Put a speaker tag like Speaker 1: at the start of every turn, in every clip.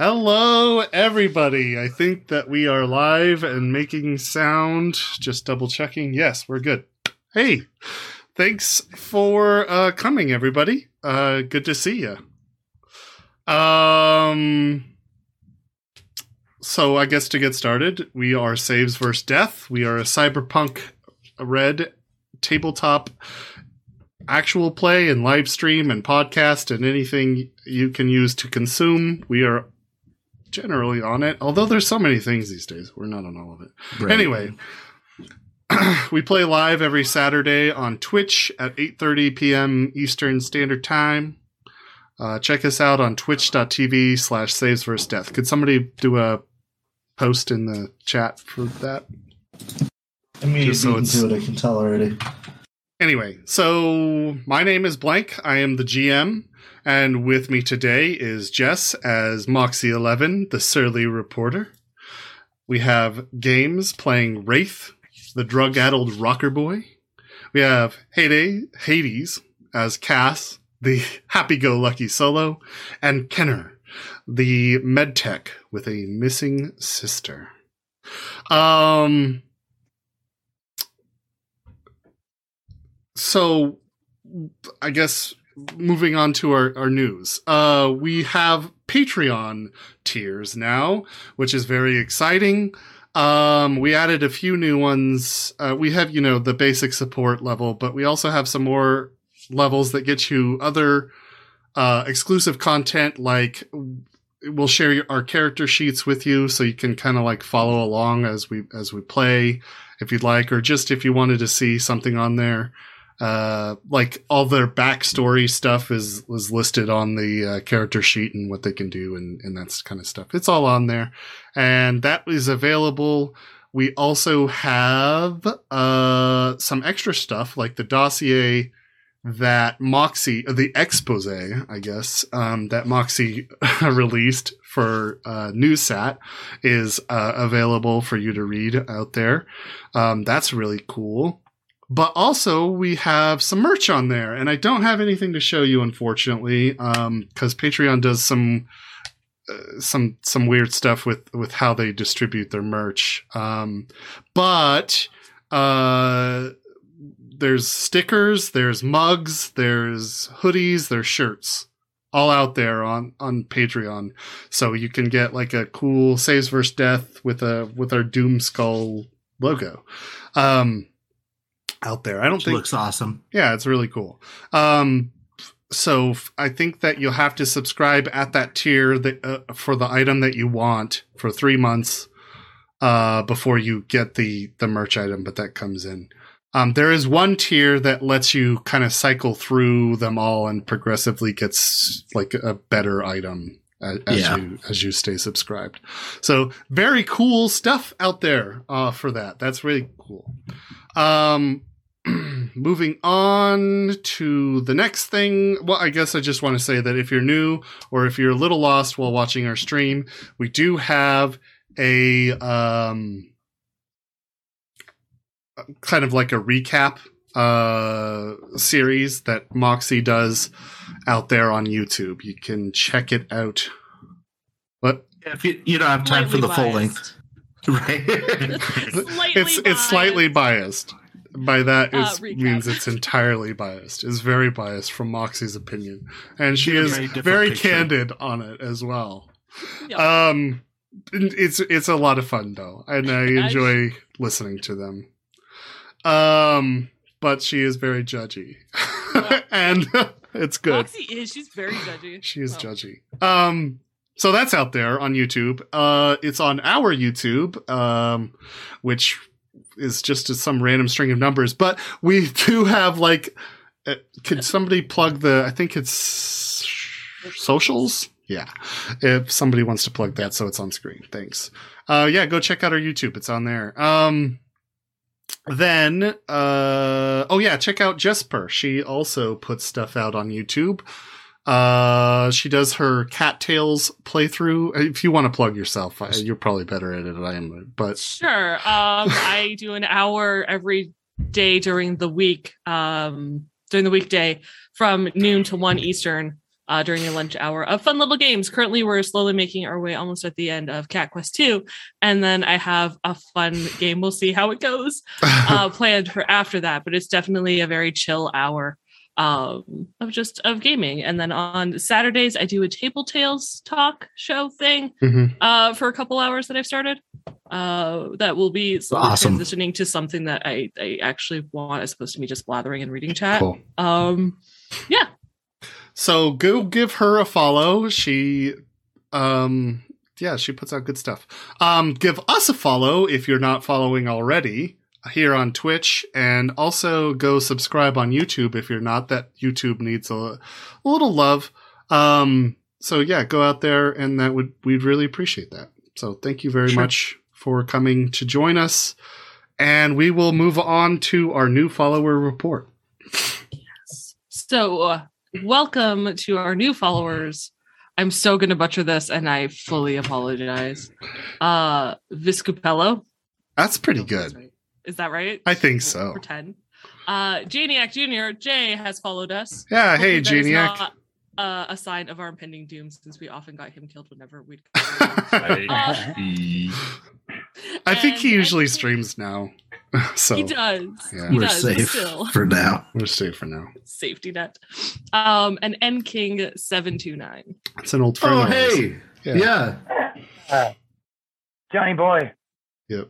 Speaker 1: Hello, everybody. I think that we are live and making sound. Just double checking. Yes, we're good. Hey, thanks for uh, coming, everybody. Uh, good to see you. Um, so I guess to get started, we are Saves vs. Death. We are a cyberpunk red tabletop actual play and live stream and podcast and anything you can use to consume. We are generally on it, although there's so many things these days. We're not on all of it.
Speaker 2: Right.
Speaker 1: Anyway, we play live every Saturday on Twitch at 8:30 p.m. Eastern Standard Time. Uh, check us out on twitch.tv slash saves versus death. Could somebody do a post in the chat for that?
Speaker 3: I'm immediately
Speaker 1: Just so
Speaker 3: beaten
Speaker 1: it's-
Speaker 3: to it, I can tell already.
Speaker 1: Anyway, so my name is Blank. I am the GM, and with me today is Jess as Moxie11, the surly reporter. We have Games playing Wraith, the drug-addled rocker boy. We have Heyday, Hades as Cass, the happy-go-lucky solo, and Kenner, the medtech with a missing sister. Um, so I guess moving on to our, our news. Uh, we have Patreon tiers now, which is very exciting. Um, we added a few new ones. Uh, we have, you know, the basic support level, but we also have some more levels that get you other uh, exclusive content like we'll share our character sheets with you so you can kind of like follow along as we as we play if you'd like or just if you wanted to see something on there uh, like all their backstory stuff is was listed on the uh, character sheet and what they can do and and that's kind of stuff. It's all on there, and that is available. We also have uh, some extra stuff like the dossier that Moxie, uh, the expose, I guess, um, that Moxie released for uh, NewsSat is uh, available for you to read out there. Um, that's really cool but also we have some merch on there and i don't have anything to show you unfortunately because patreon does some uh, some some weird stuff with with how they distribute their merch. Um, but uh, there's stickers there's mugs there's hoodies there's shirts all out there on on patreon. So you can get like a cool saves versus death with a with our doom skull logo. Um out there. I don't think
Speaker 2: looks awesome.
Speaker 1: yeah, it's really cool. Um, so I think that you'll have to subscribe at that tier that, uh, for the item that you want for three months uh, before you get the the merch item, but that comes in. Um, there is one tier that lets you kind of cycle through them all and progressively gets like a better item as, as
Speaker 2: Yeah.
Speaker 1: you as you stay subscribed. So very cool stuff out there uh, for that. That's really cool. Um, moving on to the next thing. Well, I guess I just want to say that if you're new or if you're a little lost while watching our stream, we do have a um, kind of like a recap uh series that Moxie does out there on YouTube. You can check it out. What?
Speaker 2: If you, you don't have time for the full length, right?
Speaker 4: Slightly
Speaker 1: it's it's slightly biased. By that
Speaker 4: Uh,
Speaker 1: is means it's entirely biased. It's very biased from Moxie's opinion, and she is
Speaker 2: very
Speaker 1: very candid on it as well.
Speaker 4: Yep.
Speaker 1: Um, it's it's a lot of fun though, and I enjoy listening to them. Um, but she is very judgy,
Speaker 4: Well-
Speaker 1: and it's good.
Speaker 4: Moxie is. She's very judgy.
Speaker 1: She is
Speaker 4: Well,
Speaker 1: judgy. Um, so that's out there on YouTube. Uh, it's on our YouTube, um, which is just some random string of numbers. But we do have like, uh, could somebody plug the? I think it's socials. Yeah, if somebody wants to plug that, so it's on screen. Thanks. Uh, yeah, go check out our YouTube. It's on there. Um, then, uh, oh yeah, check out Jesper. She also puts stuff out on YouTube. Uh, she does her cattails playthrough. If you want to plug yourself, you're probably better at it than I am. But
Speaker 4: Sure. Um, I do an hour every day during the week, um, during the weekday from noon to one Eastern uh, during your lunch hour of fun little games. Currently, we're slowly making our way almost at the end of Cat Quest 2. And then I have a fun game. We'll see how it goes uh, planned for after that. But it's definitely a very chill hour um, of just of gaming. And then on Saturdays, I do a Table Tales talk show thing
Speaker 1: Mhm.
Speaker 4: uh, for a couple hours that I've started. Uh, that will be
Speaker 2: Awesome.
Speaker 4: transitioning to something that I, I actually want as opposed to me just blathering and reading chat.
Speaker 1: Cool.
Speaker 4: Um, yeah,
Speaker 1: So go give her a follow. She um yeah, she puts out good stuff. Um give us a follow if you're not following already here on Twitch and also go subscribe on YouTube if you're not that YouTube needs a, a little love. Um so yeah, go out there and that would we'd really appreciate that. So thank you very
Speaker 2: Sure.
Speaker 1: much for coming to join us. And we will move on to our new follower report. Yes.
Speaker 4: So, uh, welcome to our new followers. I'm so going to butcher this, and I fully apologize. Uh, Viscupello.
Speaker 1: That's pretty good.
Speaker 4: Right. Is that right?
Speaker 1: I think so.
Speaker 4: Pretend. Uh, Janiac Jr. Jay has followed us.
Speaker 1: Yeah, hey
Speaker 4: Hopefully that is
Speaker 1: Geniac.
Speaker 4: Uh, a sign of our impending doom, since we often got him killed whenever we'd.
Speaker 2: I,
Speaker 1: I think he usually
Speaker 4: I-
Speaker 1: streams now. so
Speaker 4: he does.
Speaker 1: yeah.
Speaker 4: He
Speaker 2: we're
Speaker 4: does. but
Speaker 2: safe
Speaker 4: Still.
Speaker 2: for now.
Speaker 1: we're safe for now.
Speaker 4: Safety net. Um, and N King seven two nine.
Speaker 1: It's an old friend.
Speaker 2: Oh, hey.
Speaker 1: Yeah.
Speaker 2: Yeah.
Speaker 3: Uh, Johnny boy.
Speaker 1: Yep.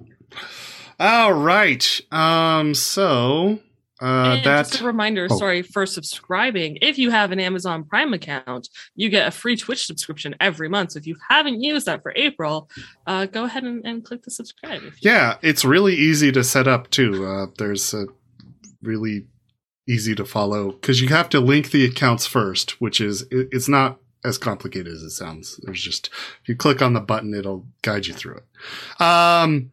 Speaker 1: All right. Um. So uh,
Speaker 4: and
Speaker 1: that
Speaker 4: just a reminder,
Speaker 1: oh.
Speaker 4: sorry, for subscribing. If you have an Amazon Prime account, you get a free Twitch subscription every month. So if you haven't used that for April, uh, go ahead and, and click the subscribe. If you
Speaker 1: yeah, it's really easy to set up too. Uh, there's a really easy to follow because you have to link the accounts first, which is it, it's not as complicated as it sounds. There's just if you click on the button, it'll guide you through it. Um,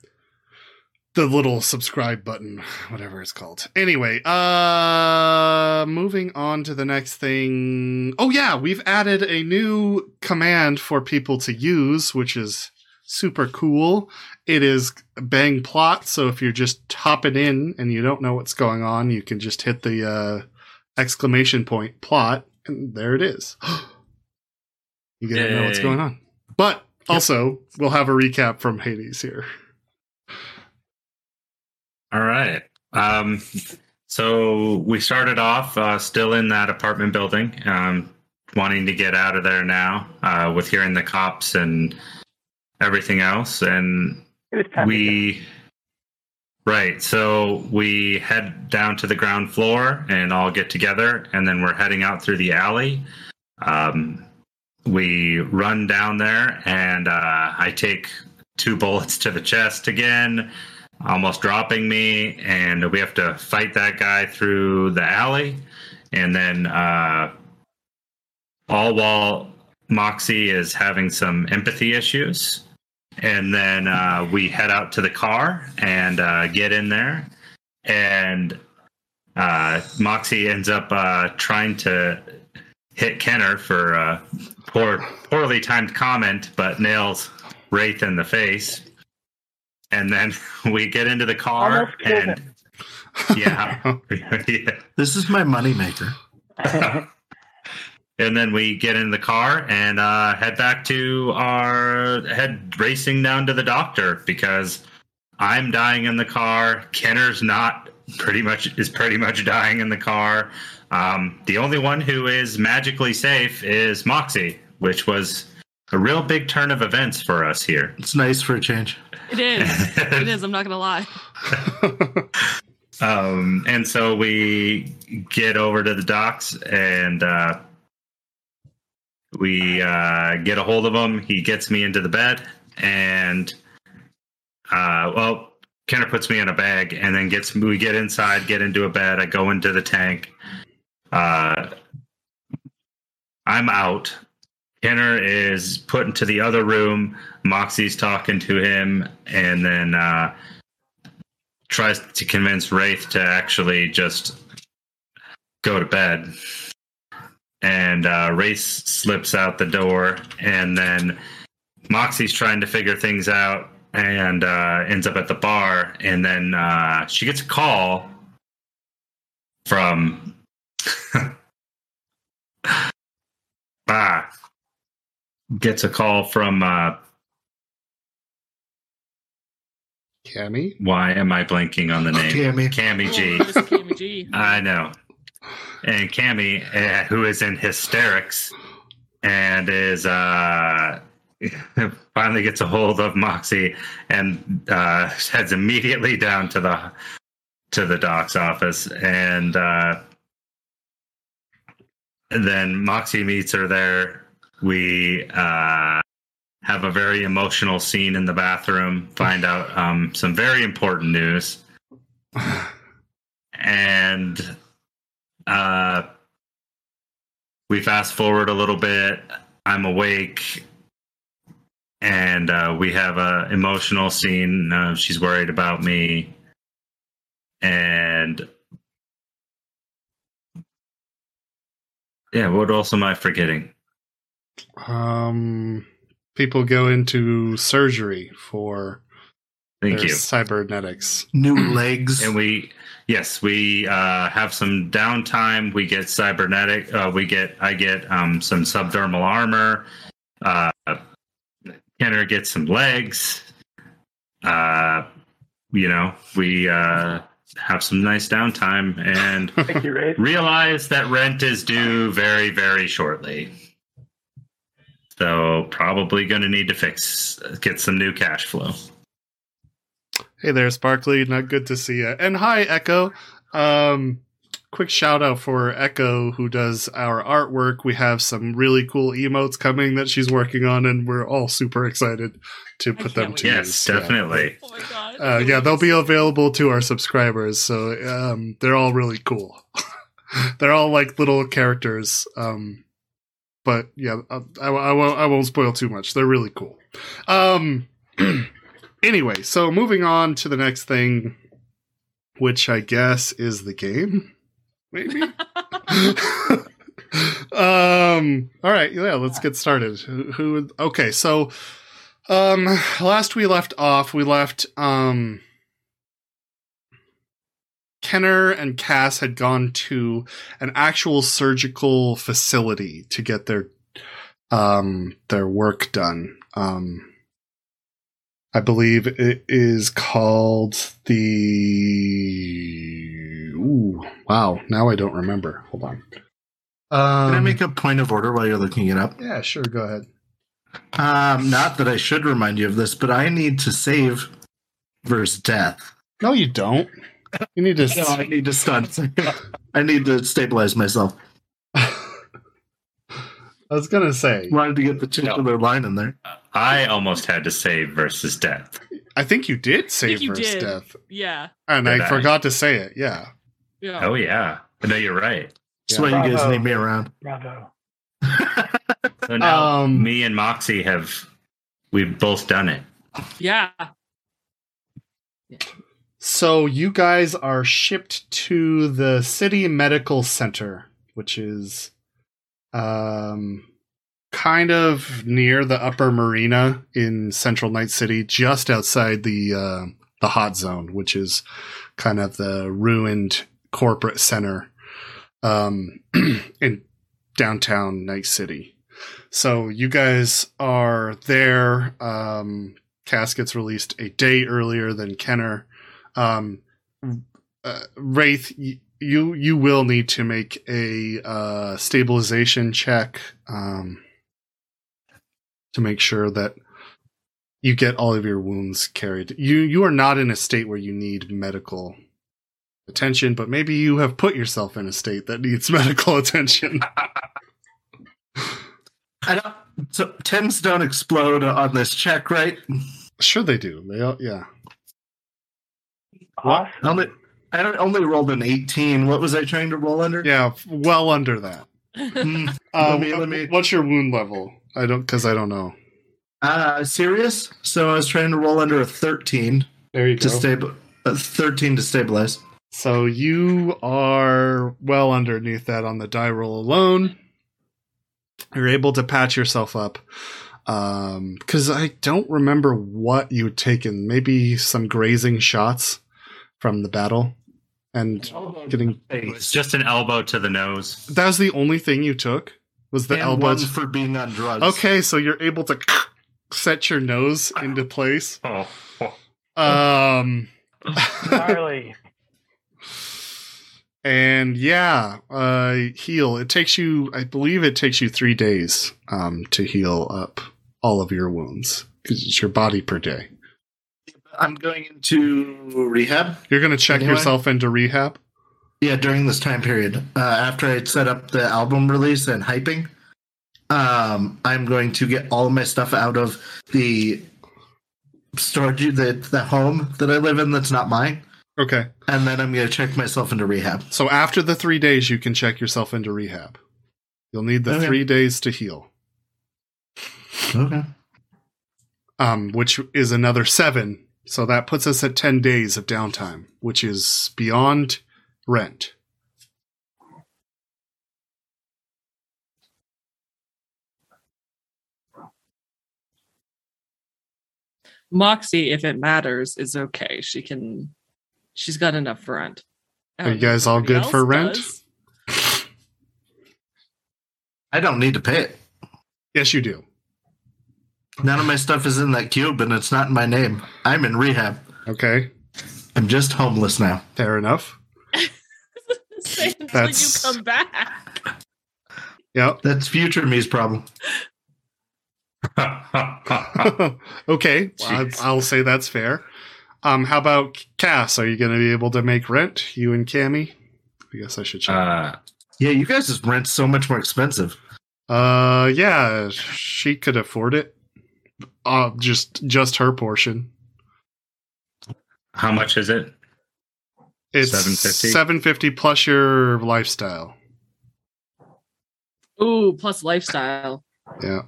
Speaker 1: the little subscribe button, whatever it's called. Anyway, uh, moving on to the next thing. Oh yeah, we've added a new command for people to use, which is super cool. It is bang plot. So if you're just hopping in and you don't know what's going on, you can just hit the uh, exclamation point plot, and there it is. you get to know what's going on. But also, we'll have a recap from Hades here.
Speaker 5: All right. Um, so we started off uh, still in that apartment building, um, wanting to get out of there now uh, with hearing the cops and everything else. And
Speaker 3: It was time. to
Speaker 5: we, right. So we head down to the ground floor and all get together, and then we're heading out through the alley. Um, we run down there, and uh, I take two bullets to the chest again almost dropping me, and we have to fight that guy through the alley. And then, uh, all while Moxie is having some empathy issues. And then uh, we head out to the car and uh, get in there. And uh, Moxie ends up uh, trying to hit Kenner for a poor, poorly timed comment, but nails Wraith in the face. And then we get into the car and yeah. yeah.
Speaker 2: This is my moneymaker.
Speaker 5: and then we get in the car and uh, head back to our head racing down to the doctor because I'm dying in the car. Kenner's not pretty much is pretty much dying in the car. Um, the only one who is magically safe is Moxie, which was a real big turn of events for us here.
Speaker 2: It's nice for a change.
Speaker 4: It is. it is. I'm not gonna lie.
Speaker 5: Um, and so we get over to the docks and uh, we uh, get a hold of him. He gets me into the bed and, uh, well, Kenner puts me in a bag and then gets we get inside, get into a bed. I go into the tank. Uh, I'm out. Kenner is put into the other room. Moxie's talking to him, and then uh, tries to convince Wraith to actually just go to bed. And uh, Wraith slips out the door, and then Moxie's trying to figure things out and uh, ends up at the bar. And then uh, she gets a call from gets a call from uh,
Speaker 1: Cammy.
Speaker 5: why am I blanking on the name?
Speaker 2: Cammy.
Speaker 5: Cammy G.
Speaker 4: Oh, Cammy G.
Speaker 5: I know. And Cammy, uh, who is in hysterics and is uh, finally gets a hold of Moxie and uh, heads immediately down to the to the doc's office and uh, and then Moxie meets her there. We uh, have a very emotional scene in the bathroom. Find out um, some very important news and uh, we fast forward a little bit. I'm awake, and uh, we have a emotional scene. Uh, she's worried about me, and yeah. What else am I forgetting?
Speaker 1: Um, people go into surgery for
Speaker 5: Thank
Speaker 1: their
Speaker 5: you.
Speaker 1: cybernetics.
Speaker 2: New legs.
Speaker 5: And we, yes, we uh, have some downtime. We get cybernetic. Uh, we get, I get um, some subdermal armor. Uh, Kenner gets some legs. Uh, you know, we uh, have some nice downtime and
Speaker 3: Thank you,
Speaker 5: realize that rent is due very, very shortly. So probably going to need to fix, get some new cash flow.
Speaker 1: Hey there, Sparkly. Not good to see you. And hi, Echo. Um, quick shout out for Echo, who does our artwork. We have some really cool emotes coming that she's working on, and we're all super excited to put them
Speaker 4: can't
Speaker 1: to
Speaker 5: Yes,
Speaker 1: use. Yeah.
Speaker 5: definitely.
Speaker 4: Oh my god.
Speaker 1: Uh, yeah, they'll be available to our subscribers, so um, they're all really cool. they're all like little characters, um, but yeah, I, I, I won't, I won't spoil too much. They're really cool. Um, anyway, so moving on to the next thing, which I guess is the game, maybe. um. All right. Yeah. Let's get started. Who? who okay. So, um, last we left off, we left um. Kenner and Cass had gone to an actual surgical facility to get their um their work done. Um I believe it is called the Ooh, wow, now I don't remember. Hold on. Um,
Speaker 2: Can I make a point of order while you're looking it up?
Speaker 1: Yeah, sure, go ahead.
Speaker 2: Um, not that I should remind you of this, but I need to save versus death.
Speaker 1: No, you don't. You need to
Speaker 2: No, I need to stun. I need to stabilize myself.
Speaker 1: I was gonna say
Speaker 2: Wanted to get the titular line in there.
Speaker 5: I almost had to say versus death.
Speaker 1: I think you did say
Speaker 4: you
Speaker 1: versus
Speaker 4: did.
Speaker 1: death.
Speaker 4: yeah.
Speaker 1: And
Speaker 5: Did
Speaker 1: I
Speaker 5: I?
Speaker 1: forgot to say it, yeah.
Speaker 4: Yeah.
Speaker 5: Oh yeah. No, you're right.
Speaker 2: That's why you guys
Speaker 3: Bravo.
Speaker 2: need me around.
Speaker 3: Bravo.
Speaker 5: So now
Speaker 1: Um,
Speaker 5: me and Moxie have we've both done it.
Speaker 4: Yeah.
Speaker 1: So you guys are shipped to the city medical center, which is um kind of near the upper marina in central night city just outside the uh, the hot zone which is kind of the ruined corporate center um in downtown night city. So you guys are there um gets released a day earlier than kenner um uh, wraith y- you you will need to make a uh, stabilization check um, to make sure that you get all of your wounds carried. You you are not in a state where you need medical attention, but maybe you have put yourself in a state that needs medical attention.
Speaker 2: I don't, so tens don't explode on this check, right?
Speaker 1: sure, they do. They all, yeah.
Speaker 3: Awesome.
Speaker 2: I only, I only rolled an 18. What was I trying to roll under?
Speaker 1: Yeah, well under that. Um,
Speaker 2: me- let me-
Speaker 1: What's your wound level? I don't because I don't know.
Speaker 2: Uh, serious? So I was trying to roll under a 13
Speaker 1: There you
Speaker 2: to stable, uh, 13 to stabilize.
Speaker 1: So you are well underneath that on the die roll alone. You're able to patch yourself up. Um, cause I don't remember what you had taken. Maybe some grazing shots from the battle. And getting
Speaker 5: It was just an elbow to the nose.
Speaker 1: that was the only thing you took. Was the
Speaker 2: and
Speaker 1: elbow?
Speaker 2: one for being on drugs.
Speaker 1: Okay, so you're able to set your nose into place.
Speaker 5: Oh, oh.
Speaker 1: Um,
Speaker 3: Gnarly.
Speaker 1: and yeah, uh, heal. It takes you, I believe, it takes you three days um to heal up all of your wounds because it's your body per day.
Speaker 2: I'm going into rehab.
Speaker 1: You're gonna check
Speaker 2: Anyway.
Speaker 1: yourself into rehab.
Speaker 2: Yeah, during this time period, uh, after I set up the album release and hyping, um, I'm going to get all of my stuff out of the storage, the the home that I live in that's not mine,
Speaker 1: Okay.
Speaker 2: and then I'm going to check myself into rehab.
Speaker 1: So after the three days, you can check yourself into rehab. You'll need the
Speaker 2: Okay.
Speaker 1: three days to heal,
Speaker 2: Okay.
Speaker 1: um, which is another seven. So that puts us at 10 days of downtime, which is beyond rent.
Speaker 4: Moxie, if it matters, is okay. She can. She's got enough for rent.
Speaker 1: Are oh, you
Speaker 4: don't know if
Speaker 1: guys all good for rent?
Speaker 4: does.
Speaker 2: I don't need to pay it.
Speaker 1: Yes, you do.
Speaker 2: None of my stuff is in that cube, and it's not in my name. I'm in rehab.
Speaker 1: Okay.
Speaker 2: I'm just homeless now.
Speaker 1: Fair enough.
Speaker 4: Say until
Speaker 1: That's-
Speaker 4: you come back.
Speaker 1: Yep.
Speaker 2: That's future me's problem.
Speaker 1: okay. I,
Speaker 5: Jeez.
Speaker 1: I'll say that's fair. Um, how about Cass? Are you going to be able to make rent? You and Cammy? I guess I should check.
Speaker 5: uh,
Speaker 2: Yeah, you guys' rent's so much more expensive.
Speaker 1: Uh, yeah, she could afford it. Uh, just just her portion.
Speaker 5: how much is it?
Speaker 1: It's
Speaker 5: 750?
Speaker 1: Seven fifty plus your lifestyle.
Speaker 4: Ooh, plus lifestyle.
Speaker 1: Yeah,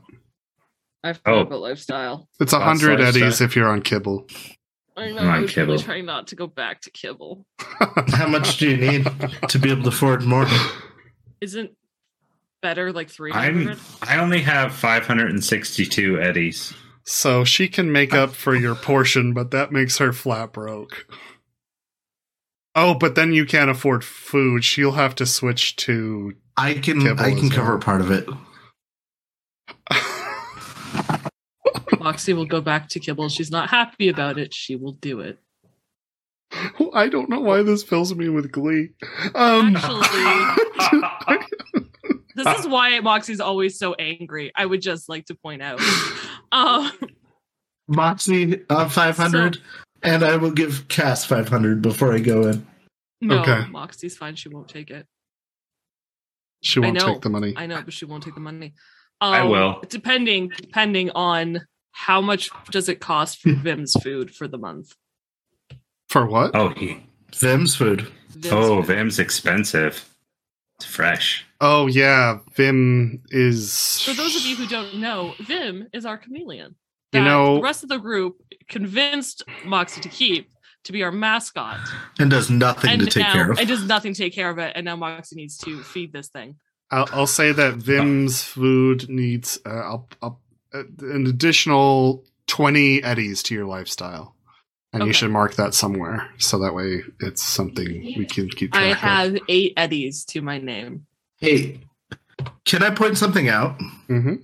Speaker 4: I forgot
Speaker 5: Oh.
Speaker 4: about lifestyle.
Speaker 1: it's a
Speaker 5: Plus
Speaker 1: hundred eddies if you're on kibble.
Speaker 4: I know.
Speaker 5: I'm on
Speaker 4: I was really trying not to go back to kibble.
Speaker 2: How much do you need to be able to afford more?
Speaker 4: Isn't better like three
Speaker 5: I'm. I only have 562 eddies.
Speaker 1: so she can make up for your portion, but that makes her flat broke. Oh, but then you can't afford food. She'll have to switch to.
Speaker 2: I can I can
Speaker 1: as
Speaker 2: cover
Speaker 1: well.
Speaker 2: part of it.
Speaker 4: Moxie will go back to kibble. She's not happy about it. She will do it.
Speaker 1: I don't know why this fills me with glee. Um,
Speaker 4: Actually, this is why Moxie's always so angry. I would just like to point out. Um,
Speaker 2: Moxie uh, five hundred, and I will give Cass five hundred before I go in.
Speaker 4: no,
Speaker 1: Okay.
Speaker 4: Moxie's fine. She won't take it.
Speaker 1: she won't
Speaker 4: know.
Speaker 1: take the money.
Speaker 4: I know, but she won't take the money.
Speaker 5: I
Speaker 4: Um,
Speaker 5: will.
Speaker 4: Depending, depending on how much does it cost for Vim's food for the month.
Speaker 1: For what?
Speaker 5: oh, he.
Speaker 2: Vim's food.
Speaker 4: Vim's
Speaker 5: Oh,
Speaker 4: food.
Speaker 5: Vim's expensive. It's fresh.
Speaker 1: Oh yeah, Vim is.
Speaker 4: For those of you who don't know, Vim is our chameleon.
Speaker 1: You know-
Speaker 4: the rest of the group convinced Moxie to keep to be our mascot,
Speaker 2: And does nothing
Speaker 4: and
Speaker 2: to take
Speaker 4: now
Speaker 2: care of.
Speaker 4: it does nothing to take care of it, and now Moxie needs to feed this thing.
Speaker 1: I'll, I'll say that Vim's food needs uh, I'll, I'll, uh, an additional twenty eddies to your lifestyle, and you should mark that somewhere so that way it's something we can keep track
Speaker 4: I
Speaker 1: of.
Speaker 4: have eight eddies to my name.
Speaker 2: Hey, can I point something out?
Speaker 1: hmm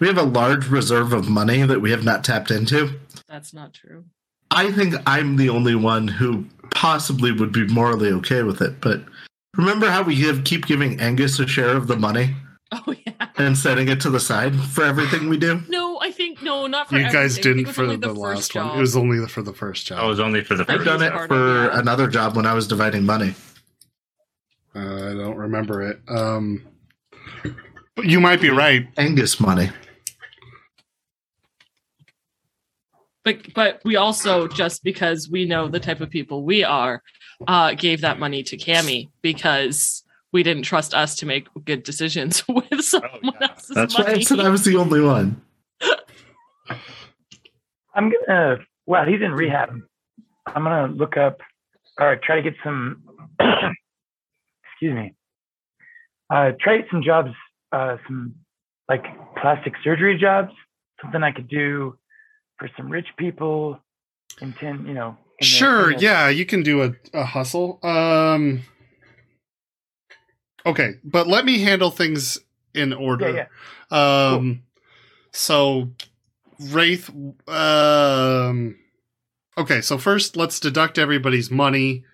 Speaker 2: We have a large reserve of money that we have not tapped into.
Speaker 4: That's not true.
Speaker 2: I think I'm the only one who possibly would be morally okay with it. But remember how we give, keep giving Angus a share of the money
Speaker 4: Oh yeah.
Speaker 2: and setting it to the side for everything we do?
Speaker 4: No, I think no, not for
Speaker 1: You guys
Speaker 4: everything. I
Speaker 1: didn't for
Speaker 4: only
Speaker 1: the, last
Speaker 4: job.
Speaker 1: one. It was only for the first job.
Speaker 5: Oh, it was only for the
Speaker 4: I've
Speaker 2: I've
Speaker 5: first.
Speaker 2: done it for another job when I was dividing money.
Speaker 1: Uh, I don't remember it. Um, but you might be right.
Speaker 2: Angus money.
Speaker 4: but but we also just because we know the type of people we are, uh, gave that money to Cammy because we didn't trust us to make good decisions with someone
Speaker 5: yeah.
Speaker 4: else's
Speaker 2: That's why I said I was the only one.
Speaker 3: I'm gonna. Well, he's in rehab. I'm gonna look up or try to get some. excuse me. Uh, try some jobs, uh, some like plastic surgery jobs. Something I could do for some rich people. In ten, you know.
Speaker 1: Sure,
Speaker 3: the-
Speaker 1: yeah, you can do a, a hustle. Um Okay, but let me handle things in order.
Speaker 3: Yeah,
Speaker 1: Um, so Wraith. Um, okay, so first let's deduct everybody's money.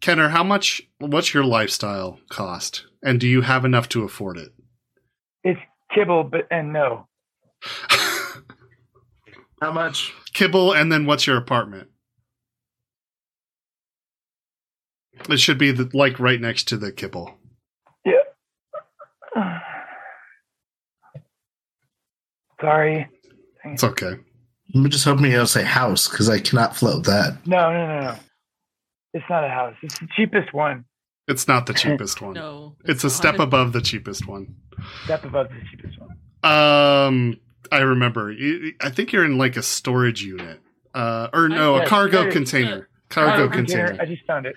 Speaker 1: Kenner, how much? What's your lifestyle cost, and do you have enough to afford it?
Speaker 3: It's kibble, but and no.
Speaker 2: How much?
Speaker 1: Kibble, and then what's your apartment? It should be the, like right next to the kibble. Yeah.
Speaker 3: Sorry.
Speaker 1: It's okay.
Speaker 2: I'm just hoping you'll say house because I cannot float that.
Speaker 3: No, no, no, no. It's not a house. It's the cheapest one.
Speaker 1: It's not the cheapest one.
Speaker 4: No.
Speaker 1: It's a step above the cheapest one.
Speaker 3: Step above the cheapest one.
Speaker 1: Um, I remember. I think you're in like a storage unit, uh, or no, a cargo
Speaker 3: there-
Speaker 1: container. Cargo container.
Speaker 3: I just found it.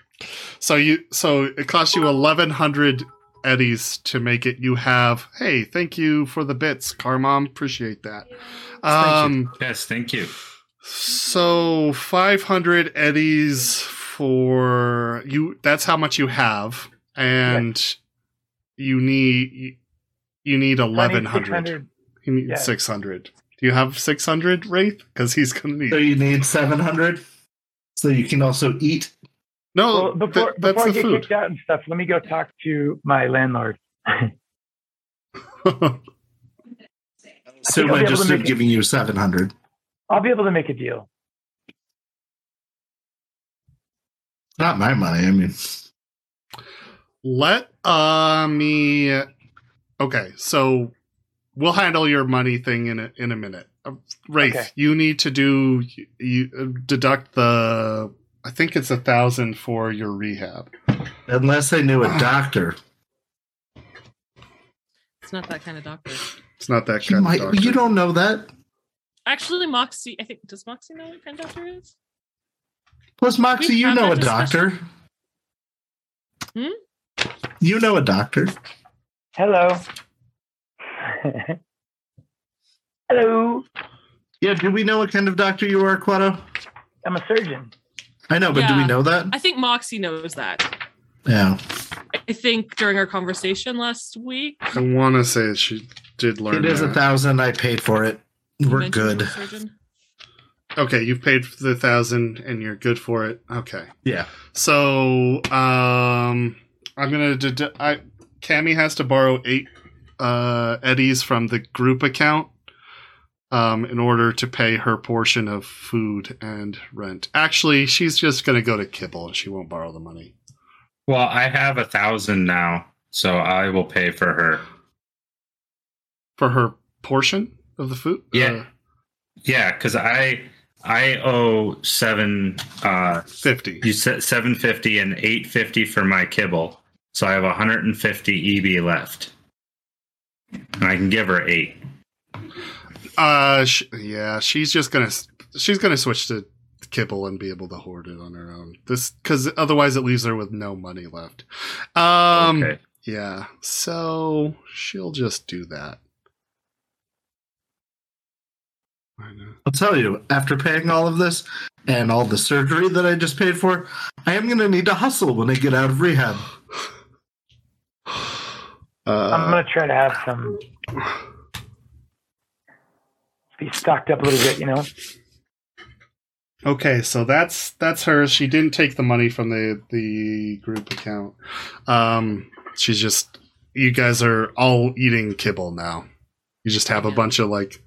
Speaker 1: So you, so it costs you eleven hundred eddies to make it. You have, hey, thank you for the bits, Car Mom. Appreciate that. Um,
Speaker 5: Yes, thank you.
Speaker 1: so five hundred eddies for you. That's how much you have, and you need you need eleven hundred. You need
Speaker 3: Yeah.
Speaker 1: 600. Do you have 600, Wraith? Because he's going to need So
Speaker 2: you need 700 so you can also eat.
Speaker 1: No,
Speaker 3: Well, before,
Speaker 1: th- that's
Speaker 3: before I get
Speaker 1: food.
Speaker 3: kicked out and stuff, let me go talk to my landlord.
Speaker 2: So
Speaker 3: I'll be
Speaker 2: I
Speaker 3: able
Speaker 2: just
Speaker 3: to
Speaker 2: started
Speaker 3: make it.
Speaker 2: giving you 700.
Speaker 3: I'll be able to make a deal.
Speaker 2: Not my money. I mean,
Speaker 1: Let uh, me. Okay, so we'll handle your money thing in a, in a minute. Uh, Wraith,
Speaker 3: Okay.
Speaker 1: you need to do you uh, deduct the. I think it's a thousand for your rehab.
Speaker 2: unless I knew a doctor.
Speaker 4: It's not that kind of doctor.
Speaker 1: It's not that
Speaker 2: You,
Speaker 1: kind
Speaker 2: might,
Speaker 1: of doctor.
Speaker 2: you don't know that.
Speaker 4: Actually, Moxie, I think, does Moxie know what kind of doctor it is?
Speaker 2: Plus, Moxie, you know a doctor.
Speaker 4: Hmm?
Speaker 2: You know a doctor.
Speaker 3: Hello. Hello.
Speaker 2: Yeah, do we know what kind of doctor you are, Quado?
Speaker 3: I'm a surgeon.
Speaker 2: I know, but do we know that?
Speaker 4: I think Moxie knows that.
Speaker 2: Yeah.
Speaker 4: I think during our conversation last week,
Speaker 1: I want to say she did learn.
Speaker 2: It is a thousand. I paid for it.
Speaker 4: you
Speaker 2: We're
Speaker 4: mentioned you
Speaker 2: good.
Speaker 4: Were a surgeon.
Speaker 1: Okay, you've paid for the thousand and you're good for it. Okay.
Speaker 2: Yeah.
Speaker 1: So, um, I'm gonna. Dedu- I Cammy has to borrow eight uh, eddies from the group account, um, in order to pay her portion of food and rent. Actually, she's just gonna go to Kibble and she won't borrow the money.
Speaker 5: Well, I have a thousand now, so I will pay for her.
Speaker 1: for her portion of the food.
Speaker 5: Yeah.
Speaker 1: Uh,
Speaker 5: Yeah, because I I owe seven uh
Speaker 1: fifty.
Speaker 5: you said seven fifty and eight fifty for my kibble. So I have hundred and fifty EB left. And I can give her eight.
Speaker 1: Uh, sh- yeah, she's just gonna she's gonna switch to Kibble and be able to hoard it on her own. This because otherwise it leaves her with no money left. Um,
Speaker 5: okay.
Speaker 1: yeah, so she'll just do that. I know.
Speaker 2: I'll tell you, after paying all of this and all the surgery that I just paid for, I am going to need to hustle when I get out of rehab.
Speaker 1: Uh,
Speaker 3: I'm gonna try to have some be stocked up a little bit, you know.
Speaker 1: Okay, so that's that's her. She didn't take the money from the the group account. Um, she's just you guys are all eating kibble now. You just have a bunch of like
Speaker 3: We're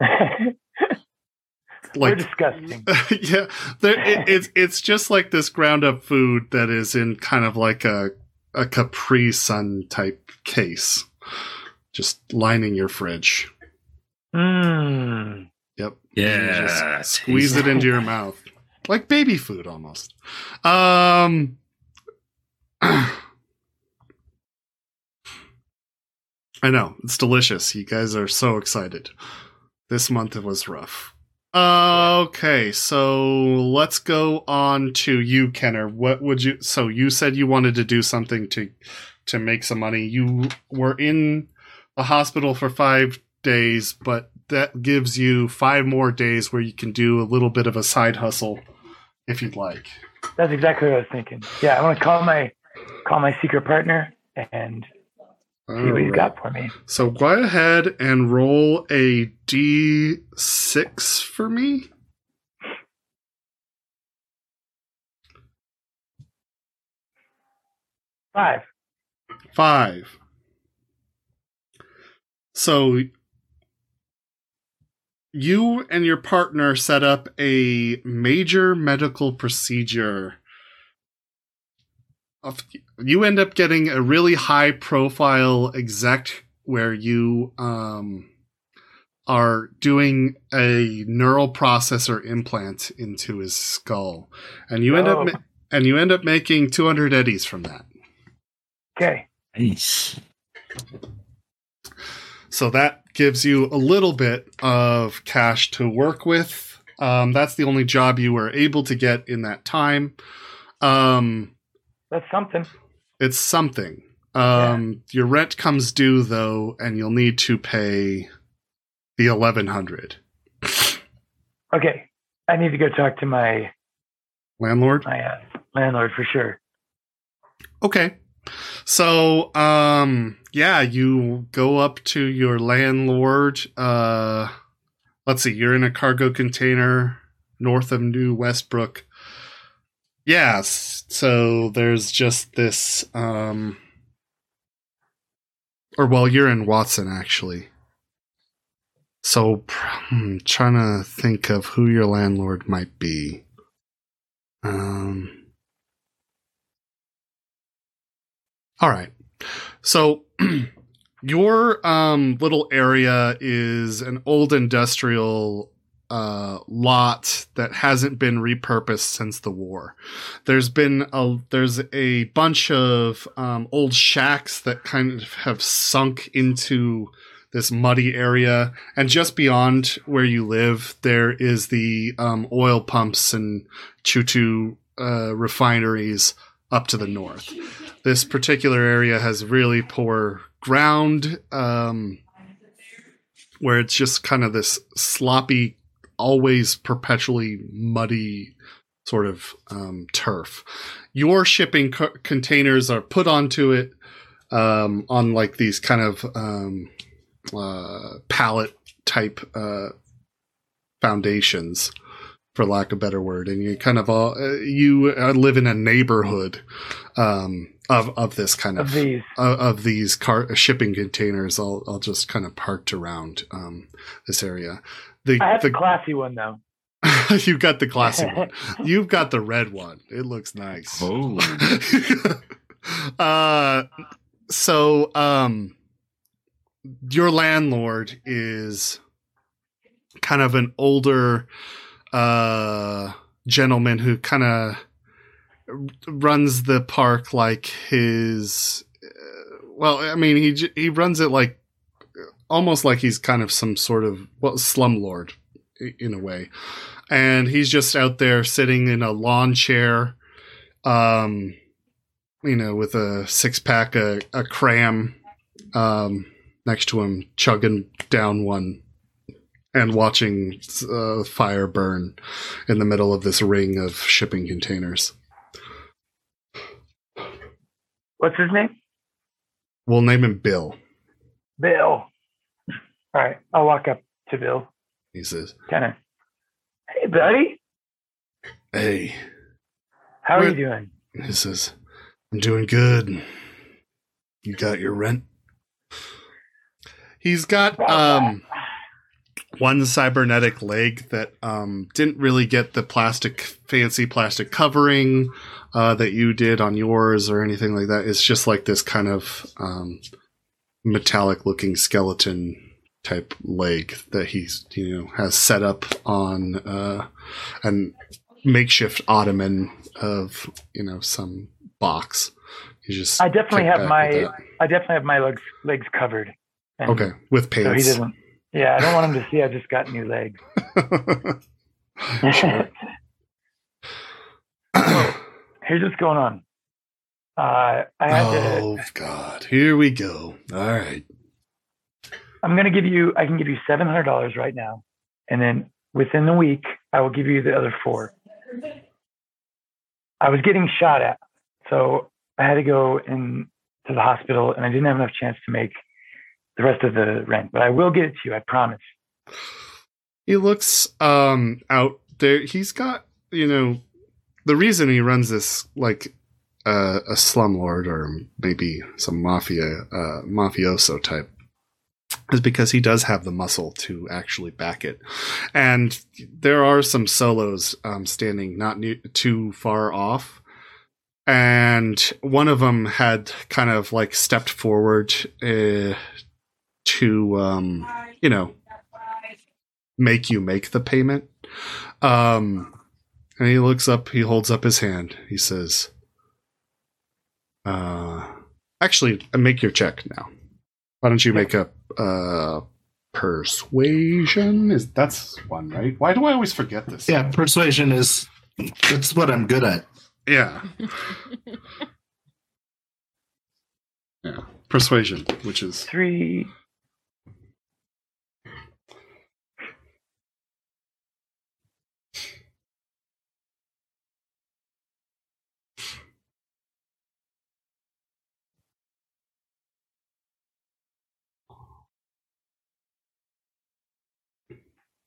Speaker 1: like
Speaker 3: disgusting.
Speaker 1: yeah, there, it, it's it's just like this ground up food that is in kind of like a a Capri Sun type case, just lining your fridge.
Speaker 3: Mmm.
Speaker 1: Yep.
Speaker 5: Yeah.
Speaker 1: just squeeze it into your mouth like baby food almost um i know it's delicious you guys are so excited this month it was rough okay so let's go on to you kenner what would you so you said you wanted to do something to to make some money you were in the hospital for five days but that gives you five more days where you can do a little bit of a side hustle if you'd like.
Speaker 3: That's exactly what I was thinking. Yeah, I want to call my call my secret partner and see what he's oh.
Speaker 1: Alright.
Speaker 3: got for me.
Speaker 1: So go ahead and roll a d6 for me.
Speaker 3: Five.
Speaker 1: Five. So you and your partner set up a major medical procedure. Of, you end up getting a really high profile exec where you um, are doing a neural processor implant into his skull, and you end
Speaker 3: Oh.
Speaker 1: up ma- and you end up making 200 eddies from that.
Speaker 3: Okay.
Speaker 5: Nice.
Speaker 1: So that gives you a little bit of cash to work with. Um, that's the only job you were able to get in that time. Um,
Speaker 3: That's something.
Speaker 1: it's something. Um, Your rent comes due though, and you'll need to pay the eleven hundred.
Speaker 3: Okay. I need to go talk to my
Speaker 1: Landlord.
Speaker 3: my uh, landlord for sure.
Speaker 1: Okay. So, um, yeah, you go up to your landlord. Uh, let's see, you're in a cargo container north of New Westbrook. Yes. So there's just this, um, or well, you're in Watson actually. So, I'm trying to think of who your landlord might be. Um, All right. So your um little area is an old industrial uh lot that hasn't been repurposed since the war. There's been a there's a bunch of um old shacks that kind of have sunk into this muddy area and just beyond where you live there is the um oil pumps and chutu uh refineries up to the north this particular area has really poor ground um, where it's just kind of this sloppy always perpetually muddy sort of um, turf your shipping co- containers are put onto it um, on like these kind of um, uh, pallet type uh, foundations for lack of a better word and you kind of all uh, you uh, live in a neighborhood um, of of this kind
Speaker 3: Of
Speaker 1: of
Speaker 3: these.
Speaker 1: of, of these car shipping containers all, all just kind of parked around um, this area. The,
Speaker 3: I have
Speaker 1: the
Speaker 3: the classy one though.
Speaker 1: You've got the classy one. You've got the red one. It looks nice.
Speaker 5: Oh,
Speaker 1: uh, so um, your landlord is kind of an older uh gentleman who kind of runs the park like his uh, well i mean he he runs it like almost like he's kind of some sort of well slumlord in a way and he's just out there sitting in a lawn chair um you know with a six pack a, a cram um next to him chugging down one and watching uh, fire burn in the middle of this ring of shipping containers
Speaker 3: What's his name?
Speaker 1: we'll name him bill
Speaker 3: Bill. All right. I'll walk up to Bill.
Speaker 1: he says
Speaker 3: of. Hey, buddy.
Speaker 1: hey
Speaker 3: How are you doing?
Speaker 1: he says i'm doing good you got your rent he's got um one cybernetic leg that um, didn't really get the plastic fancy plastic covering uh, that you did on yours or anything like that. It's just like this kind of um, metallic looking skeleton type leg that he's you know has set up on uh, an makeshift ottoman of you know some box. He just
Speaker 3: I definitely have my I definitely have my legs legs covered. And
Speaker 1: okay with
Speaker 3: So he
Speaker 1: pants.
Speaker 3: doesn't. Yeah, I don't want him to see I just got new legs.
Speaker 1: Sure.
Speaker 3: Here's what's going on. Uh, I had to.
Speaker 1: oh God! Here we go. All right.
Speaker 3: I'm going to give you. I can give you seven hundred dollars right now, and then within the week, I will give you the other four. I was getting shot at, so I had to go and to the hospital, and I didn't have enough chance to make the rest of the rent. But I will get it to you. I promise.
Speaker 1: He looks um out there. He's got you know the reason he runs this like uh, a slumlord or maybe some mafia uh, mafioso type is because he does have the muscle to actually back it, and there are some solos um, standing not new, too far off. And one of them had kind of like stepped forward uh, to, um, you know, make you make the payment. Um, and he looks up, he holds up his hand. He says, uh, actually, make your check now. Why don't you make a uh, persuasion? Is that's one, right? Why do I always forget this?
Speaker 2: Yeah, persuasion is that's what I'm good at.
Speaker 1: Yeah. yeah. Persuasion, which is
Speaker 3: Three.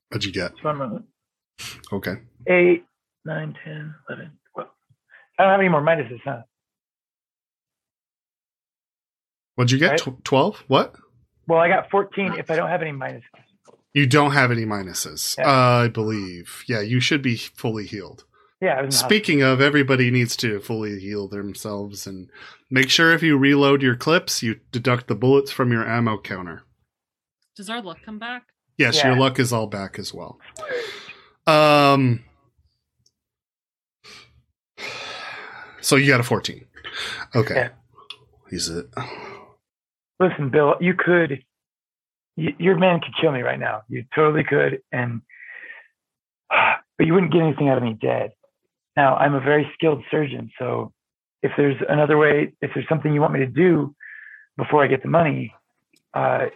Speaker 1: What'd you get?
Speaker 3: Just one moment.
Speaker 1: Okay.
Speaker 3: Eight, nine, ten, eleven, twelve. I don't have any more minuses, huh?
Speaker 1: What'd you get?
Speaker 3: Right.
Speaker 1: Twelve? What?
Speaker 3: Well, I got 14 if I don't have any minuses.
Speaker 1: You don't have any minuses,
Speaker 3: Yeah.
Speaker 1: uh, I believe. Yeah, you should be fully healed.
Speaker 3: Yeah, I was
Speaker 1: Speaking of, everybody needs to fully heal themselves and make sure if you reload your clips, you deduct the bullets from your ammo counter.
Speaker 4: Does our luck come back?
Speaker 1: Yes,
Speaker 3: Yeah.
Speaker 1: your luck is all back as well. Um. So you got a fourteen. Okay.
Speaker 3: Yeah.
Speaker 1: He's it.
Speaker 3: Listen, Bill, you could, y- your man could kill me right now. You totally could, and but you wouldn't get anything out of me dead. Now, I'm a very skilled surgeon, so if there's another way, if there's something you want me to do before I get the money, uh,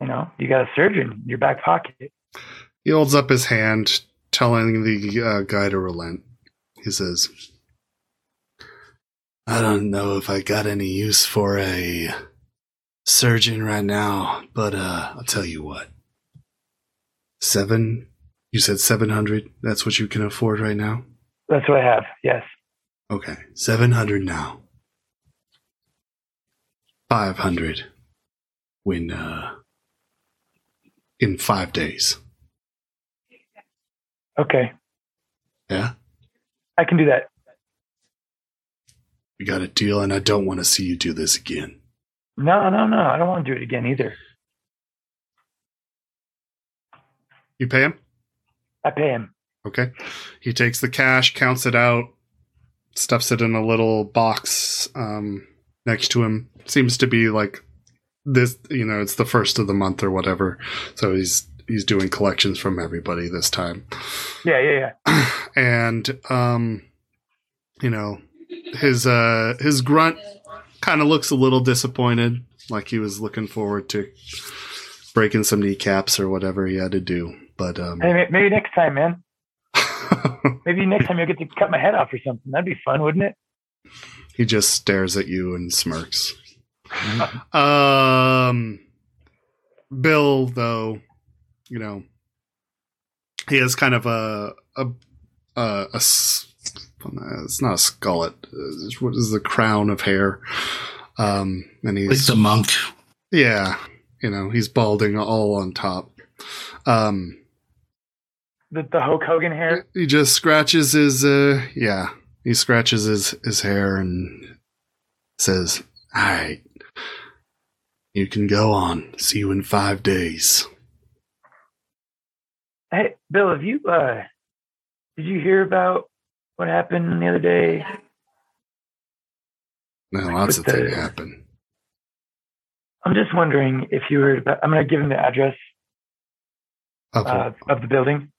Speaker 3: you know, you got a surgeon in your back pocket.
Speaker 1: He holds up his hand, telling the uh, guy to relent. He says, I don't know if I got any use for a surgeon right now, but uh, I'll tell you what. Seven? You said 700? That's what you can afford right now?
Speaker 3: That's what I have. Yes.
Speaker 1: Okay, 700 now. 500 when, uh, in five days.
Speaker 3: Okay.
Speaker 1: Yeah?
Speaker 3: I can do that.
Speaker 1: We got a deal, and I don't want to see you do this again.
Speaker 3: No, no, no. I don't want to do it again either.
Speaker 1: You pay him?
Speaker 3: I pay him.
Speaker 1: Okay. He takes the cash, counts it out, stuffs it in a little box um, next to him. Seems to be like this, you know, it's the first of the month or whatever. So he's he's doing collections from everybody this time.
Speaker 3: Yeah, yeah, yeah.
Speaker 1: and um you know his uh his grunt kind of looks a little disappointed like he was looking forward to breaking some kneecaps or whatever he had to do but um
Speaker 3: Hey, maybe next time, man. Maybe next time you'll get to cut my head off or something. That'd be fun, wouldn't it?
Speaker 1: he just stares at you and smirks um bill though you know he has kind of a a a. it's not a skullet It's- what is the crown of hair um and
Speaker 2: Like
Speaker 1: he's
Speaker 2: the monk.
Speaker 1: yeah you know he's balding all on top um
Speaker 3: The, the Hulk Hogan hair.
Speaker 1: he just scratches his uh yeah he scratches his his hair and says all right you can go on see you in five days
Speaker 3: Hey, Bill, have you uh, did you hear about what happened the other day?
Speaker 1: now lots of
Speaker 3: the-
Speaker 1: things happen
Speaker 3: I'm just wondering if you heard about. I'm gonna give him the address
Speaker 1: of,
Speaker 3: uh, of the building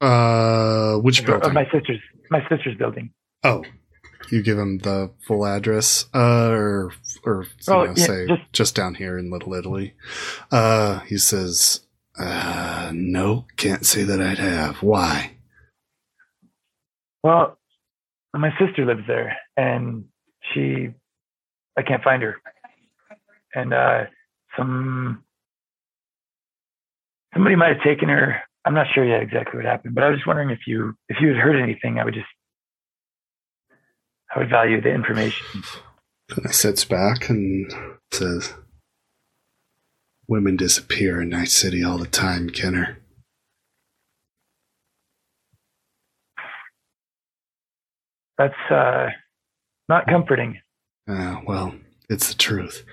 Speaker 1: uh which
Speaker 3: of
Speaker 1: building
Speaker 3: my sister's my sister's building.
Speaker 1: oh you give him the full address uh or or you
Speaker 3: Oh,
Speaker 1: know,
Speaker 3: yeah,
Speaker 1: say
Speaker 3: just-
Speaker 1: just down here in little italy uh he says uh no can't say that i'd have why
Speaker 3: Well, my sister lives there, and she, I can't find her, and uh, some somebody might have taken her. I'm not sure yet exactly what happened, but I was just wondering if you if you had heard anything. I would just I would value the information.
Speaker 1: Of sits back and says, Women disappear in Night City all the time, Kenner.
Speaker 3: That's uh, not comforting.
Speaker 1: Ah, well, it's the truth.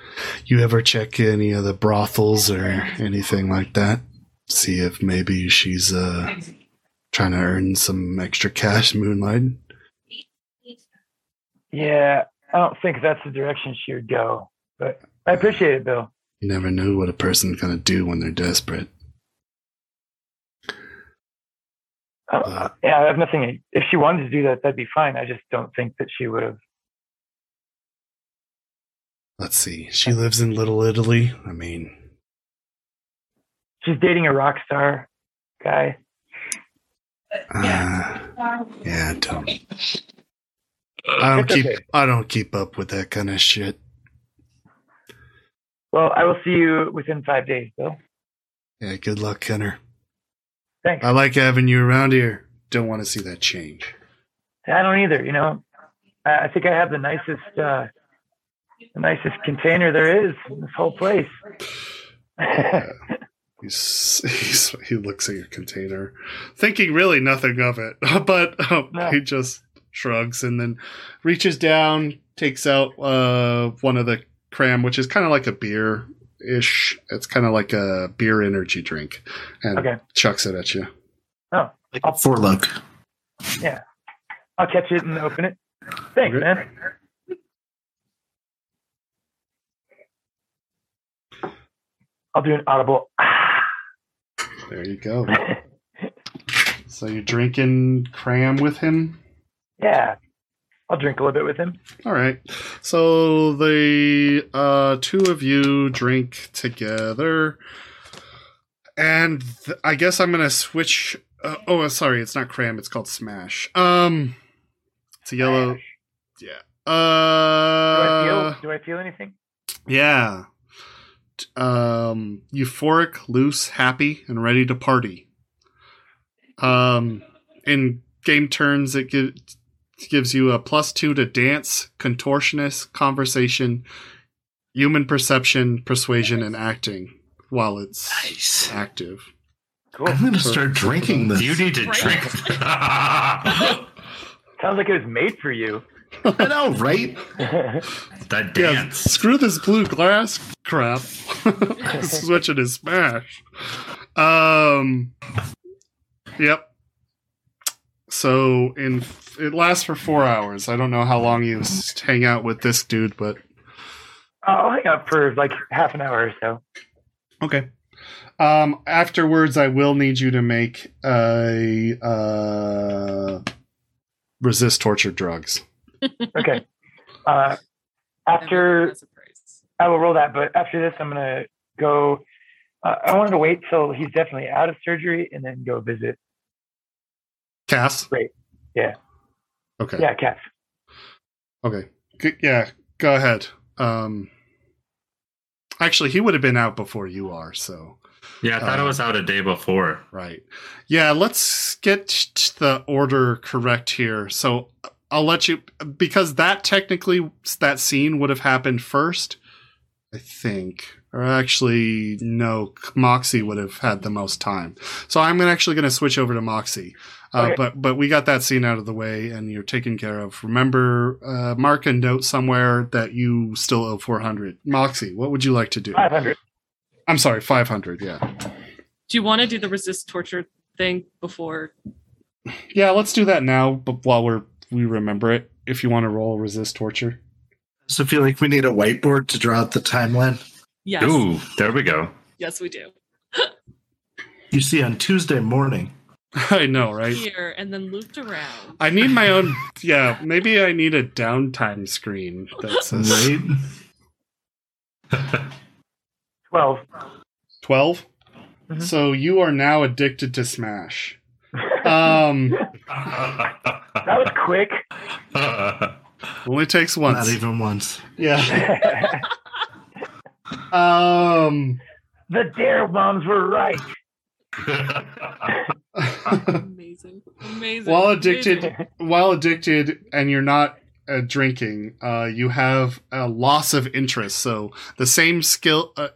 Speaker 1: You ever check any of the brothels or anything like that? See if maybe she's uh trying to earn some extra cash moonlighting?
Speaker 3: Yeah, I don't think that's the direction she would go, but I appreciate it, Bill.
Speaker 1: You never know what a person's gonna do when they're desperate.
Speaker 3: Uh, yeah, I have nothing. If she wanted to do that, that'd be fine. I just don't think that she would have.
Speaker 1: Let's see. She lives in Little Italy. I mean,
Speaker 3: She's dating a rock star guy.
Speaker 1: uh, yeah, don't. I don't keep.
Speaker 3: okay.
Speaker 1: I don't keep up with that kind of shit.
Speaker 3: Well, I will see you within five days, Bill.
Speaker 1: Yeah, good luck, Kenner.
Speaker 3: Thanks.
Speaker 1: I like having you around here. Don't want to see that change.
Speaker 3: I don't either. You know, I, think I have the nicest, uh, the nicest container there is in this whole place.
Speaker 1: He's, he's he looks at your container, thinking really nothing of it, but um,
Speaker 3: No.
Speaker 1: he just shrugs and then reaches down, takes out uh, one of the cram, which is kind of like a beer ish. It's kind of like a beer energy drink, and
Speaker 3: Okay.
Speaker 1: chucks it at you.
Speaker 2: Oh, Like a Yeah,
Speaker 3: I'll catch it and open it. Thanks,
Speaker 1: Okay.
Speaker 3: man. I'll do an audible.
Speaker 1: There you go. so you're drinking cram with him.
Speaker 3: Yeah, I'll drink a little bit with him.
Speaker 1: All right. So the uh, two of you drink together, and th- I guess I'm gonna switch. Uh, oh, uh, sorry, it's not cram. It's called smash. Um, it's a yellow. Yeah.
Speaker 3: Do I feel?
Speaker 1: Uh,
Speaker 3: Do I feel anything?
Speaker 1: yeah. Um, euphoric, loose, happy, and ready to party. Um, in game turns, it gives gives you a plus two to dance, contortionist, conversation, human perception, persuasion, and acting while it's
Speaker 2: Nice.
Speaker 1: active.
Speaker 3: Cool.
Speaker 2: I'm gonna start drinking this.
Speaker 5: you need to drink.
Speaker 3: Sounds like it was made for you.
Speaker 2: I know, right?
Speaker 5: that
Speaker 1: Yeah,
Speaker 5: dance.
Speaker 1: screw this blue glass crap. Switching to smash. Um. Yep. So in it lasts for four hours. I don't know how long you hang out with this dude, but
Speaker 3: I'll hang out for like half an hour or so.
Speaker 1: okay. Um. Afterwards, I will need you to make a uh, resist torture drugs.
Speaker 3: Okay. Uh, after
Speaker 4: As a price.
Speaker 3: I will roll that, but after this, I'm gonna go. Uh, I wanted to wait till he's definitely out of surgery and then go visit.
Speaker 1: Cass.
Speaker 3: Great. Yeah.
Speaker 1: Okay.
Speaker 3: Yeah, Cass.
Speaker 1: Okay. G- yeah, go ahead. Um Actually, he would have been out before you are, so
Speaker 5: Yeah, I thought
Speaker 1: Uh,
Speaker 5: it was out a day before.
Speaker 1: right. Yeah, let's get the order correct here. So I'll let you because that technically that scene would have happened first, I think. Or actually, no, Moxie would have had the most time. So I'm actually going to switch over to Moxie. Uh,
Speaker 3: Okay.
Speaker 1: But but we got that scene out of the way, and you're taken care of. Remember, uh, mark a note somewhere that you still owe 400. Moxie, what would you like to do?
Speaker 3: 500.
Speaker 1: I'm sorry, 500. Yeah,
Speaker 4: Do you want to do the resist torture thing before?
Speaker 1: yeah. Let's do that now, but while we're we remember it. If you want to roll resist torture.
Speaker 2: So I feel like we need a whiteboard to draw out the timeline.
Speaker 4: Yes.
Speaker 5: Ooh, there we go.
Speaker 4: Yes, we do.
Speaker 2: You see, on Tuesday morning,
Speaker 1: I know, right?
Speaker 4: Here and then looped around.
Speaker 1: I need my own. Yeah, maybe I need a downtime screen that says
Speaker 2: right?
Speaker 3: 12.
Speaker 1: 12.
Speaker 3: Mhm.
Speaker 1: So you are now addicted to Smash. Um,
Speaker 3: that was quick.
Speaker 1: Only takes once.
Speaker 2: Not even once.
Speaker 1: Yeah. um.
Speaker 3: the dare bombs were right.
Speaker 4: Amazing. Amazing.
Speaker 1: while addicted,
Speaker 4: Amazing.
Speaker 1: while addicted, and you're not uh, drinking, uh, you have a loss of interest. So the same skill, uh,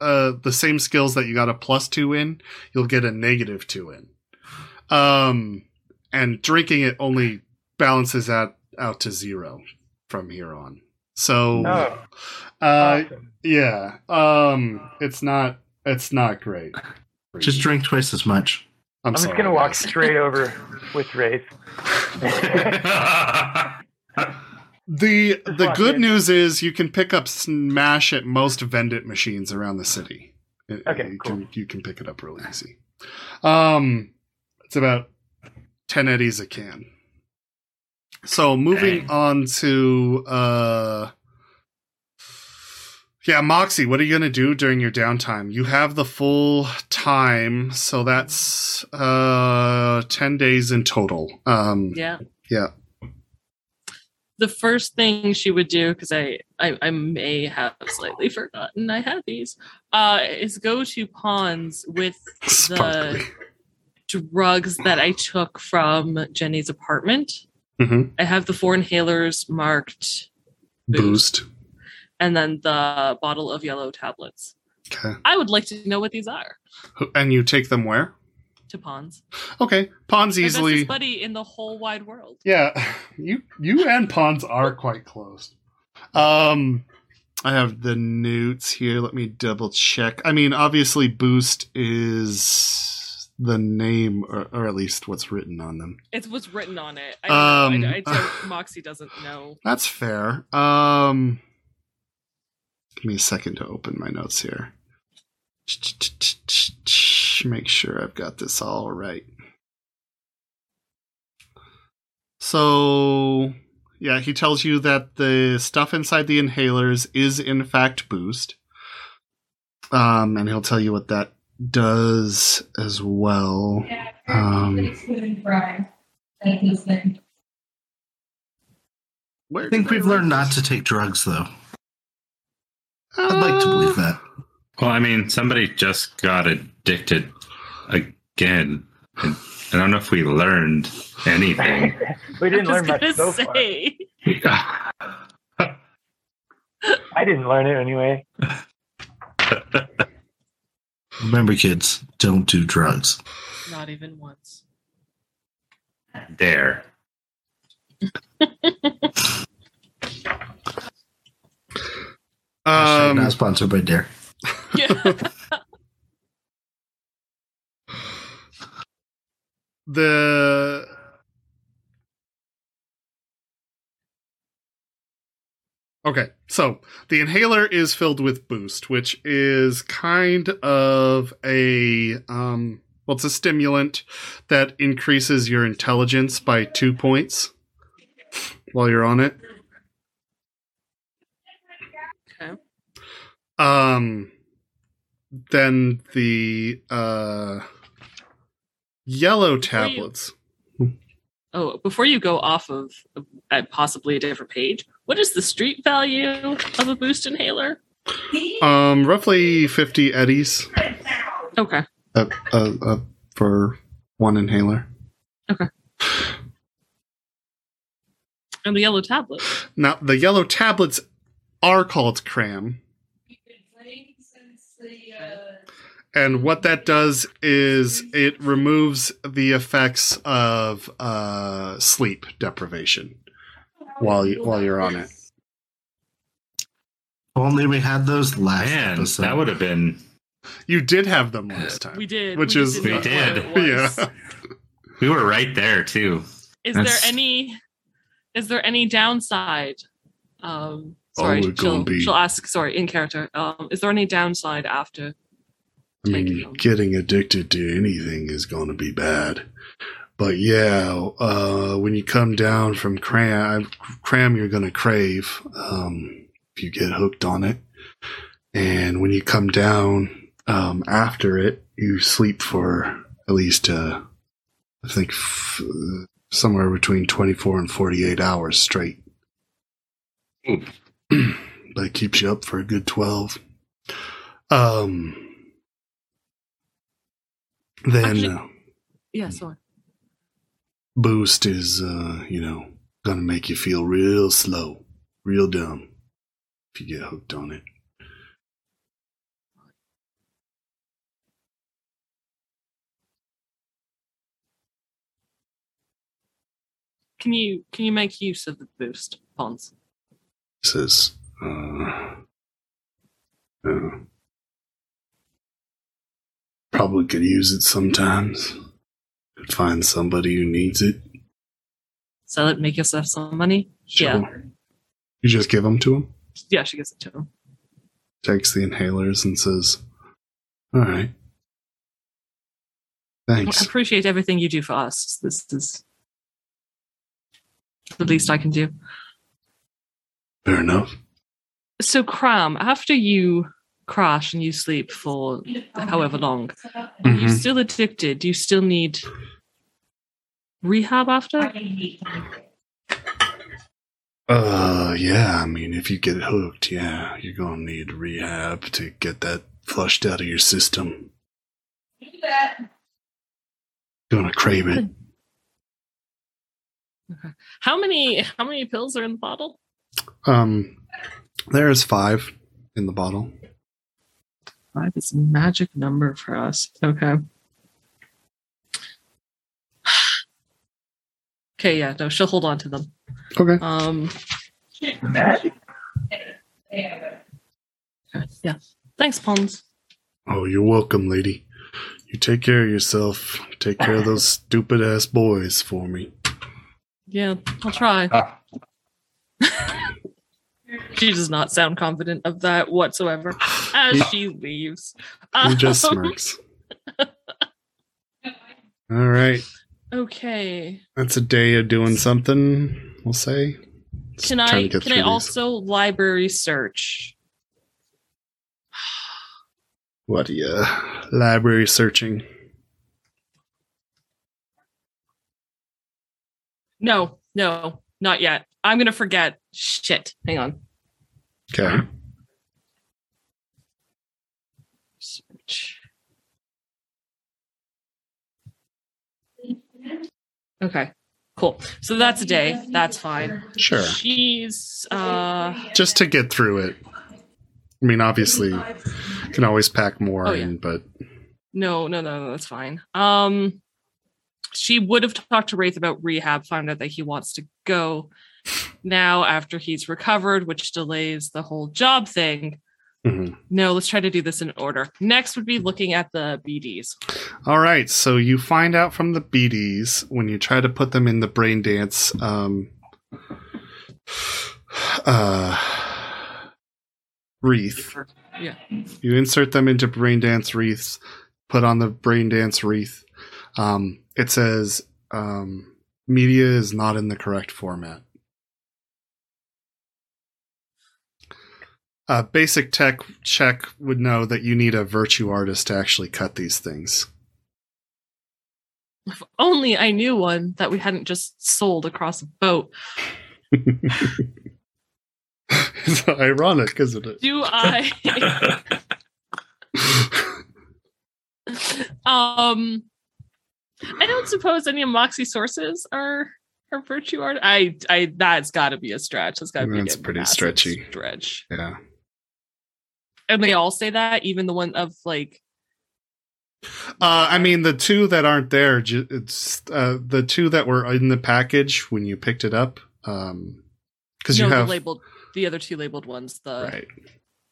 Speaker 1: uh, the same skills that you got a plus two in, you'll get a negative two in. Um, and drinking it only balances that out to zero from here on. So,
Speaker 3: Oh,
Speaker 1: uh,
Speaker 3: awesome.
Speaker 1: yeah, um, it's not, it's not great.
Speaker 2: Just drink twice as much.
Speaker 1: I'm,
Speaker 3: I'm just gonna walk
Speaker 1: guys.
Speaker 3: straight over with Rafe.
Speaker 1: The the good news is you can pick up Smash at most vendit machines around the city.
Speaker 3: Okay,
Speaker 1: you
Speaker 3: cool.
Speaker 1: can you can pick it up really easy. Um, it's about ten eddies a can. So moving
Speaker 5: Dang.
Speaker 1: on to uh, yeah, Moxie, what are you gonna do during your downtime? You have the full time, so that's uh ten days in total. Um,
Speaker 4: Yeah.
Speaker 1: Yeah.
Speaker 4: The first thing she would do, because I, I I may have slightly forgotten I had these, uh, is go to pawns with
Speaker 1: sparkly.
Speaker 4: drugs that I took from Jenny's apartment.
Speaker 1: Mhm.
Speaker 4: I have the four inhalers marked
Speaker 1: Boost.
Speaker 4: And then the bottle of yellow tablets.
Speaker 1: Okay.
Speaker 4: I would like to know what these are
Speaker 1: And you take them where?
Speaker 4: to pawns.
Speaker 1: Okay, Pawns
Speaker 4: My
Speaker 1: easily.
Speaker 4: bestest buddy in the whole wide world.
Speaker 1: Yeah, you you and Pawns are quite close. Um, I have the notes here. Let me double check. I mean, obviously, Boost is the name, or, or at least what's written on them.
Speaker 4: It's what's written on it. I don't know. I,
Speaker 1: Um,
Speaker 4: I Moxie doesn't know.
Speaker 1: That's fair. Um, give me a second to open my notes here. Make sure I've got this all right. So, yeah, he tells you that the stuff inside the inhalers is in fact boost. Um, and he'll tell you what that does as well. Um, Where
Speaker 2: I think we've learned not to take drugs, though. I'd like to believe that.
Speaker 5: well, I mean, somebody just got addicted again. And I don't know if we learned anything.
Speaker 3: we didn't learn much
Speaker 4: gonna
Speaker 3: so far. I didn't learn it anyway.
Speaker 2: Remember, kids, don't do drugs.
Speaker 4: Not even once.
Speaker 5: Dare.
Speaker 1: Um,
Speaker 2: not sponsored by Dare.
Speaker 4: Yeah.
Speaker 1: the Okay, so the inhaler is filled with boost, which is kind of a um well it's a stimulant that increases your intelligence by 2 points while you're on it. Um then the uh yellow
Speaker 4: Before you-
Speaker 1: tablets.
Speaker 4: Oh, before you go off of uh, possibly a different page, what is the street value of a boost inhaler?
Speaker 1: Um, roughly 50 eddies
Speaker 4: Okay.
Speaker 1: uh, uh, uh, for one inhaler. Okay.
Speaker 4: And the yellow tablet.
Speaker 1: Now, the yellow tablets are called cram, and what that does is it removes the effects of uh, sleep deprivation while you, while you're on it.
Speaker 2: Only we had those last
Speaker 5: Man,
Speaker 2: episode.
Speaker 5: that would have been.
Speaker 1: You did have them last time.
Speaker 4: We did.
Speaker 1: Which
Speaker 4: we
Speaker 1: is-
Speaker 4: just
Speaker 5: We
Speaker 4: didn't
Speaker 5: did.
Speaker 4: what it was.
Speaker 1: yeah.
Speaker 5: We were right there too.
Speaker 4: Is
Speaker 5: That's-
Speaker 4: there any is there any downside? Um sorry,
Speaker 1: Oh,
Speaker 4: she'll,
Speaker 1: be-
Speaker 4: she'll ask sorry, in character. Um is there any downside after
Speaker 1: I mean, getting addicted to anything is going to be bad. But yeah, uh, when you come down from cram, cram you're going to crave um, if you get hooked on it. And when you come down um, after it, you sleep for at least, uh, I think, f- somewhere between 24 and 48 hours straight. but it keeps you up for a good 12. Um, then
Speaker 4: Actually-
Speaker 1: uh,
Speaker 4: Yeah, sorry.
Speaker 1: boost is, uh, you know, gonna make you feel real slow, real dumb if you get hooked on it.
Speaker 4: Can you can you make use of the boost, Pons?
Speaker 1: says, uh, uh, probably could use it sometimes. Could find somebody who needs it.
Speaker 4: Sell it, make yourself some money. Yeah.
Speaker 1: You just give them to him,
Speaker 4: Yeah, she gives it to him.
Speaker 1: takes the inhalers, and says, All right.
Speaker 4: I
Speaker 1: Thanks.
Speaker 4: appreciate everything you do for us. This is the least I can do.
Speaker 1: Fair enough.
Speaker 4: So, Cram, after you crash and you sleep for however long, are you still addicted? Do you still need rehab after?
Speaker 1: Uh, yeah, I mean, if you get hooked, yeah, you're gonna need rehab to get that flushed out of your system. Gonna crave it.
Speaker 4: How many how many pills are in the bottle?
Speaker 1: Um, there's five in the bottle.
Speaker 4: Five is a magic number for us. Okay. Okay, yeah, no, she'll hold on to them.
Speaker 1: Okay.
Speaker 4: Um,
Speaker 3: Magic.
Speaker 4: yeah. Thanks, Pons.
Speaker 1: Oh, you're welcome, lady. You take care of yourself. Take care of those stupid ass boys for me.
Speaker 4: Yeah, I'll try.
Speaker 5: Ah.
Speaker 4: she does not sound confident of that whatsoever as she leaves.
Speaker 1: He just
Speaker 4: Um,
Speaker 1: smirks. All right.
Speaker 4: Okay.
Speaker 1: That's a day of doing something, we'll say. Just
Speaker 4: Can I can I
Speaker 1: these.
Speaker 4: also library search?
Speaker 1: What are you library searching?
Speaker 4: No, no, not yet. I'm gonna forget. Shit. Hang on.
Speaker 1: Okay.
Speaker 4: Search. Okay. Cool. So that's a day. That's fine.
Speaker 1: Sure.
Speaker 4: She's uh
Speaker 1: Just to get through it. I mean, obviously, you can always pack more
Speaker 4: Oh, yeah.
Speaker 1: in, but
Speaker 4: no, no, no, no, that's fine. Um she would have talked to Wraith about rehab, found out that he wants to go now after he's recovered, which delays the whole job thing.
Speaker 1: Mhm.
Speaker 4: No, let's try to do this in order. Next would be looking at the BDs.
Speaker 1: All right, so you find out from the BDs when you try to put them in the brain dance um, uh, wreath.
Speaker 4: Yeah.
Speaker 1: You insert them into brain dance wreaths, put on the brain dance wreath. Um, it says um, media is not in the correct format. A basic tech check would know that you need a virtue artist to actually cut these things.
Speaker 4: If only I knew one that we hadn't just sold across a boat.
Speaker 1: it's ironic, isn't it?
Speaker 4: Do I um I don't suppose any of Moxie sources are are virtue art. I I that's gotta be a stretch. That's gotta be
Speaker 1: That's
Speaker 4: a
Speaker 1: pretty stretchy.
Speaker 4: Stretch.
Speaker 1: yeah.
Speaker 4: And they all say that, even the one of like
Speaker 1: Uh, I mean, the two that aren't there, it's uh, the two that were in the package when you picked it up. Um, because
Speaker 4: no,
Speaker 1: you have
Speaker 4: the labeled the other two labeled ones, the
Speaker 1: right.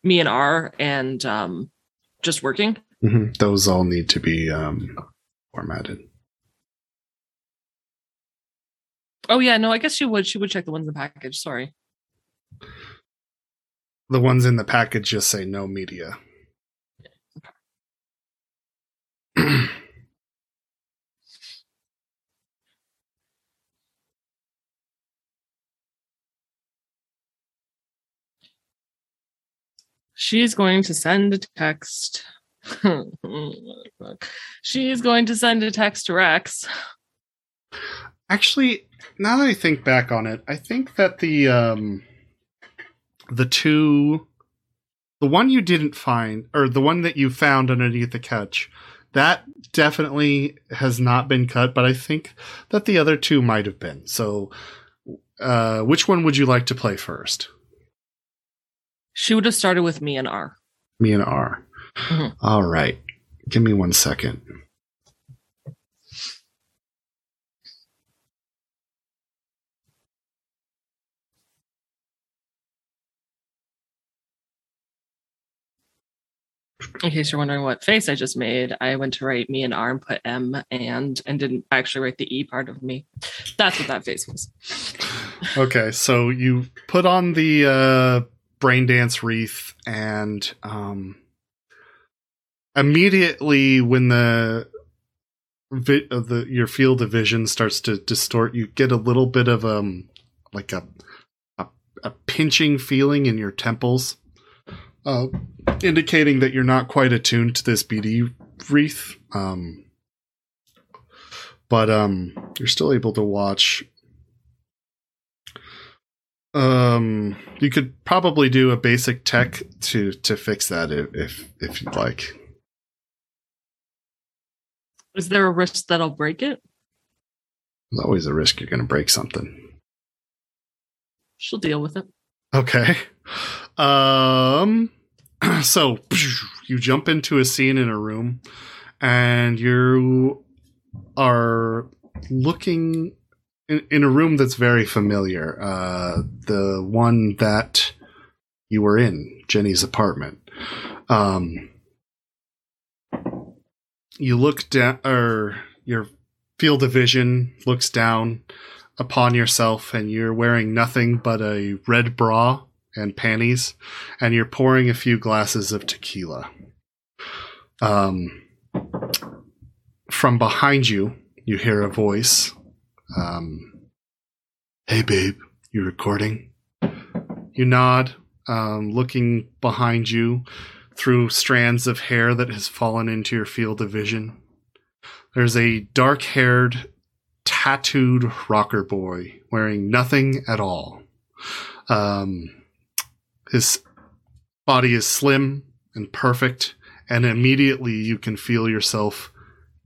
Speaker 4: me and R and um just working.
Speaker 1: Mm-hmm. Those all need to be um formatted.
Speaker 4: Oh yeah, no, I guess she would she would check the ones in the package. Sorry.
Speaker 1: The ones in the package just say no media.
Speaker 4: She's going to send a text. She's going to send a text to Rex.
Speaker 1: Actually, now that I think back on it, I think that the um the two the one you didn't find or the one that you found underneath the catch that definitely has not been cut but i think that the other two might have been. So uh which one would you like to play first?
Speaker 4: She would have started with me and R.
Speaker 1: me and r.
Speaker 4: Mhm.
Speaker 1: All right. Give me one second
Speaker 4: In case you're wondering what face I just made, I went to write me and R and put M and and didn't actually write the E part of me. That's what that face was.
Speaker 1: okay so you put on the uh brain dance wreath and um immediately when the vi- uh, the your field of vision starts to distort you get a little bit of um like a a, a pinching feeling in your temples uh indicating that you're not quite attuned to this BD wreath um but um you're still able to watch um, you could probably do a basic tech to to fix that if if, if you'd like.
Speaker 4: Is there a risk that I'll break it?
Speaker 1: There's always a risk you're going to break something.
Speaker 4: She'll deal with it.
Speaker 1: Okay. Um. So you jump into a scene in a room, and you are looking in, in a room that's very familiar. Uh, the one that you were in, Jenny's apartment. Um. You look down, or your field of vision looks down upon yourself, and you're wearing nothing but a red bra and panties, and you're pouring a few glasses of tequila. Um, from behind you, you hear a voice. Um, hey, babe, you recording? You nod, um, looking behind you through strands of hair that has fallen into your field of vision. There's a dark haired, tattooed rocker boy wearing nothing at all. Um, his body is slim and perfect, and immediately you can feel yourself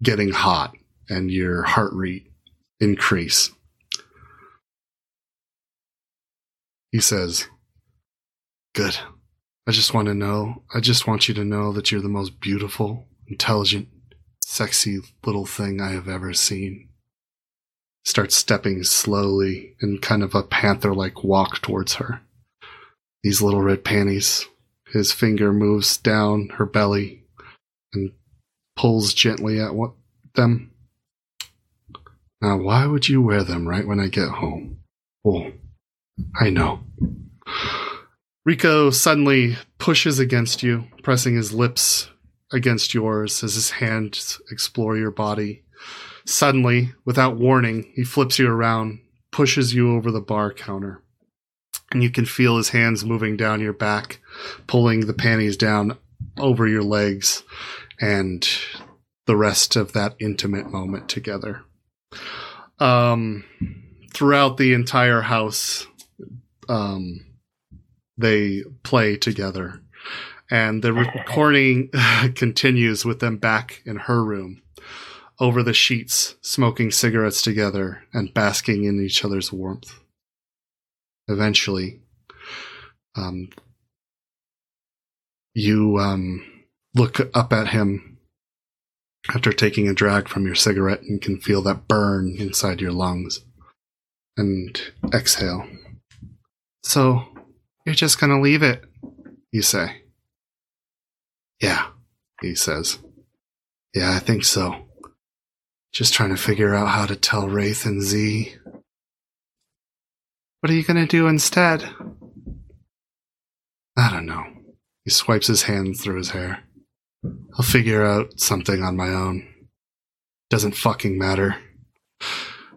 Speaker 1: getting hot and your heart rate increase. He says, Good. I just want to know, I just want you to know that you're the most beautiful, intelligent, sexy little thing I have ever seen. Starts stepping slowly in kind of a panther like walk towards her these little red panties. His finger moves down her belly and pulls gently at what, them. Now, why would you wear them right when I get home? Oh, I know. Rico suddenly pushes against you, pressing his lips against yours as his hands explore your body. Suddenly, without warning, he flips you around, pushes you over the bar counter and you can feel his hands moving down your back, pulling the panties down over your legs, and the rest of that intimate moment together. Um, throughout the entire house, um, they play together, and the recording continues with them back in her room. Over the sheets, smoking cigarettes together and basking in each other's warmth eventually um, you um, look up at him after taking a drag from your cigarette and can feel that burn inside your lungs and exhale. So, you're just gonna leave it, you say. Yeah, he says. Yeah, I think so. Just trying to figure out how to tell Wraith and Z what are you going to do instead? I don't know. He swipes his hand through his hair. I'll figure out something on my own. Doesn't fucking matter.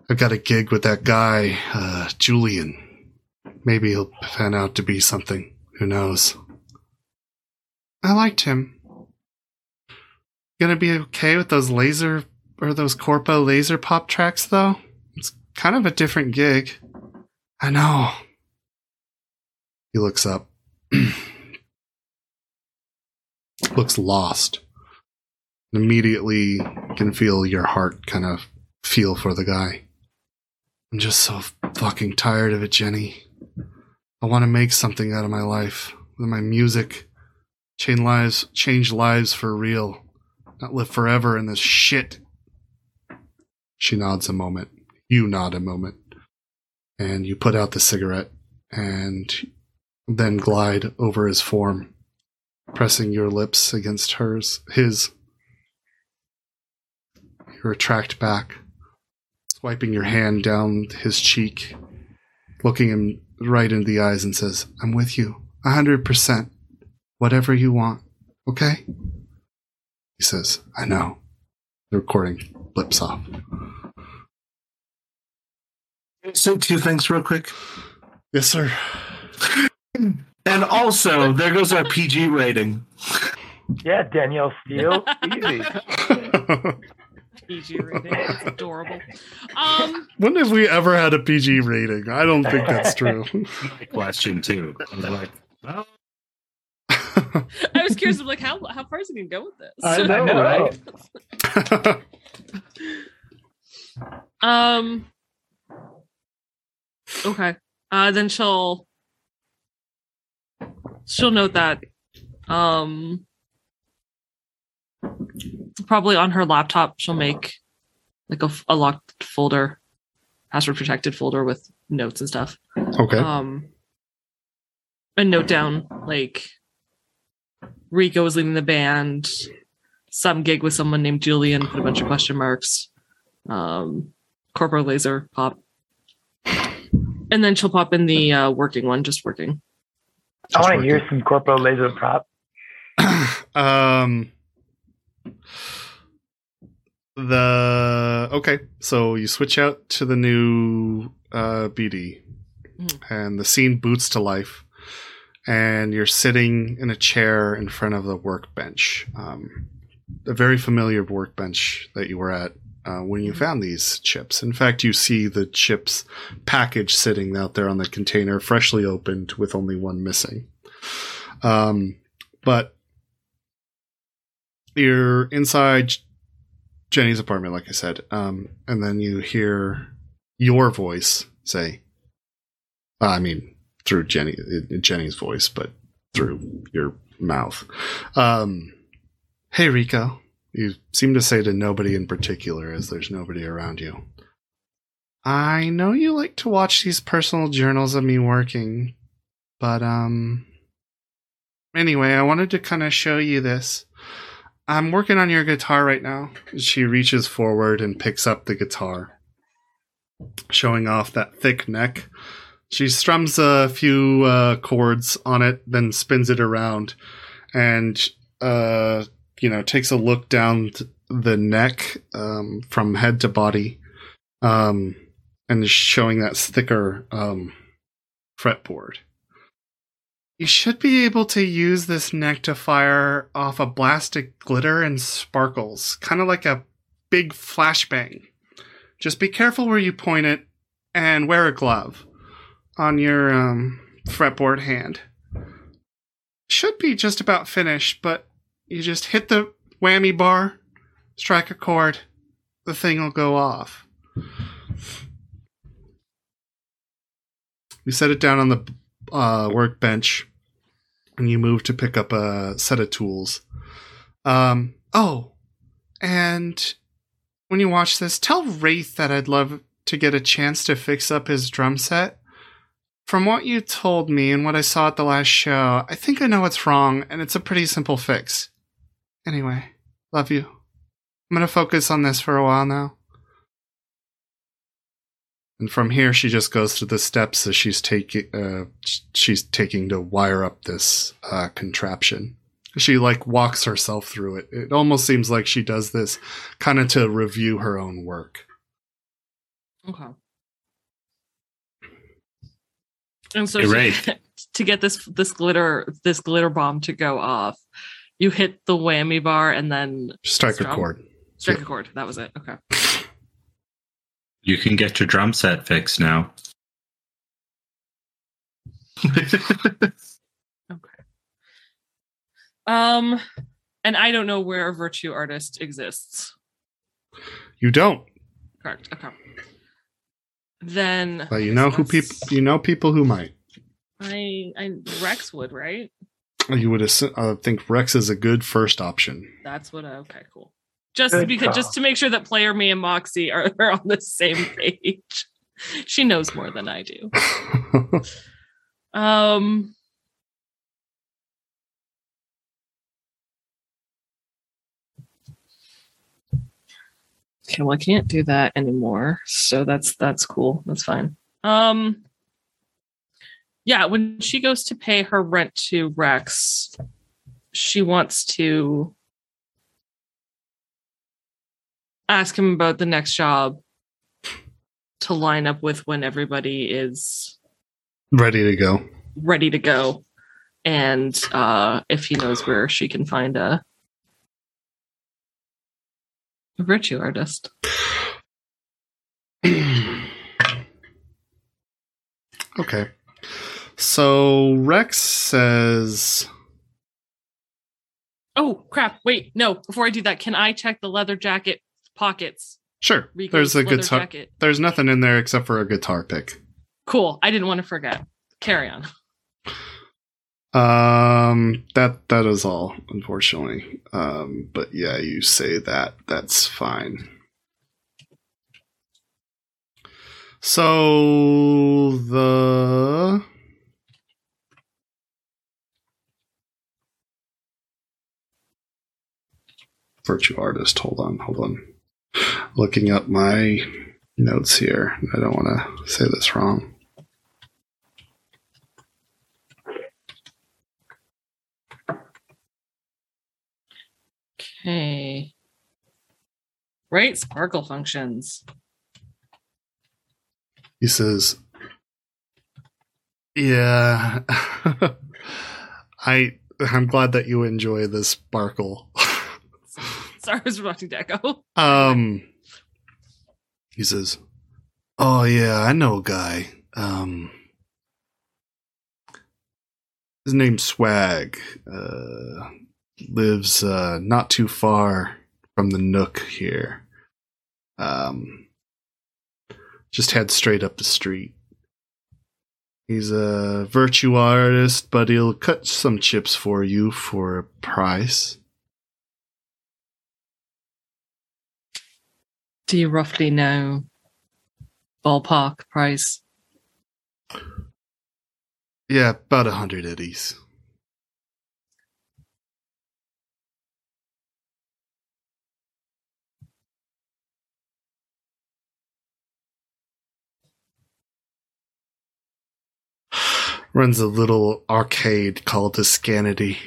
Speaker 1: I've got a gig with that guy, uh, Julian. Maybe he'll pan out to be something. Who knows? I liked him. Gonna be okay with those laser or those corpo laser pop tracks though? It's kind of a different gig. I know. He looks up. looks lost. Immediately can feel your heart kind of feel for the guy. I'm just so fucking tired of it, Jenny. I want to make something out of my life with my music. Change lives, change lives for real. Not live forever in this shit. She nods a moment. You nod a moment. And you put out the cigarette and then glide over his form, pressing your lips against hers, his. You retract back, swiping your hand down his cheek, looking him right into the eyes and says, I'm with you, a hundred percent. Whatever you want, okay? He says, I know. The recording blips off.
Speaker 2: Say two things real quick.
Speaker 1: Yes, sir.
Speaker 2: And also, there goes our PG rating.
Speaker 3: Yeah, Danielle Steel. Easy.
Speaker 4: PG rating. It's adorable. Um,
Speaker 1: when have we ever had a PG rating? I don't think that's true.
Speaker 5: My question too. I was like, well,
Speaker 4: I was curious, I'm like, how how far is he gonna go with this?
Speaker 2: I know,
Speaker 3: know.
Speaker 2: right?
Speaker 4: Um. Okay. Uh, then she'll she'll note that. Um. Probably on her laptop, she'll make like a locked folder, password protected folder with notes and stuff.
Speaker 1: okay.
Speaker 4: Um. And note down like Rico was leading the band, some gig with someone named Julian, put a bunch of question marks. Um, Corporal Laser pop. And then she'll pop in the uh, working one, just working.
Speaker 3: I want to hear some Corporal Laser prop.
Speaker 1: um the okay so you switch out to the new uh bd
Speaker 4: Mhm.
Speaker 1: and the scene boots to life and you're sitting in a chair in front of the workbench um a very familiar workbench that you were at uh, when you found these chips in fact you see the chips package sitting out there on the container freshly opened with only one missing um but you're inside Jenny's apartment, like I said, um, and then you hear your voice say, uh, I mean, through Jenny, Jenny's voice, but through your mouth. Um, hey, Rico. You seem to say to nobody in particular, as there's nobody around you. I know you like to watch these personal journals of me working, but, um, anyway, I wanted to kind of show you this. I'm working on your guitar right now. She reaches forward and picks up the guitar, showing off that thick neck. She strums a few uh, chords on it, then spins it around, and uh, you know takes a look down the neck um, from head to body, um, and is showing that thicker um, fretboard. You should be able to use this neck to fire off a blast of glitter and sparkles, kind of like a big flashbang. Just be careful where you point it and wear a glove on your um, fretboard hand. Should be just about finished, but you just hit the whammy bar, strike a chord, the thing will go off. You set it down on the uh, workbench and you move to pick up a set of tools. Um, oh, and when you watch this, tell Wraith that I'd love to get a chance to fix up his drum set. From what you told me and what I saw at the last show, I think I know what's wrong, and it's a pretty simple fix. Anyway, love you. I'm gonna focus on this for a while now. And from here, she just goes to the steps as she's taking uh, she's taking to wire up this uh, contraption. She like walks herself through it. It almost seems like she does this kind of to review her own work.
Speaker 4: Okay. And so
Speaker 5: Hey,
Speaker 4: to,
Speaker 5: Ray.
Speaker 4: get, to get this this glitter this glitter bomb to go off, you hit the whammy bar and then
Speaker 1: Strike a chord.
Speaker 4: strike
Speaker 1: Yep.
Speaker 4: a chord. That was it. Okay.
Speaker 5: you can get your drum set fixed now.
Speaker 4: Okay. Um, and I don't know where a virtue artist exists.
Speaker 1: You don't,
Speaker 4: Correct. Okay. Then
Speaker 1: but you know who people. You know people who might.
Speaker 4: I I Rex would right.
Speaker 1: You would assume, uh, think Rex is a good first option.
Speaker 4: That's what. I, okay, cool. Just
Speaker 3: Good
Speaker 4: because,
Speaker 3: call.
Speaker 4: just to make sure that player me and Moxie are, are on the same page. she knows more than I do. Um. Okay, well, I can't do that anymore, so that's that's cool. That's fine. Um. Yeah, when she goes to pay her rent to Rex, she wants to ask him about the next job to line up with when everybody is
Speaker 1: Ready to go.
Speaker 4: ready to go and uh if he knows where she can find a, a virtue artist
Speaker 1: okay. So Rex says,
Speaker 4: oh crap wait no before i do that can i check the leather jacket pockets
Speaker 1: "Sure,
Speaker 4: Rico's
Speaker 1: there's a guitar.
Speaker 4: jacket
Speaker 1: There's nothing in there except for a guitar pick."
Speaker 4: cool i didn't want to forget carry on
Speaker 1: Um, that that is all, unfortunately. Um, but yeah, you say that. That's fine. So the virtue artist. Hold on, hold on. Looking up my notes here. I don't want to say this wrong.
Speaker 4: okay right sparkle functions
Speaker 1: He says, "Yeah, I I'm glad that you enjoy this sparkle."
Speaker 4: sorry i was watching deco
Speaker 1: um, he says, "Oh yeah, I know a guy. Um, his name's Swag. Uh, lives uh not too far from the Nook here. Um." just head straight up the street. He's a virtue artist, but he'll cut some chips for you for a price.
Speaker 4: Do you roughly know ballpark price
Speaker 1: Yeah, about a hundred eddies. Runs a little arcade called the Scanity.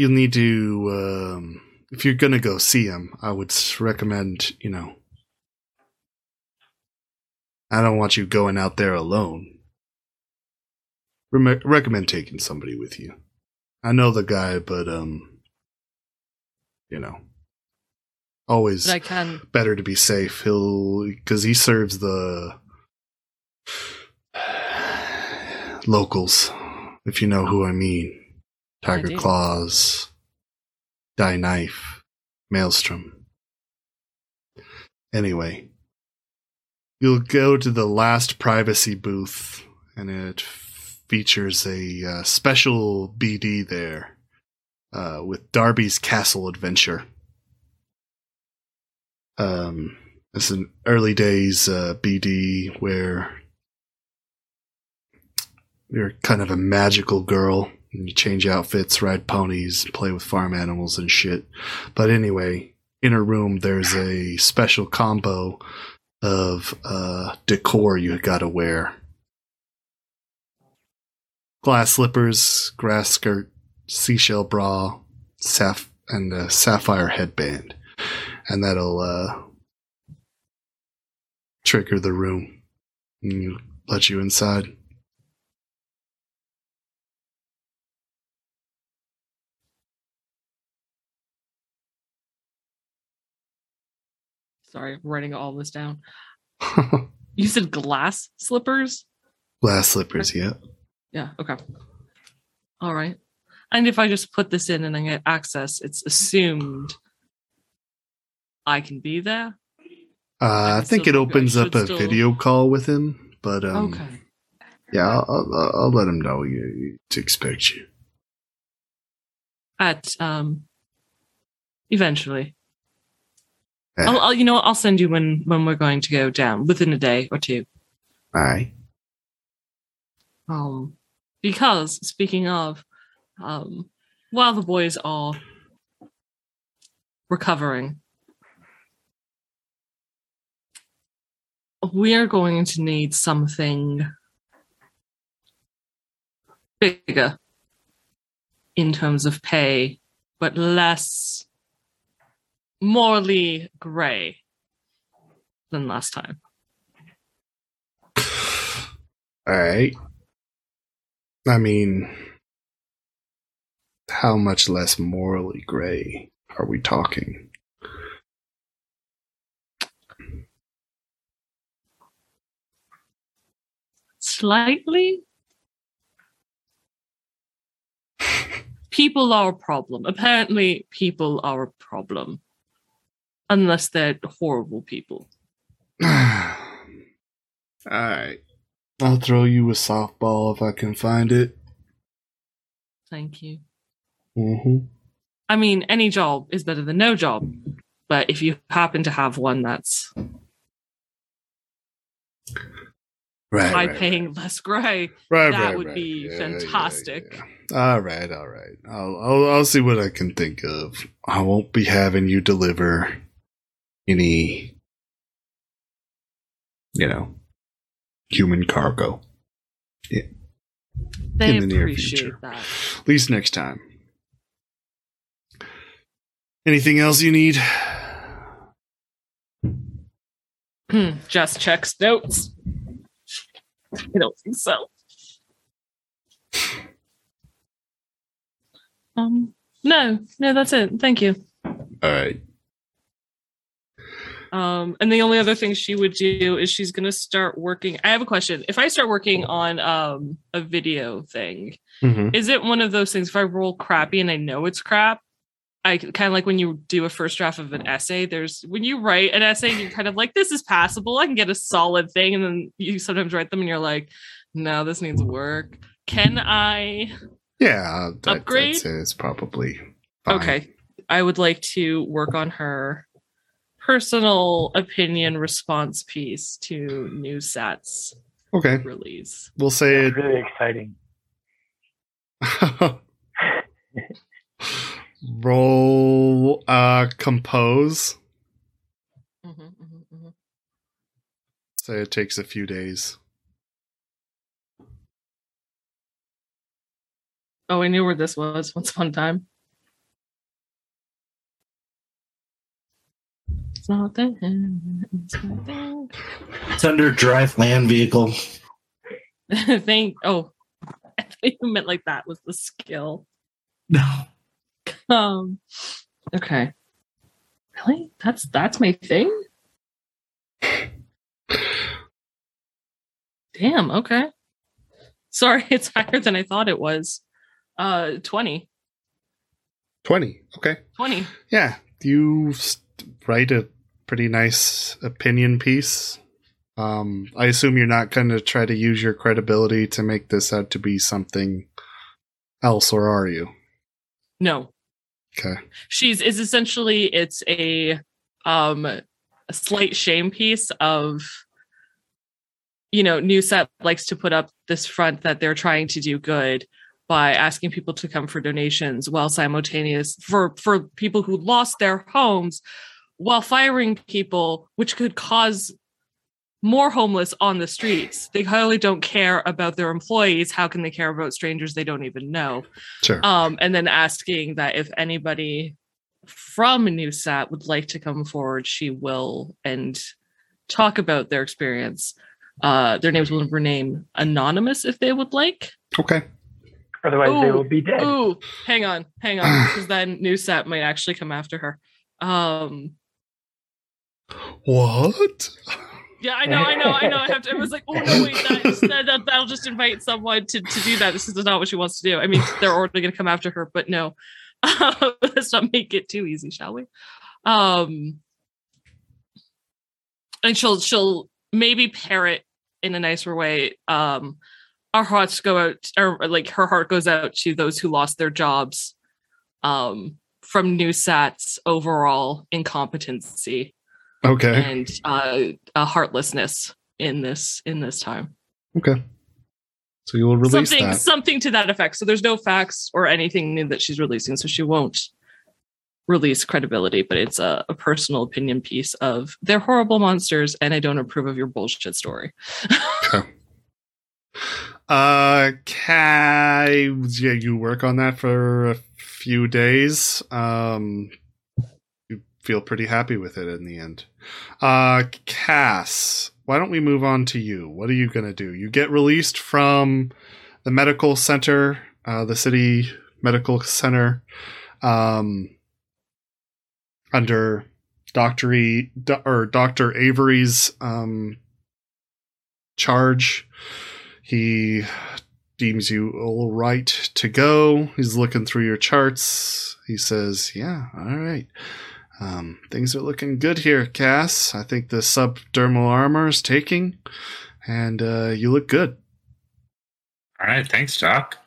Speaker 1: You'll need to, um, if you're gonna go see him, I would recommend, you know, I don't want you going out there alone. Rem- recommend taking somebody with you. I know the guy, but um, you know, always
Speaker 4: but i can
Speaker 1: better to be safe. He'll because he serves the locals, if you know who I mean. Tiger. Claws, Die Knife, Maelstrom. Anyway, you'll go to the last privacy booth, and it features a uh, special BD there uh, with Darby's Castle Adventure. Um, it's an early days uh, BD where you're kind of a magical girl you change outfits, ride ponies, play with farm animals and shit. But anyway, in a room there's a special combo of uh, decor you gotta wear. Glass slippers, grass skirt, seashell bra, saph- and a sapphire headband. And that'll uh, trigger the room and let you inside.
Speaker 4: Sorry I'm writing all this down you said glass slippers
Speaker 1: Glass slippers, yeah.
Speaker 4: Yeah. Okay. All right. And if I just put this in and I get access, it's assumed I can be there.
Speaker 1: Uh, I
Speaker 4: can
Speaker 1: think it opens up a
Speaker 4: still-
Speaker 1: video call with him, but um,
Speaker 4: okay.
Speaker 1: yeah, I'll, I'll, I'll let him know you, to expect you.
Speaker 4: At um, eventually, I'll, I'll you know I'll send you when when we're going to go down within a day or two.
Speaker 1: all right.
Speaker 4: Um, because speaking of, um, while the boys are recovering, we are going to need something bigger in terms of pay, but less morally gray than last time.
Speaker 1: All right. I mean, how much less morally gray are we talking?
Speaker 4: Slightly. People are a problem. Apparently, people are a problem. Unless they're horrible people.
Speaker 1: all right. I'll throw you a softball if I can find it.
Speaker 4: Thank you.
Speaker 1: Mm-hmm.
Speaker 4: I mean, any job is better than no job. But if you happen to have one that's
Speaker 1: Right.
Speaker 4: high
Speaker 1: right,
Speaker 4: paying, less gray,
Speaker 1: Right,
Speaker 4: That
Speaker 1: right,
Speaker 4: would
Speaker 1: right.
Speaker 4: be
Speaker 1: Yeah, yeah,
Speaker 4: fantastic.
Speaker 1: yeah. All right, all right. I'll, I'll I'll see what I can think of. I won't be having you deliver any, you know, human cargo.
Speaker 4: they
Speaker 1: In the near
Speaker 4: appreciate
Speaker 1: future.
Speaker 4: that.
Speaker 1: At least next time. Anything else you need?
Speaker 4: Just checks notes. I don't think so. Um, no, no, that's it. Thank you.
Speaker 1: All right.
Speaker 4: Um, and the only other thing she would do is she's gonna start working. I have a question. If I start working on um a video thing,
Speaker 1: Mm-hmm.
Speaker 4: is it one of those things if I roll crappy and I know it's crap? I kind of like when you do a first draft of an essay, there's when you write an essay, you're kind of like, this is passable. I can get a solid thing. And then you sometimes write them and you're like, no, this needs work. Can I?
Speaker 1: Yeah, that,
Speaker 4: Upgrade?
Speaker 1: It's probably fine.
Speaker 4: Okay. I would like to work on her personal opinion response piece to new sets
Speaker 1: Okay,
Speaker 4: release.
Speaker 1: we'll say
Speaker 3: It's really exciting.
Speaker 1: Roll uh compose.
Speaker 4: Mhm, mhm, mhm.
Speaker 1: Say it takes a few days.
Speaker 4: Oh, I knew where this was once upon a time. It's not there. It's not there.
Speaker 2: It's under drive land vehicle.
Speaker 4: Thank. Oh, I thought you meant like that was the skill.
Speaker 2: No.
Speaker 4: Um. Okay. Really? That's that's my thing. Damn. Okay. Sorry, it's higher than I thought it was. Uh, 20.
Speaker 1: 20. Okay.
Speaker 4: 20.
Speaker 1: Yeah. You s- write a pretty nice opinion piece. Um, I assume you're not going to try to use your credibility to make this out to be something else, or are you?
Speaker 4: No,
Speaker 1: Okay.
Speaker 4: she's is essentially it's a um a slight shame piece of you know new set likes to put up this front that they're trying to do good by asking people to come for donations while simultaneous for for people who lost their homes while firing people which could cause more homeless on the streets they clearly don't care about their employees how can they care about strangers they don't even know
Speaker 1: Sure.
Speaker 4: um, and then asking that if anybody from NewSat would like to come forward, she will and talk about their experience. Uh, their names will remain anonymous if they would like.
Speaker 1: okay.
Speaker 3: Otherwise, they will be dead.
Speaker 4: Ooh, hang on, hang on, because then NewSat might actually come after her. Um,
Speaker 1: What?
Speaker 4: Yeah, I know, I know, I know. I have to. I was like, oh no, wait, that, that, that that'll just invite someone to, to do that. This is not what she wants to do. I mean, they're already going to come after her, but no, let's not make it too easy, shall we? Um, and she'll she'll maybe parrot in a nicer way. Um, our hearts go out, or like her heart goes out to those who lost their jobs. Um, from NewSat's overall incompetency
Speaker 1: Okay.
Speaker 4: and uh, a heartlessness in this in this time.
Speaker 1: Okay. So you will release
Speaker 4: something
Speaker 1: that.
Speaker 4: something to that effect. So there's no facts or anything new that she's releasing, so she won't release credibility. But it's a, a personal opinion piece of they're horrible monsters, and I don't approve of your bullshit story.
Speaker 1: Uh, Kai, yeah, you work on that for a few days. Um, you feel pretty happy with it in the end. Uh, Cass, why don't we move on to you? What are you gonna do? You get released from the medical center, uh, the city medical center, um, under e, or Doctor Avery's um charge. He deems you all right to go. He's looking through your charts. He says, "Yeah, all right. Um, things are looking good here, Cass. I think the subdermal armor is taking, and uh, you look good."
Speaker 5: All right, thanks, Doc.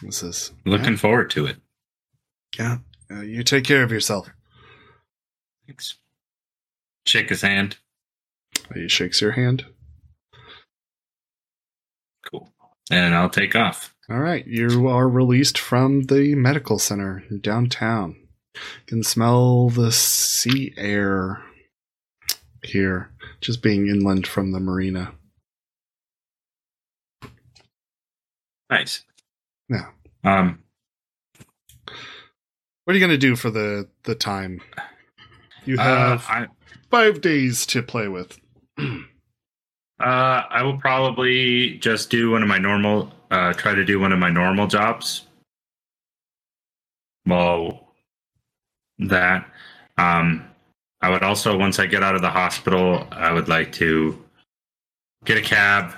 Speaker 1: He says,
Speaker 5: Looking forward to it.
Speaker 1: "Yeah, uh, you take care of yourself."
Speaker 5: Thanks. Shake his hand.
Speaker 1: He shakes your hand.
Speaker 5: Cool. And I'll take off.
Speaker 1: All right, you are released from the medical center downtown. Can smell the sea air here, just being inland from the marina.
Speaker 5: Nice.
Speaker 1: Yeah.
Speaker 5: Um,
Speaker 1: What are you going to do for the the time? You
Speaker 5: uh,
Speaker 1: have
Speaker 5: I,
Speaker 1: five days to play with.
Speaker 5: uh, I will probably just do one of my normal, uh, try to do one of my normal jobs. Well, that, um, I would also, once I get out of the hospital, I would like to get a cab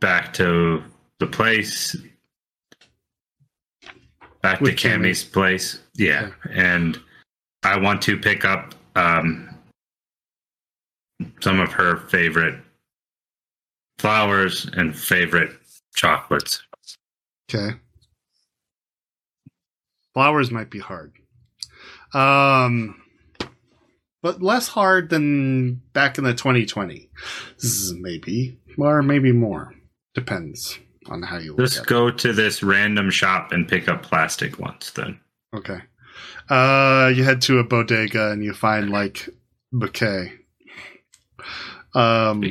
Speaker 5: back to the place, back
Speaker 1: With
Speaker 5: to Cammy's place. Yeah. And I want to pick up um, some of her favorite flowers and favorite chocolates.
Speaker 1: Okay. Flowers might be hard. Um but less hard than back in the 2020. Maybe. Or maybe more. Depends on how you
Speaker 5: Just go to this random shop and pick up plastic ones then.
Speaker 1: Okay. Uh you head to a bodega and you find like bouquet. Um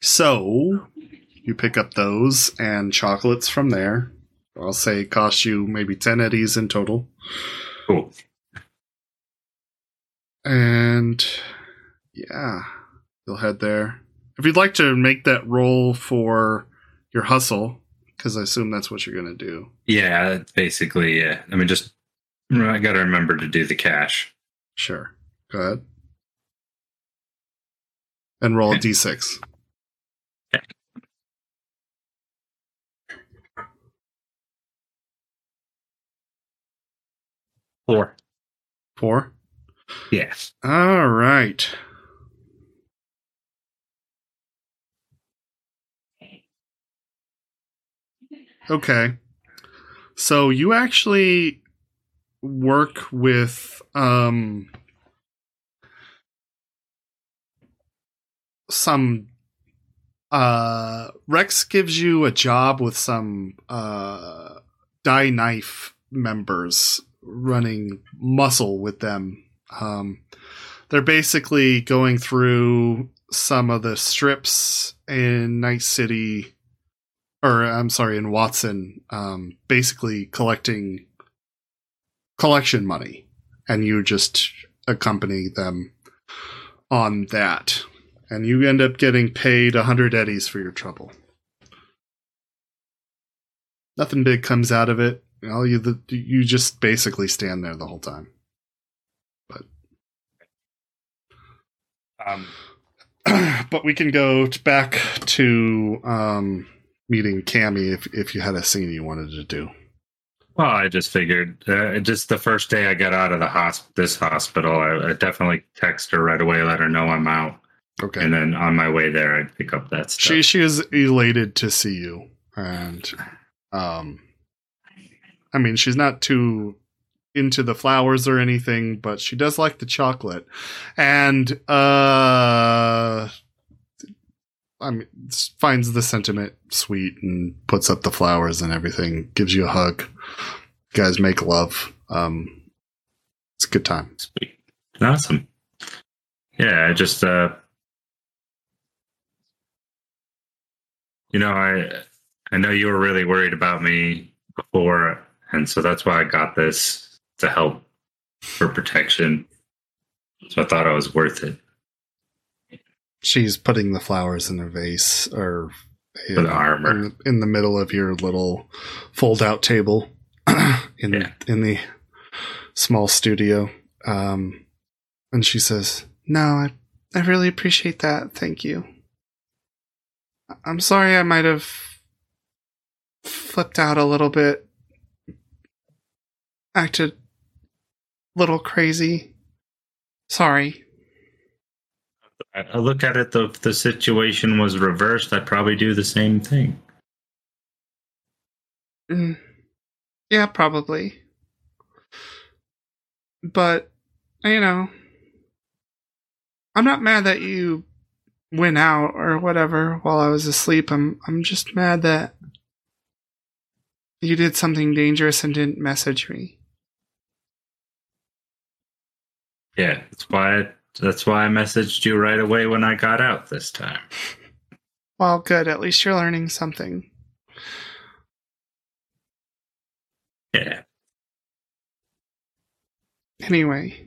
Speaker 1: So you pick up those and chocolates from there. I'll say cost you maybe 10 eddies in total.
Speaker 5: Cool.
Speaker 1: And yeah, you'll head there. If you'd like to make that roll for your hustle, because I assume that's what you're going to do.
Speaker 5: Yeah, basically, yeah. I mean, just, I got to remember to do the cash.
Speaker 1: Sure. Go ahead. And roll a d6.
Speaker 5: Four.
Speaker 1: Four.
Speaker 5: Yes.
Speaker 1: All right. Okay. So you actually work with um some uh Rex gives you a job with some uh die knife members running muscle with them. Um they're basically going through some of the strips in Night City or I'm sorry, in Watson, um, basically collecting collection money, and you just accompany them on that, and you end up getting paid a hundred eddies for your trouble. Nothing big comes out of it. You know, you the, you just basically stand there the whole time. But
Speaker 5: Um,
Speaker 1: but we can go t- back to um, meeting Cammy if if you had a scene you wanted to do.
Speaker 5: well, I just figured, uh, just the first day I got out of the hosp- this hospital, I, I definitely text her right away, let her know I'm out,
Speaker 1: Okay.
Speaker 5: and then on my way there, I'd pick up that stuff.
Speaker 1: she she is elated to see you, and um, I mean she's not too into the flowers or anything, but she does like the chocolate, and uh, I mean finds the sentiment sweet and puts up the flowers and everything, gives you a hug. You guys make love. Um, it's a good time.
Speaker 5: Sweet. Awesome. Yeah, I just uh you know, I I know you were really worried about me before, and so that's why I got this to help for protection. So I thought it was worth it
Speaker 1: She's putting the flowers in a vase or
Speaker 5: the armor.
Speaker 1: in, in the middle of your little fold out table in
Speaker 5: Yeah.
Speaker 1: in the small studio um and she says no i i really appreciate that thank you i'm sorry i might have flipped out a little bit acted a little crazy sorry
Speaker 5: I, look at it, the if the situation was reversed, I'd probably do the same thing.
Speaker 1: Mm. Yeah, probably. But, you know, I'm not mad that you went out or whatever while I was asleep. I'm I'm just mad that you did something dangerous and didn't message me.
Speaker 5: Yeah, that's why I, that's why I messaged you right away when I got out this time.
Speaker 1: Well, good. At least you're learning something.
Speaker 5: Yeah.
Speaker 1: Anyway.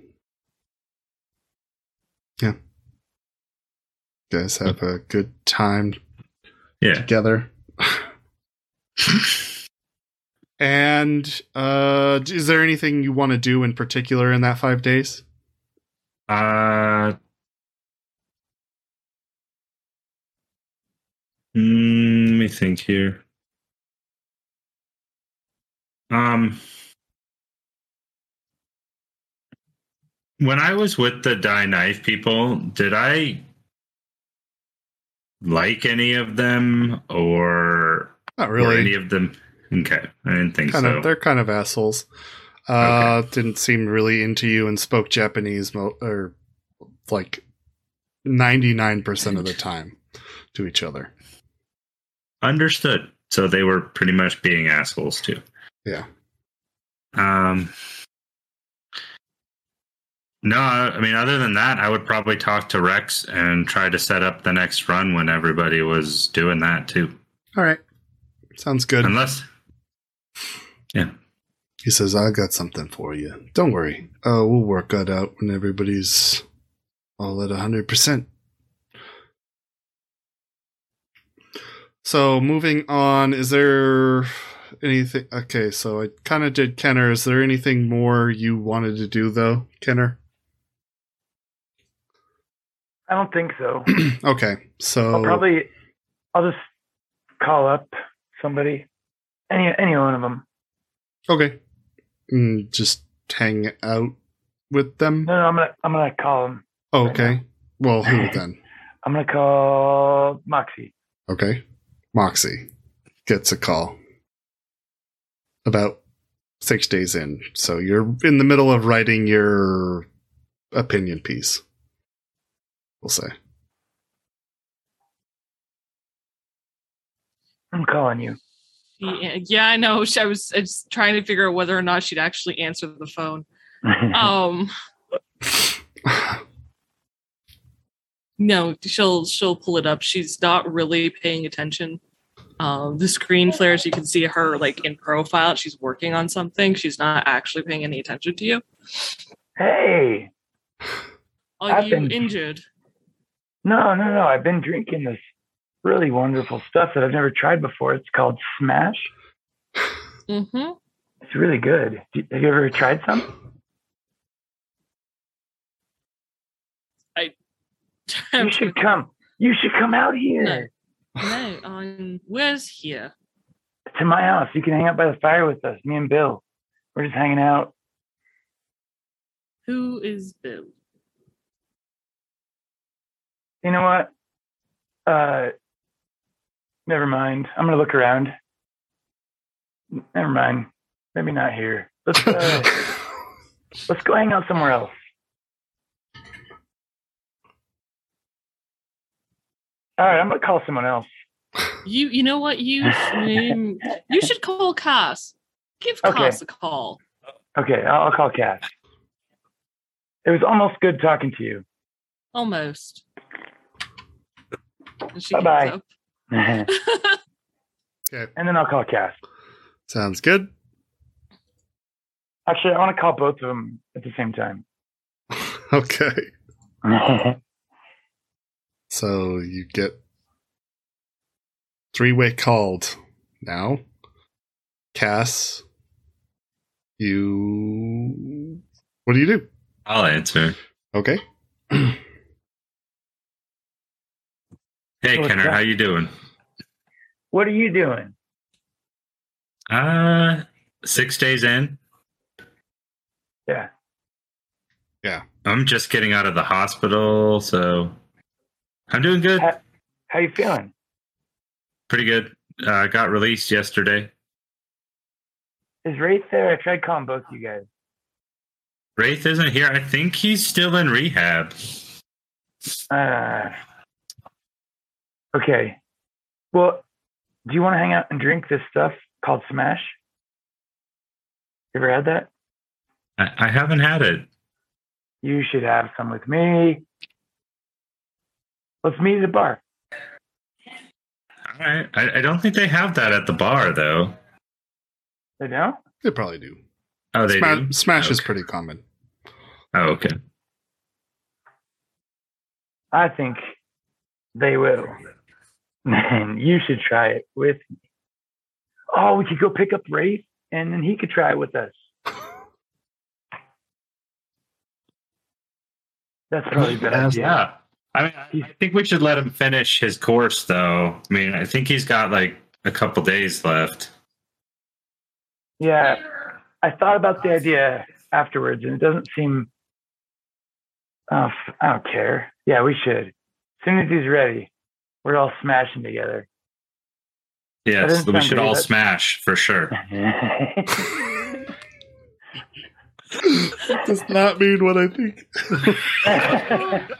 Speaker 1: Yeah. You guys have a good time
Speaker 5: Yeah.
Speaker 1: together. and uh is there anything you want to do in particular in that 5 days?
Speaker 5: Uh, mm, let me think here. Um, when I was with the die knife people, did I like any of them or
Speaker 1: Not
Speaker 5: were any of them? Okay, I didn't think
Speaker 1: Kind
Speaker 5: so.
Speaker 1: of they're kind of assholes. Uh didn't seem really into you and spoke Japanese mo- or like 99% of the time to each other.
Speaker 5: Understood. So they were pretty much being assholes too.
Speaker 1: Yeah.
Speaker 5: Um. No, I mean, other than that, I would probably talk to Rex and try to set up the next run when everybody was doing that too.
Speaker 1: All right. Sounds good.
Speaker 5: Unless,
Speaker 1: He says, I got something for you. Don't worry. Uh, we'll work that out when everybody's all at 100%. So, moving on, is there anything? Okay, so I kind of did Kenner. Is there anything more you wanted to do, though, Kenner?
Speaker 3: I don't think so.
Speaker 1: okay, so.
Speaker 3: I'll probably, I'll just call up somebody, any any one of them.
Speaker 1: Okay. Mm, just hang out with them?
Speaker 3: No, no, I'm gonna I'm gonna call them.
Speaker 1: Oh, okay. Well, who then?
Speaker 3: I'm gonna call Moxie.
Speaker 1: Okay. Moxie gets a call about six days in. So you're in the middle of writing your opinion piece. We'll say.
Speaker 3: I'm calling you.
Speaker 4: Yeah, yeah, I know. I was, I was trying to figure out whether or not she'd actually answer the phone. Um, no, she'll she'll pull it up. She's not really paying attention. Um, the screen flares. You can see her like in profile. She's working on something. She's not actually paying any attention to you.
Speaker 3: hey,
Speaker 4: Are
Speaker 3: I've
Speaker 4: you
Speaker 3: been-
Speaker 4: injured?
Speaker 3: no, no, no. I've been drinking this really wonderful stuff that I've never tried before. It's called Smash.
Speaker 4: Mm-hmm.
Speaker 3: It's really good. Have you ever tried some? I. You should come. You should come out here
Speaker 4: no, um, where's here?
Speaker 3: to my house. You can hang out by the fire with us. Me and Bill. We're just hanging out.
Speaker 4: Who is Bill?
Speaker 3: You know what? Uh, never mind. I'm gonna look around. Never mind. Maybe not here. Let's uh, let's go hang out somewhere else. All right, I'm gonna call someone else.
Speaker 4: You you know what you you should call Cass. Give
Speaker 3: Okay.
Speaker 4: Cass a call.
Speaker 3: Okay, I'll, I'll call Cass. It was almost good talking to you.
Speaker 4: Almost. And she gets
Speaker 3: and then I'll call Cass.
Speaker 1: Sounds good.
Speaker 3: Actually, I want to call both of them at the same time.
Speaker 1: Okay. So you get three way called now. Cass, you. What do you do?
Speaker 5: I'll answer.
Speaker 1: Okay.
Speaker 5: Hey,
Speaker 3: What's
Speaker 5: Kenner, how you doing?
Speaker 3: What are you doing?
Speaker 5: Uh, six days in.
Speaker 3: Yeah. Yeah.
Speaker 5: I'm just getting out of the hospital, so I'm doing good.
Speaker 3: Ha- How you feeling?
Speaker 5: Pretty good. Uh, got released yesterday.
Speaker 3: Is Wraith there? I tried calling both you guys.
Speaker 5: Wraith isn't here. I think he's still in rehab.
Speaker 3: Uh, okay. Well, do you want to hang out and drink this stuff called Smash? You ever had that?
Speaker 5: I, I haven't had it.
Speaker 3: You should have some with me. Let's meet at the bar.
Speaker 5: All right. I, I don't think they have that at the bar, though.
Speaker 3: They don't?
Speaker 1: They probably do.
Speaker 5: Oh, they
Speaker 1: Sma-
Speaker 5: do.
Speaker 1: Smash is pretty common.
Speaker 5: Oh, okay.
Speaker 3: I think they will. And you should try it with me. Oh, we could go pick up Wraith and then he could try it with us. That's probably
Speaker 2: Yes.
Speaker 3: idea.
Speaker 5: Yeah. I mean, I, I think we should let him finish his course, though. I mean, I think he's got like a couple days left.
Speaker 3: Yeah, I thought about the idea afterwards, and it doesn't seem. Oh, I don't care. Yeah, we should. As soon as he's ready, we're all smashing together.
Speaker 5: Yes, we should
Speaker 3: good,
Speaker 5: all
Speaker 3: that-
Speaker 5: smash for sure.
Speaker 1: Does not mean what I think.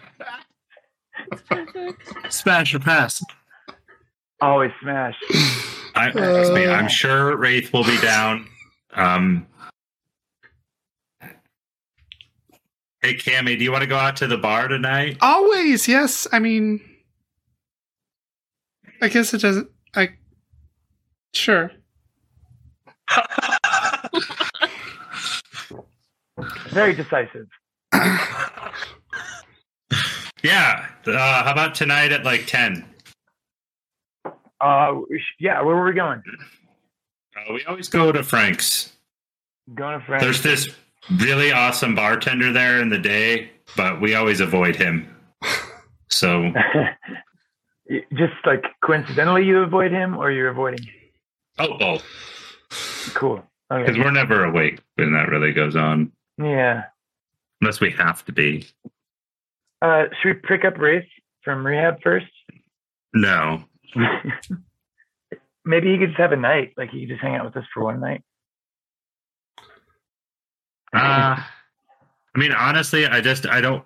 Speaker 2: Smash or pass.
Speaker 3: Always smash.
Speaker 5: I, trust me,
Speaker 1: Uh.
Speaker 5: I'm sure Wraith will be down. Um, hey, Cammy, do you want to go out to the bar tonight?
Speaker 1: Always, yes. I mean, I guess it doesn't. I sure.
Speaker 3: Very decisive.
Speaker 5: Yeah. Uh, how about tonight at like 10?
Speaker 3: Uh, yeah, where were we going?
Speaker 5: Uh, we always go to Frank's.
Speaker 3: Going to France.
Speaker 5: There's this really awesome bartender there in the day, but we always avoid him. So,
Speaker 3: Just like coincidentally, you avoid him, or you're avoiding. him?
Speaker 5: oh, both.
Speaker 3: Cool.
Speaker 5: Because
Speaker 3: Okay.
Speaker 5: we're never awake when that really goes on,
Speaker 3: Yeah.
Speaker 5: unless we have to be.
Speaker 3: Uh, should we pick up Wraith from rehab first?
Speaker 5: No.
Speaker 3: Maybe he could just have a night. Like he could just hang out with us for one night.
Speaker 5: Uh, I mean, honestly, I just, I don't,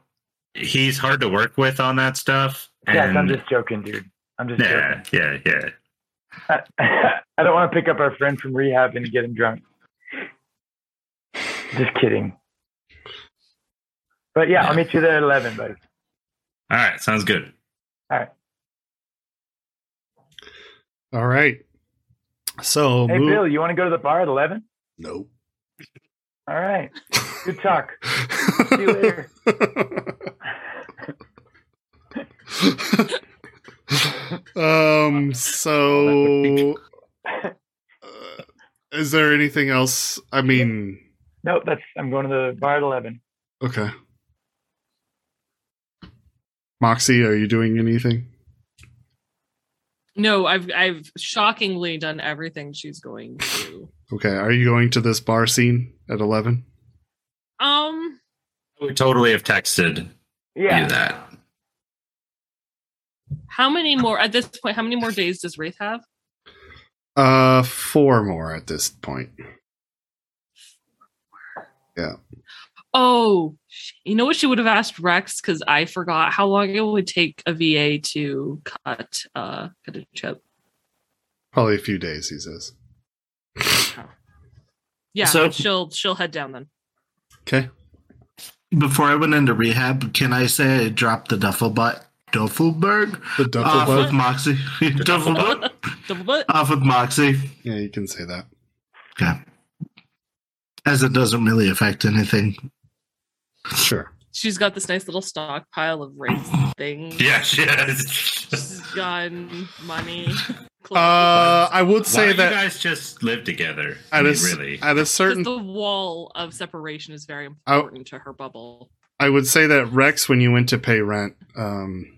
Speaker 5: he's hard to work with on that stuff.
Speaker 3: Yes, I'm just joking, dude. I'm just joking.
Speaker 5: yeah, yeah, yeah.
Speaker 3: joking. I don't want to pick up our friend from rehab and get him drunk. Just kidding. But yeah, I'll meet you there at 11, buddy.
Speaker 5: All right. Sounds good.
Speaker 3: All right.
Speaker 1: All right. So
Speaker 3: Hey,
Speaker 1: move-
Speaker 3: Bill, you want to go to the bar at 11?
Speaker 1: Nope.
Speaker 3: All right. Good talk. See you later.
Speaker 1: um. So, uh, is there anything else? I mean,
Speaker 3: Nope, that's I'm going to the bar at 11.
Speaker 1: okay. Moxie, are you doing anything?
Speaker 4: No, I've I've shockingly done everything she's going to.
Speaker 1: Okay, are you going to this bar scene at 11?
Speaker 4: Um,
Speaker 5: I would totally have texted
Speaker 3: Yeah.
Speaker 5: you that.
Speaker 4: How many more at this point? How many more days does Wraith have?
Speaker 1: Uh, four more at this point.
Speaker 4: Yeah. Oh, you know what she would have asked Rex because I forgot how long it would take a VA to cut uh cut a chip.
Speaker 1: Probably a few days, he says.
Speaker 4: Yeah,
Speaker 2: So-
Speaker 4: she'll she'll head down then.
Speaker 1: Okay.
Speaker 2: Before I went into rehab, can I say I dropped the duffel butt Duffelberg
Speaker 1: The duffel
Speaker 2: off
Speaker 1: bag.
Speaker 2: of Moxie? duffel butt
Speaker 4: Double butt.
Speaker 2: off of Moxie.
Speaker 1: Yeah, you can say that.
Speaker 2: Okay. As it doesn't really affect anything.
Speaker 1: Sure.
Speaker 4: She's got this nice little stockpile of Wraith things.
Speaker 5: Yeah, she has.
Speaker 4: She's gun, money.
Speaker 1: Uh, I would say
Speaker 5: don't
Speaker 1: that
Speaker 5: you guys just live together? I
Speaker 1: at a,
Speaker 5: mean,
Speaker 1: s-
Speaker 5: really.
Speaker 1: at a
Speaker 4: Because
Speaker 1: certain
Speaker 4: the wall of separation is very important to her bubble.
Speaker 1: I would say that Rex, when you went to pay rent, um,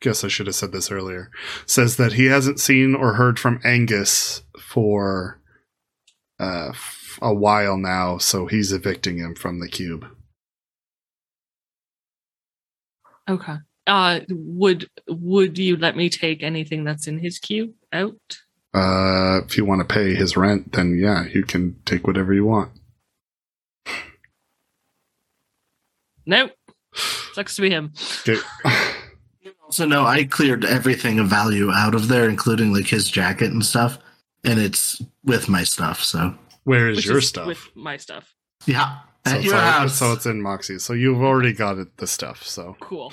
Speaker 1: guess I should have said this earlier, says that he hasn't seen or heard from Angus for uh, a while now, so he's evicting him from the cube.
Speaker 4: Okay. Uh, would would you let me take anything that's in his cube out?
Speaker 1: Uh, if you want to pay his rent, then yeah, you can take whatever you want.
Speaker 4: Nope. Sucks to be him.
Speaker 1: Okay.
Speaker 2: Also, no, I cleared everything of value out of there, including like his jacket and stuff, and it's with my stuff. So
Speaker 1: Where is
Speaker 4: which
Speaker 1: your
Speaker 4: is
Speaker 1: stuff?
Speaker 4: With my stuff.
Speaker 2: yeah,
Speaker 1: so,
Speaker 2: at your
Speaker 1: so-
Speaker 2: house.
Speaker 1: so it's in Moxie. So you've already got it, the stuff. So
Speaker 4: Cool.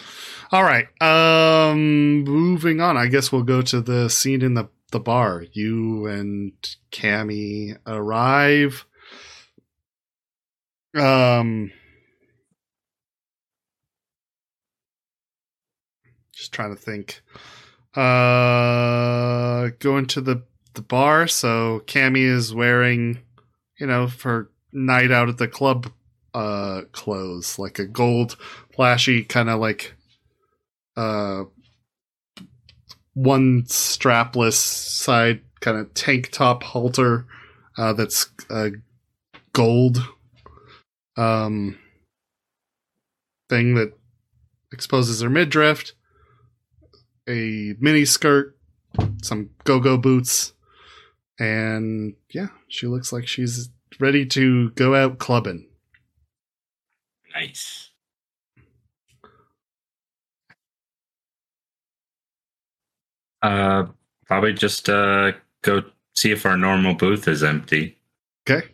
Speaker 1: All right. Um moving on. I guess we'll go to the scene in the the bar. You and Cammy arrive. Um trying to think. Uh going to the the bar, so Cammy is wearing, you know, for night out at the club uh clothes, like a gold flashy kind of like uh one strapless side kind of tank top halter uh that's uh gold um thing that exposes her midriff a mini skirt some go-go boots and yeah she looks like she's ready to go out clubbing
Speaker 5: nice. Uh, probably just uh go see if our normal booth is empty
Speaker 1: okay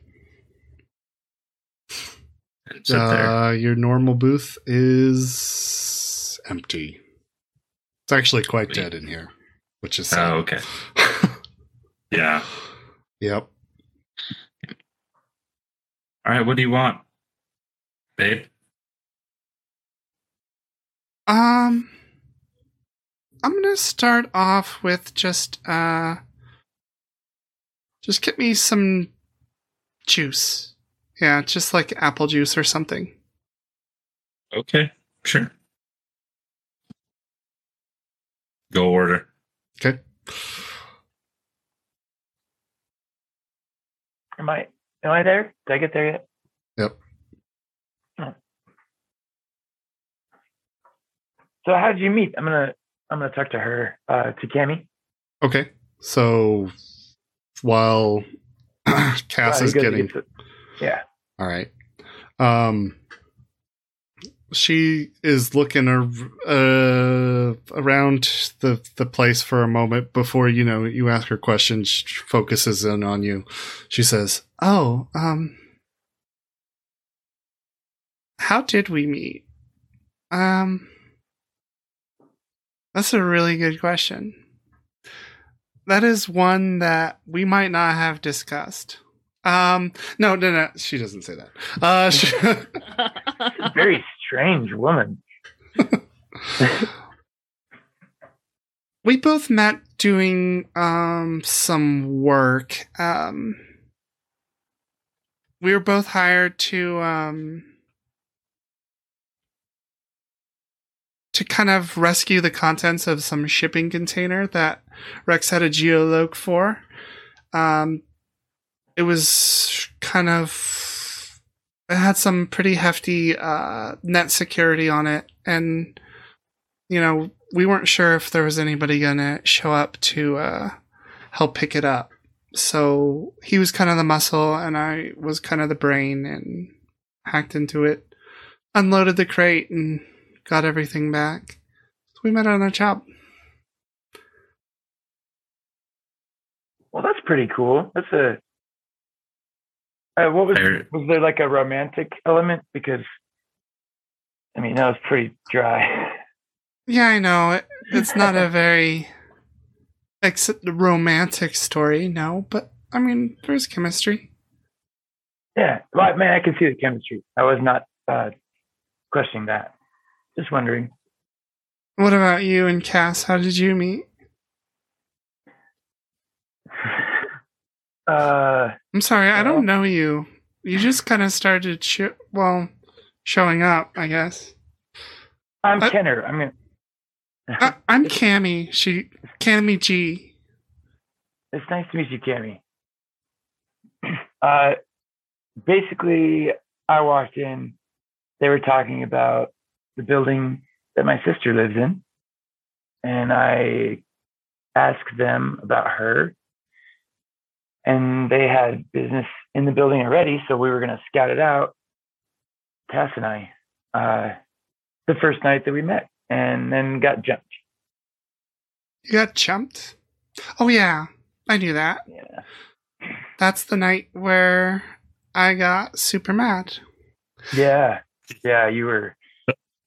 Speaker 5: and sit there.
Speaker 1: Uh, your normal booth is empty. It's actually quite
Speaker 5: Sweet.
Speaker 1: dead in here, which is sad.
Speaker 5: Oh, okay. Yeah.
Speaker 1: yep.
Speaker 5: All right. What do you want, babe?
Speaker 1: Um, I'm gonna start off with just uh, just get me some juice. Yeah, just like apple juice or something.
Speaker 5: Okay. Sure. Go order.
Speaker 1: Okay.
Speaker 3: Am I am I there? Did I get there yet?
Speaker 1: Yep.
Speaker 3: Oh. So how did you meet? I'm gonna I'm gonna talk to her, uh, to Cammy.
Speaker 1: Okay. So while Cass
Speaker 3: Uh,
Speaker 1: is getting
Speaker 3: get to- yeah.
Speaker 1: All right. Um, she is looking ar- uh, around the the place for a moment before you know you ask her questions. She focuses in on you. She says, "Oh, um, how did we meet? Um, that's a really good question. That is one that we might not have discussed." Um, no, no, no. She doesn't say that. Uh, she,
Speaker 3: Very strange woman.
Speaker 1: we both met doing um some work. Um, we were both hired to um to kind of rescue the contents of some shipping container that Rex had a geologue for. Um, it was kind of it had some pretty hefty uh, net security on it, and you know we weren't sure if there was anybody gonna show up to uh, help pick it up. So he was kind of the muscle, and I was kind of the brain, and hacked into it, unloaded the crate, and got everything back. So we met on a job.
Speaker 3: Well, that's pretty cool. That's a. Uh, what was
Speaker 5: There-
Speaker 3: was there like a romantic element? Because, I mean, that was pretty dry.
Speaker 1: Yeah, I know. It, it's not a very ex- romantic story, no, but I mean, there's chemistry.
Speaker 3: Yeah, well, man, I can see the chemistry. I was not uh, questioning that. Just wondering.
Speaker 1: What about you and Cass? How did you meet?
Speaker 3: Uh,
Speaker 1: I'm sorry, I don't know you. You just kind of started, sh- well, showing up, I guess.
Speaker 3: I'm
Speaker 1: Uh,
Speaker 3: Kenner. I'm gonna.
Speaker 1: I- I'm Cammy. She, Cammy G.
Speaker 3: It's nice to meet you, Cammy. Uh, basically, I walked in. They were talking about the building that my sister lives in, and I asked them about her. And they had business in the building already, so we were going to scout it out. Cass and I, uh, the first night that we met, and then got jumped.
Speaker 1: You got jumped? Oh, yeah, I knew that.
Speaker 3: Yeah.
Speaker 1: That's the night where I got super mad.
Speaker 3: Yeah, yeah, you were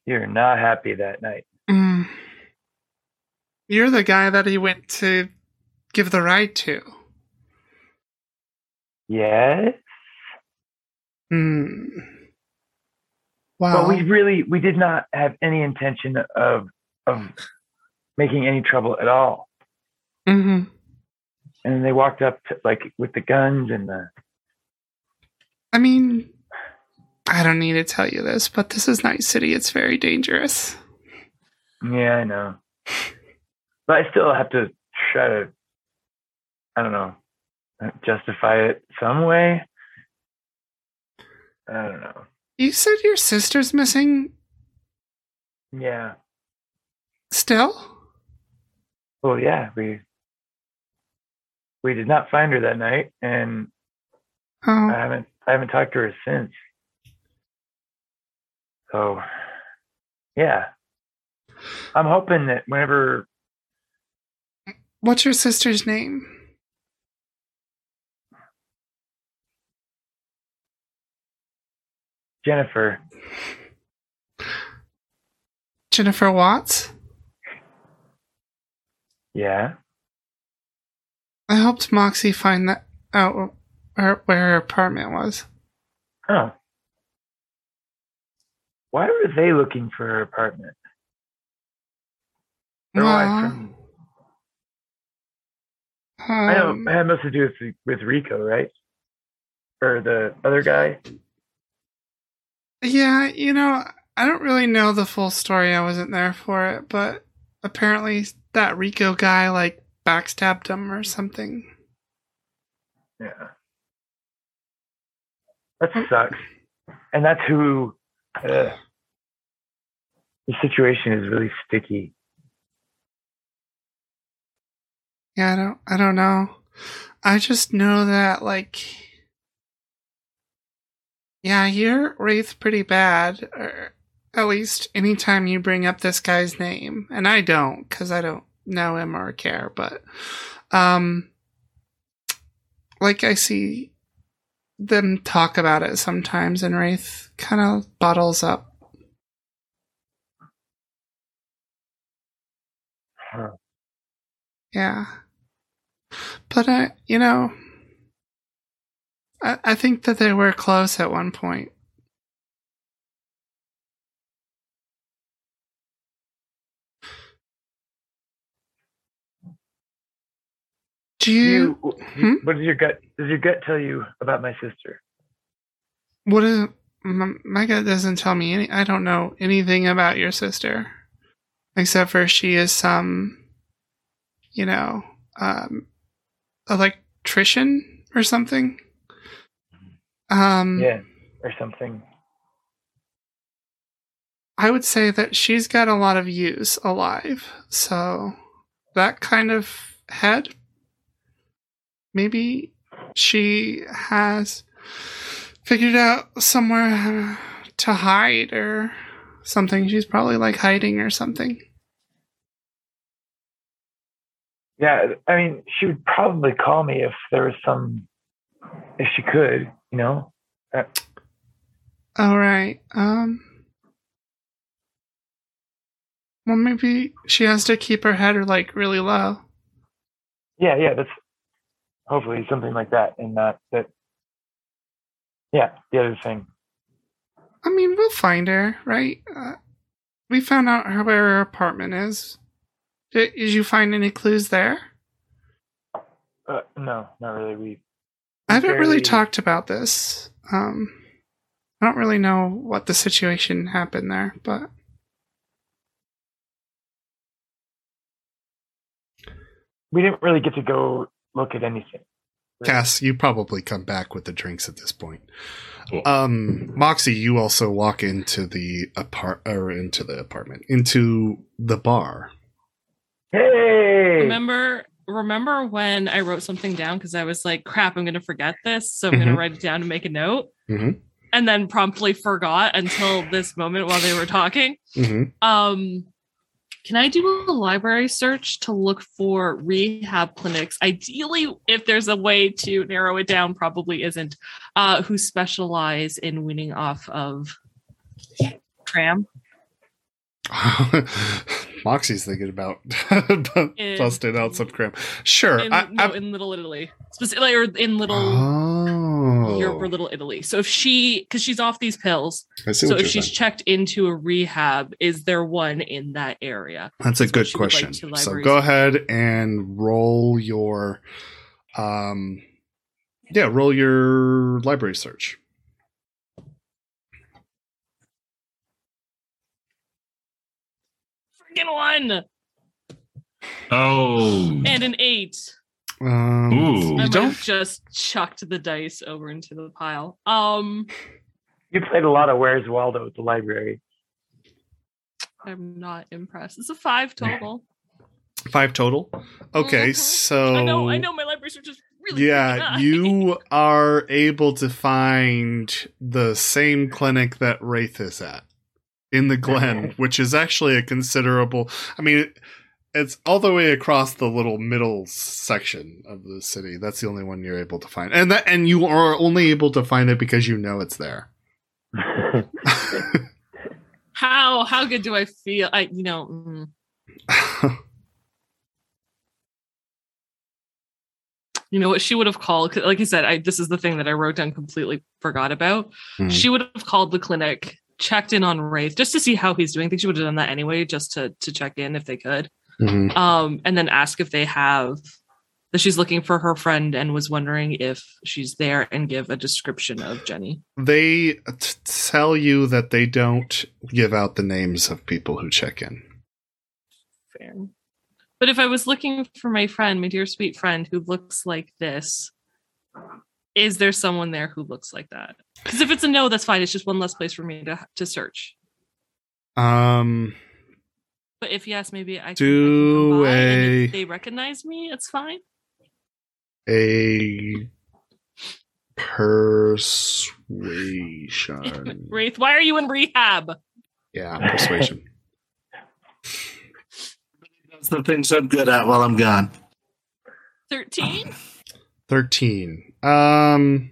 Speaker 3: you were not happy that night.
Speaker 1: Mm. You're the guy that he went to give the ride to.
Speaker 3: Yes,
Speaker 1: Hmm.
Speaker 3: but we really we did not have any intention of of making any trouble at all.
Speaker 1: Mm-hmm.
Speaker 3: And they walked up to, like with the guns and the
Speaker 1: I mean, I don't need to tell you this, but this is Night City. It's very dangerous.
Speaker 3: yeah, I know. But I still have to try to I don't know justify it some way. I don't know.
Speaker 1: You said your sister's missing
Speaker 3: Yeah.
Speaker 1: still?
Speaker 3: Well, yeah, we we did not find her that night, and oh. I
Speaker 1: Oh,
Speaker 3: haven't I haven't talked to her since. So, yeah, I'm hoping that whenever
Speaker 1: what's your sister's name?
Speaker 3: Jennifer,
Speaker 1: Jennifer Watts?
Speaker 3: yeah,
Speaker 1: I helped Moxie find that out where, where her apartment was.
Speaker 3: oh, why were they looking for her apartment? They're
Speaker 1: Well,
Speaker 3: from- I know
Speaker 1: um,
Speaker 3: it had most to do with with Rico, right? Or the other guy.
Speaker 1: Yeah, you know, I don't really know the full story. I wasn't there for it, but apparently that Rico guy like backstabbed him or something.
Speaker 3: Yeah. That sucks. And that's who uh, the situation is really sticky.
Speaker 1: Yeah, I don't I don't know. I just know that like Yeah, you're Wraith pretty bad. Or at least anytime you bring up this guy's name. And I don't, because I don't know him or care, but um like I see them talk about it sometimes and Wraith kind of bottles up.
Speaker 3: Huh.
Speaker 1: Yeah. But I, you know, I, I think that they were close at one point. Do you,
Speaker 3: you,
Speaker 1: Hmm?
Speaker 3: what does your gut does your gut tell you about my sister?
Speaker 1: what is, my, my gut doesn't tell me any, I don't know anything about your sister.
Speaker 6: except for she is some, you know, um, electrician or something. Um,
Speaker 3: Yeah, or something.
Speaker 6: I would say that she's got a lot of use alive. So that kind of head, maybe she has figured out somewhere to hide or something. She's probably like hiding or something.
Speaker 3: Yeah, I mean, she would probably call me if there was some, if she could, you know.
Speaker 6: All right. Um. Well, maybe she has to keep her head like really low.
Speaker 3: Yeah, yeah, that's hopefully something like that. And that that, yeah, the other thing.
Speaker 6: I mean, we'll find her, right? Uh, we found out her, where her apartment is. Did, did you find any clues there?
Speaker 3: Uh, no, not really. We
Speaker 6: I haven't really talked about this. Um, I don't really know what the situation happened there, but
Speaker 3: we didn't really get to go look at anything.
Speaker 1: Cass, you probably come back with the drinks at this point.
Speaker 5: Cool.
Speaker 1: Um, Moxie, you also walk into the apart or into the apartment, into the bar.
Speaker 3: Hey,
Speaker 4: Remember remember when I wrote something down because I was like, crap, I'm gonna forget this. So I'm gonna
Speaker 1: Mhm.
Speaker 4: write it down and make a note.
Speaker 1: Mhm.
Speaker 4: And then promptly forgot until this moment while they were talking.
Speaker 1: Mm-hmm.
Speaker 4: Um can I do a library search to look for rehab clinics? Ideally, if there's a way to narrow it down, probably isn't, uh, who specialize in weaning off of tram.
Speaker 1: Moxie's thinking about busting out some cram. Sure.
Speaker 4: In,
Speaker 1: I,
Speaker 4: no, in Little Italy. Specifically, or in Little
Speaker 1: oh,
Speaker 4: Europe or Little Italy. So if she, because she's off these pills,
Speaker 1: I see
Speaker 4: so if she's
Speaker 1: saying.
Speaker 4: checked into a rehab, is there one in that area?
Speaker 1: That's a good
Speaker 4: would like
Speaker 1: question. so go ahead and roll your, um, yeah, roll your library search.
Speaker 4: Freaking one
Speaker 5: Oh,
Speaker 4: and an eight.
Speaker 1: Um,
Speaker 5: Ooh.
Speaker 4: I might
Speaker 1: don't.
Speaker 4: have just chucked the dice over into the pile. Um,
Speaker 3: you played a lot of Where's Waldo at the library.
Speaker 4: I'm not impressed. It's a five total.
Speaker 1: Five total. Okay,
Speaker 4: Mhm.
Speaker 1: so
Speaker 4: I know, I know. My library search is really
Speaker 1: Yeah,
Speaker 4: high.
Speaker 1: you are able to find the same clinic that Wraith is at in the Glen, which is actually a considerable. I mean, it's all the way across the little middle section of the city. That's the only one you're able to find, and that and you are only able to find it because you know it's there.
Speaker 4: How how good do I feel? I you know. mm. You know what she would have called Like I said, I this is the thing that I wrote down, completely forgot about.
Speaker 1: Hmm.
Speaker 4: She would have called the clinic, checked in on Wraith just to see how he's doing. I think she would have done that anyway, just to to check in if they could.
Speaker 1: Mhm.
Speaker 4: Um, and then ask if they have that she's looking for her friend and was wondering if she's there and give a description of Jenny.
Speaker 1: They t- tell you that they don't give out the names of people who check in.
Speaker 4: Fair. But if I was looking for my friend, my dear sweet friend who looks like this, is there someone there who looks like that? Because if it's a no, that's fine. It's just one less place for me to to search.
Speaker 1: Um.
Speaker 4: But if yes, maybe I
Speaker 1: Do
Speaker 4: can come by, and
Speaker 1: a-
Speaker 4: they recognize me, it's fine.
Speaker 1: a persuasion.
Speaker 4: Wraith, why are you in rehab?
Speaker 1: Yeah, persuasion.
Speaker 2: That's the things I'm good at while I'm gone.
Speaker 4: Thirteen.
Speaker 1: Thirteen. Um.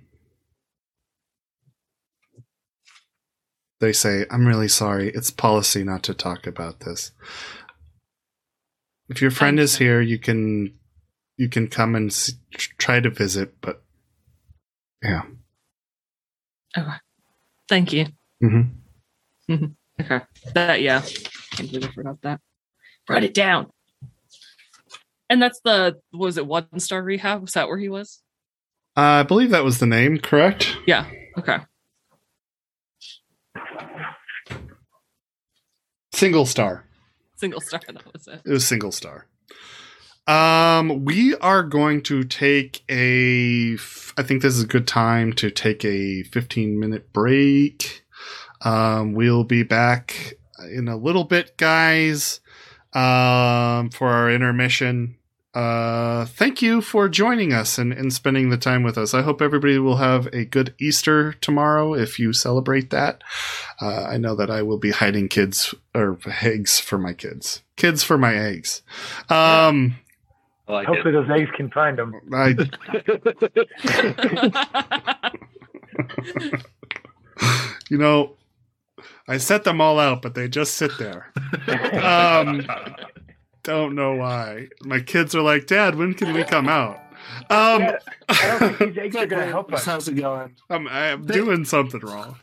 Speaker 1: They say, "I'm really sorry. It's policy not to talk about this. If your friend is here, you can, you can come and s- try to visit. But yeah, Okay.
Speaker 4: Thank you.
Speaker 1: hmm
Speaker 4: Okay. That yeah. Can't believe I forgot that. Write it down. And that's the was it one star rehab? Was that where he was?
Speaker 1: I believe that was the name. Correct.
Speaker 4: Yeah. Okay.
Speaker 1: Single star.
Speaker 4: Single star. That was it.
Speaker 1: It was single star. Um, we are going to take a. f- I think this is a good time to take a 15 minute break. Um, we'll be back in a little bit, guys. Um, for our intermission. Uh, thank you for joining us and, and spending the time with us. I hope everybody will have a good Easter tomorrow if you celebrate that. Uh, I know that I will be hiding kids or eggs for my kids, kids for my eggs. Um,
Speaker 7: I like
Speaker 3: Hopefully, those eggs can find them.
Speaker 1: I, you know, I set them all out, but they just sit there. Um, don't know why. My kids are like, Dad, when can we come out? Um,
Speaker 3: I don't think these eggs are going to help us.
Speaker 2: How's it going?
Speaker 1: I'm, I'm
Speaker 2: Thank-
Speaker 1: doing something wrong.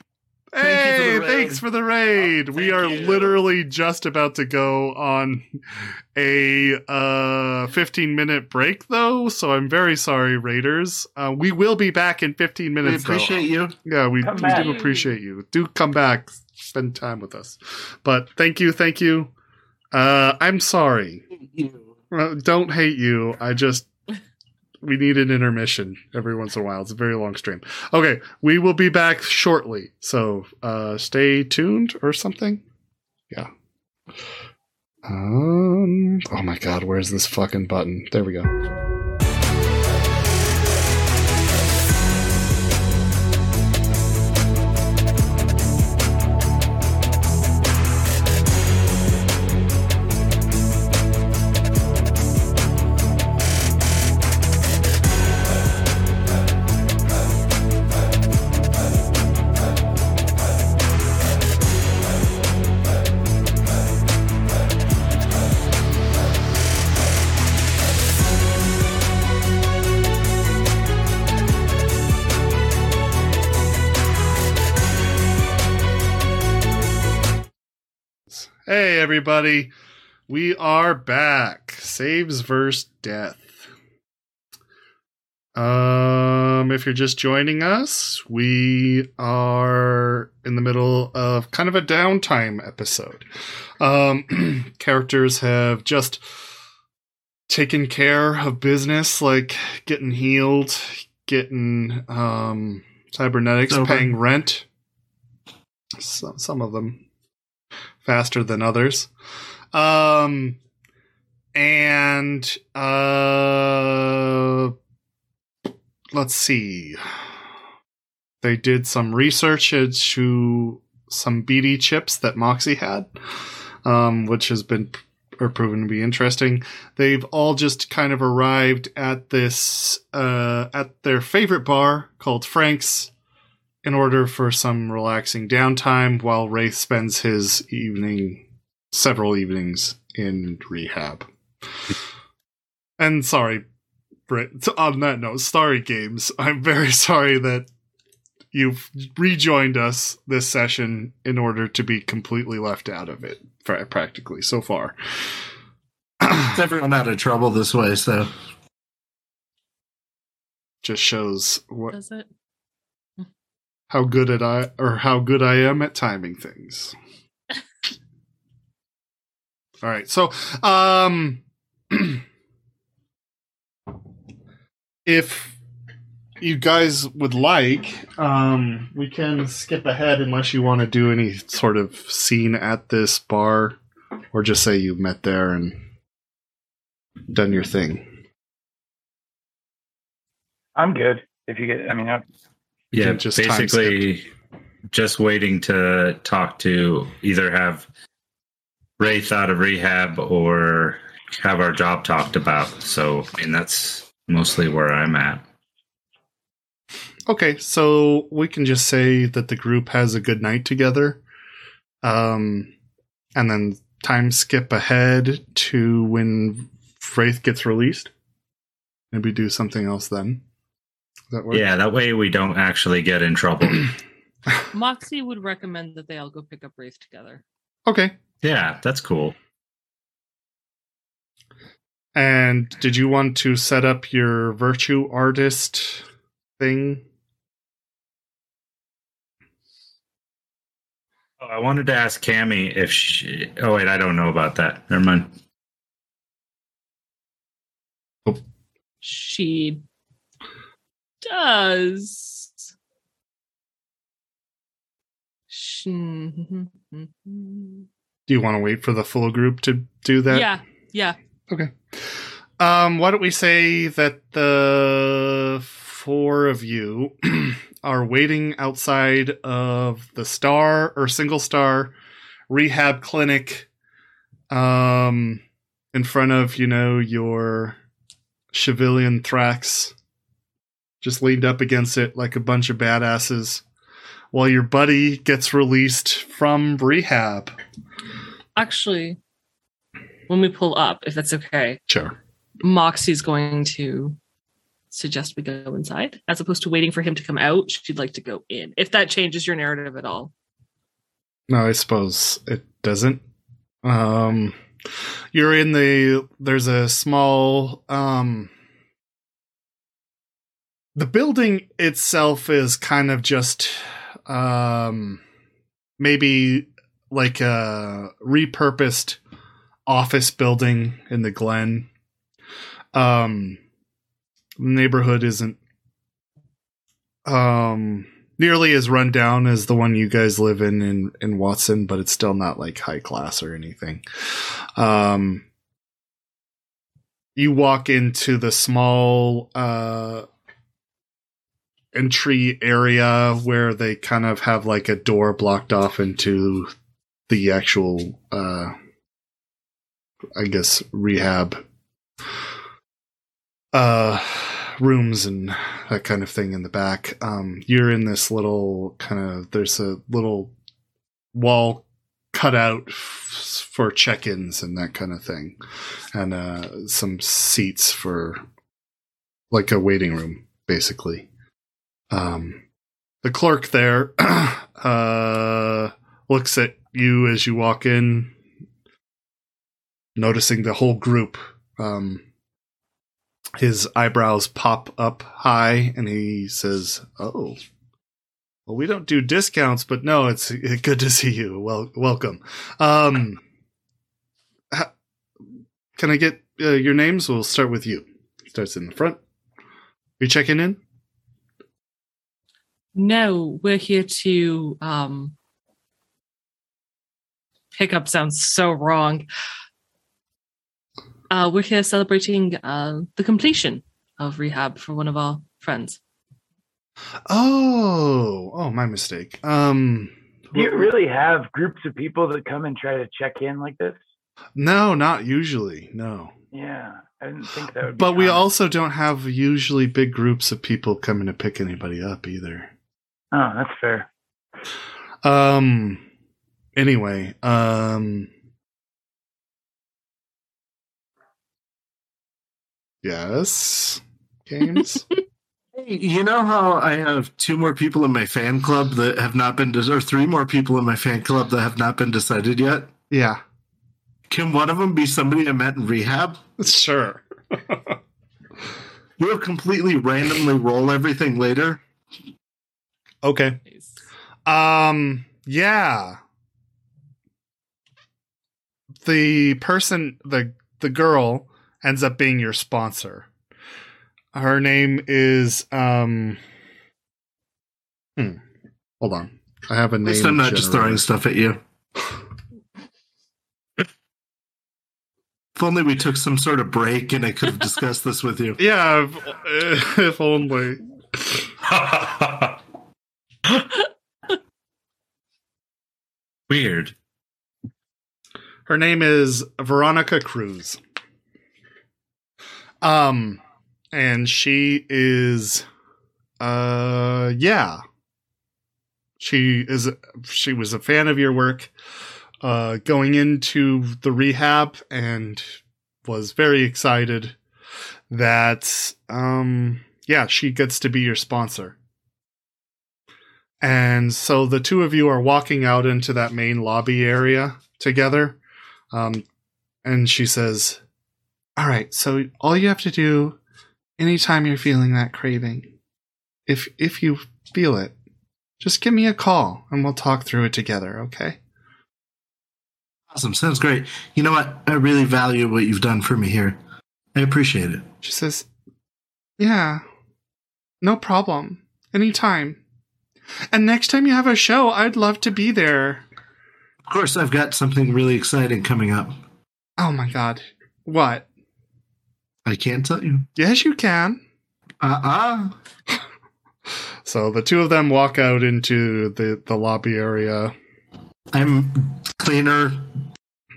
Speaker 2: Thank you for
Speaker 1: Hey, thanks for the raid.
Speaker 7: Oh,
Speaker 1: we are
Speaker 7: you.
Speaker 1: literally just about to go on a uh 15 minute break though, so I'm very sorry raiders. Uh, we will be back in 15
Speaker 2: We
Speaker 1: minutes though.
Speaker 2: appreciate you.
Speaker 1: Yeah, we, we do appreciate you. Do come back, spend time with us. But thank you, thank you. Uh I'm sorry. Don't hate you. I just we need an intermission every once in a while. It's a very long stream. Okay, we will be back shortly. So uh stay tuned or something. Yeah. Um oh my god, where's this fucking button? There we go. Everybody. We are back. Saves versus death. Um if you're just joining us, we are in the middle of kind of a downtime episode. Um characters have just taken care of business like getting healed, getting um cybernetics paying rent. Some some of them faster than others. Um, and uh, let's see. They did some research into some BD chips that Moxie had, um, which has been or proven to be interesting. They've all just kind of arrived at this uh, at their favorite bar called Frank's in order for some relaxing downtime while Wraith spends his evening, several evenings in rehab. And sorry, Brit, on that note, sorry, games. I'm very sorry that you've rejoined us this session in order to be completely left out of it, pra- practically so far.
Speaker 2: Everyone out of trouble this way, so
Speaker 1: Just shows what
Speaker 4: Does it?
Speaker 1: How good at I or how good I am at timing things. All right. So, um if you guys would like, um we can skip ahead unless you want to do any sort of scene at this bar or just say you met there and done your thing.
Speaker 3: I'm good. If you get, I mean, I,
Speaker 5: Yeah,
Speaker 1: just
Speaker 5: basically just waiting to talk to either have Wraith out of rehab or have our job talked about. So, I mean, that's mostly where I'm at.
Speaker 1: Okay, so we can just say that the group has a good night together. Um and then time skip ahead to when Wraith gets released. Maybe do something else then. Does that work?
Speaker 5: Yeah, that way we don't actually get in trouble.
Speaker 4: Moxie would recommend that they all go pick up Wraith together.
Speaker 1: Okay.
Speaker 5: yeah, that's cool.
Speaker 1: And did you want to set up your virtue artist thing?
Speaker 5: Oh, I wanted to ask Cammy if she. Oh wait, I don't know about that. Never mind.
Speaker 4: She does.
Speaker 1: Do you want to wait for the full group to do that?
Speaker 4: yeah, yeah.
Speaker 1: Okay. Um, why don't we say that the four of you are waiting outside of the star or single star rehab clinic um in front of, you know, your Chevillon Thrax just leaned up against it like a bunch of badasses while your buddy gets released from rehab.
Speaker 4: Actually, when we pull up, if that's okay,
Speaker 1: Sure.
Speaker 4: Moxie's going to suggest we go inside as opposed to waiting for him to come out. She'd like to go in. If that changes your narrative at all.
Speaker 1: No, I suppose it doesn't. Um, you're in the. There's a small. Um, the building itself is kind of just, um, maybe like a repurposed office building in the Glen. Um, neighborhood isn't um nearly as run down as the one you guys live in in in Watson, but it's still not like high class or anything. Um, you walk into the small uh entry area where they kind of have like a door blocked off into the actual uh I guess rehab uh rooms and that kind of thing in the back. Um, you're in this little kind of there's a little wall cut out f- for check-ins and that kind of thing, and uh, some seats for like a waiting room, basically. Um, the clerk there uh, looks at you as you walk in, noticing the whole group. Um, his eyebrows pop up high and he says, "Oh, well, we don't do discounts, but no, it's good to see you. Well, welcome. Um, can I get uh, your names? We'll start with you. Starts in the front. Are You checking in?
Speaker 4: No, we're here to um pick up sounds so wrong. Uh we're here celebrating uh the completion of rehab for one of our friends.
Speaker 1: Oh, oh, my mistake. Um,
Speaker 3: Do you really have groups of people that come and try to check in like this?
Speaker 1: no, not usually. No.
Speaker 3: Yeah, I didn't think that would. Be
Speaker 1: But we also don't have usually big groups of people coming to pick anybody up either.
Speaker 3: Oh, that's fair.
Speaker 1: Um. Anyway, um. Yes. Games.
Speaker 2: You know how I have two more people in my fan club that have not been, de- or three more people in my fan club that have not been decided yet?
Speaker 1: yeah.
Speaker 2: Can one of them be somebody I met in rehab?
Speaker 1: Sure.
Speaker 2: We'll completely randomly roll everything later.
Speaker 1: Okay. Um. Yeah. The person, the the girl, ends up being your sponsor. Her name is um. Hmm. Hold on. I have a
Speaker 2: At
Speaker 1: name.
Speaker 2: least I'm not just throwing stuff at you. if only we took some sort of break and I could have discussed this with you.
Speaker 1: Yeah, if, if only.
Speaker 5: Weird.
Speaker 1: Her name is Veronica Cruz. Um, and she is, uh, yeah. She is. She was a fan of your work, uh, going into the rehab, and was very excited that, um, yeah, she gets to be your sponsor. And so the two of you are walking out into that main lobby area together. Um, and she says, All right, so all you have to do anytime you're feeling that craving, if if you feel it,
Speaker 6: just give me a call and we'll talk through it together, okay?
Speaker 2: Awesome. Sounds great. You know what? I really value what you've done for me here. I appreciate it.
Speaker 6: She says, Yeah, no problem. Anytime. And next time you have a show, I'd love to be there.
Speaker 2: Of course, I've got something really exciting coming up.
Speaker 6: Oh my god. What?
Speaker 2: I can't tell you.
Speaker 6: Yes, you can.
Speaker 2: Uh uh
Speaker 1: So the two of them walk out into the, the lobby area.
Speaker 2: I'm cleaner,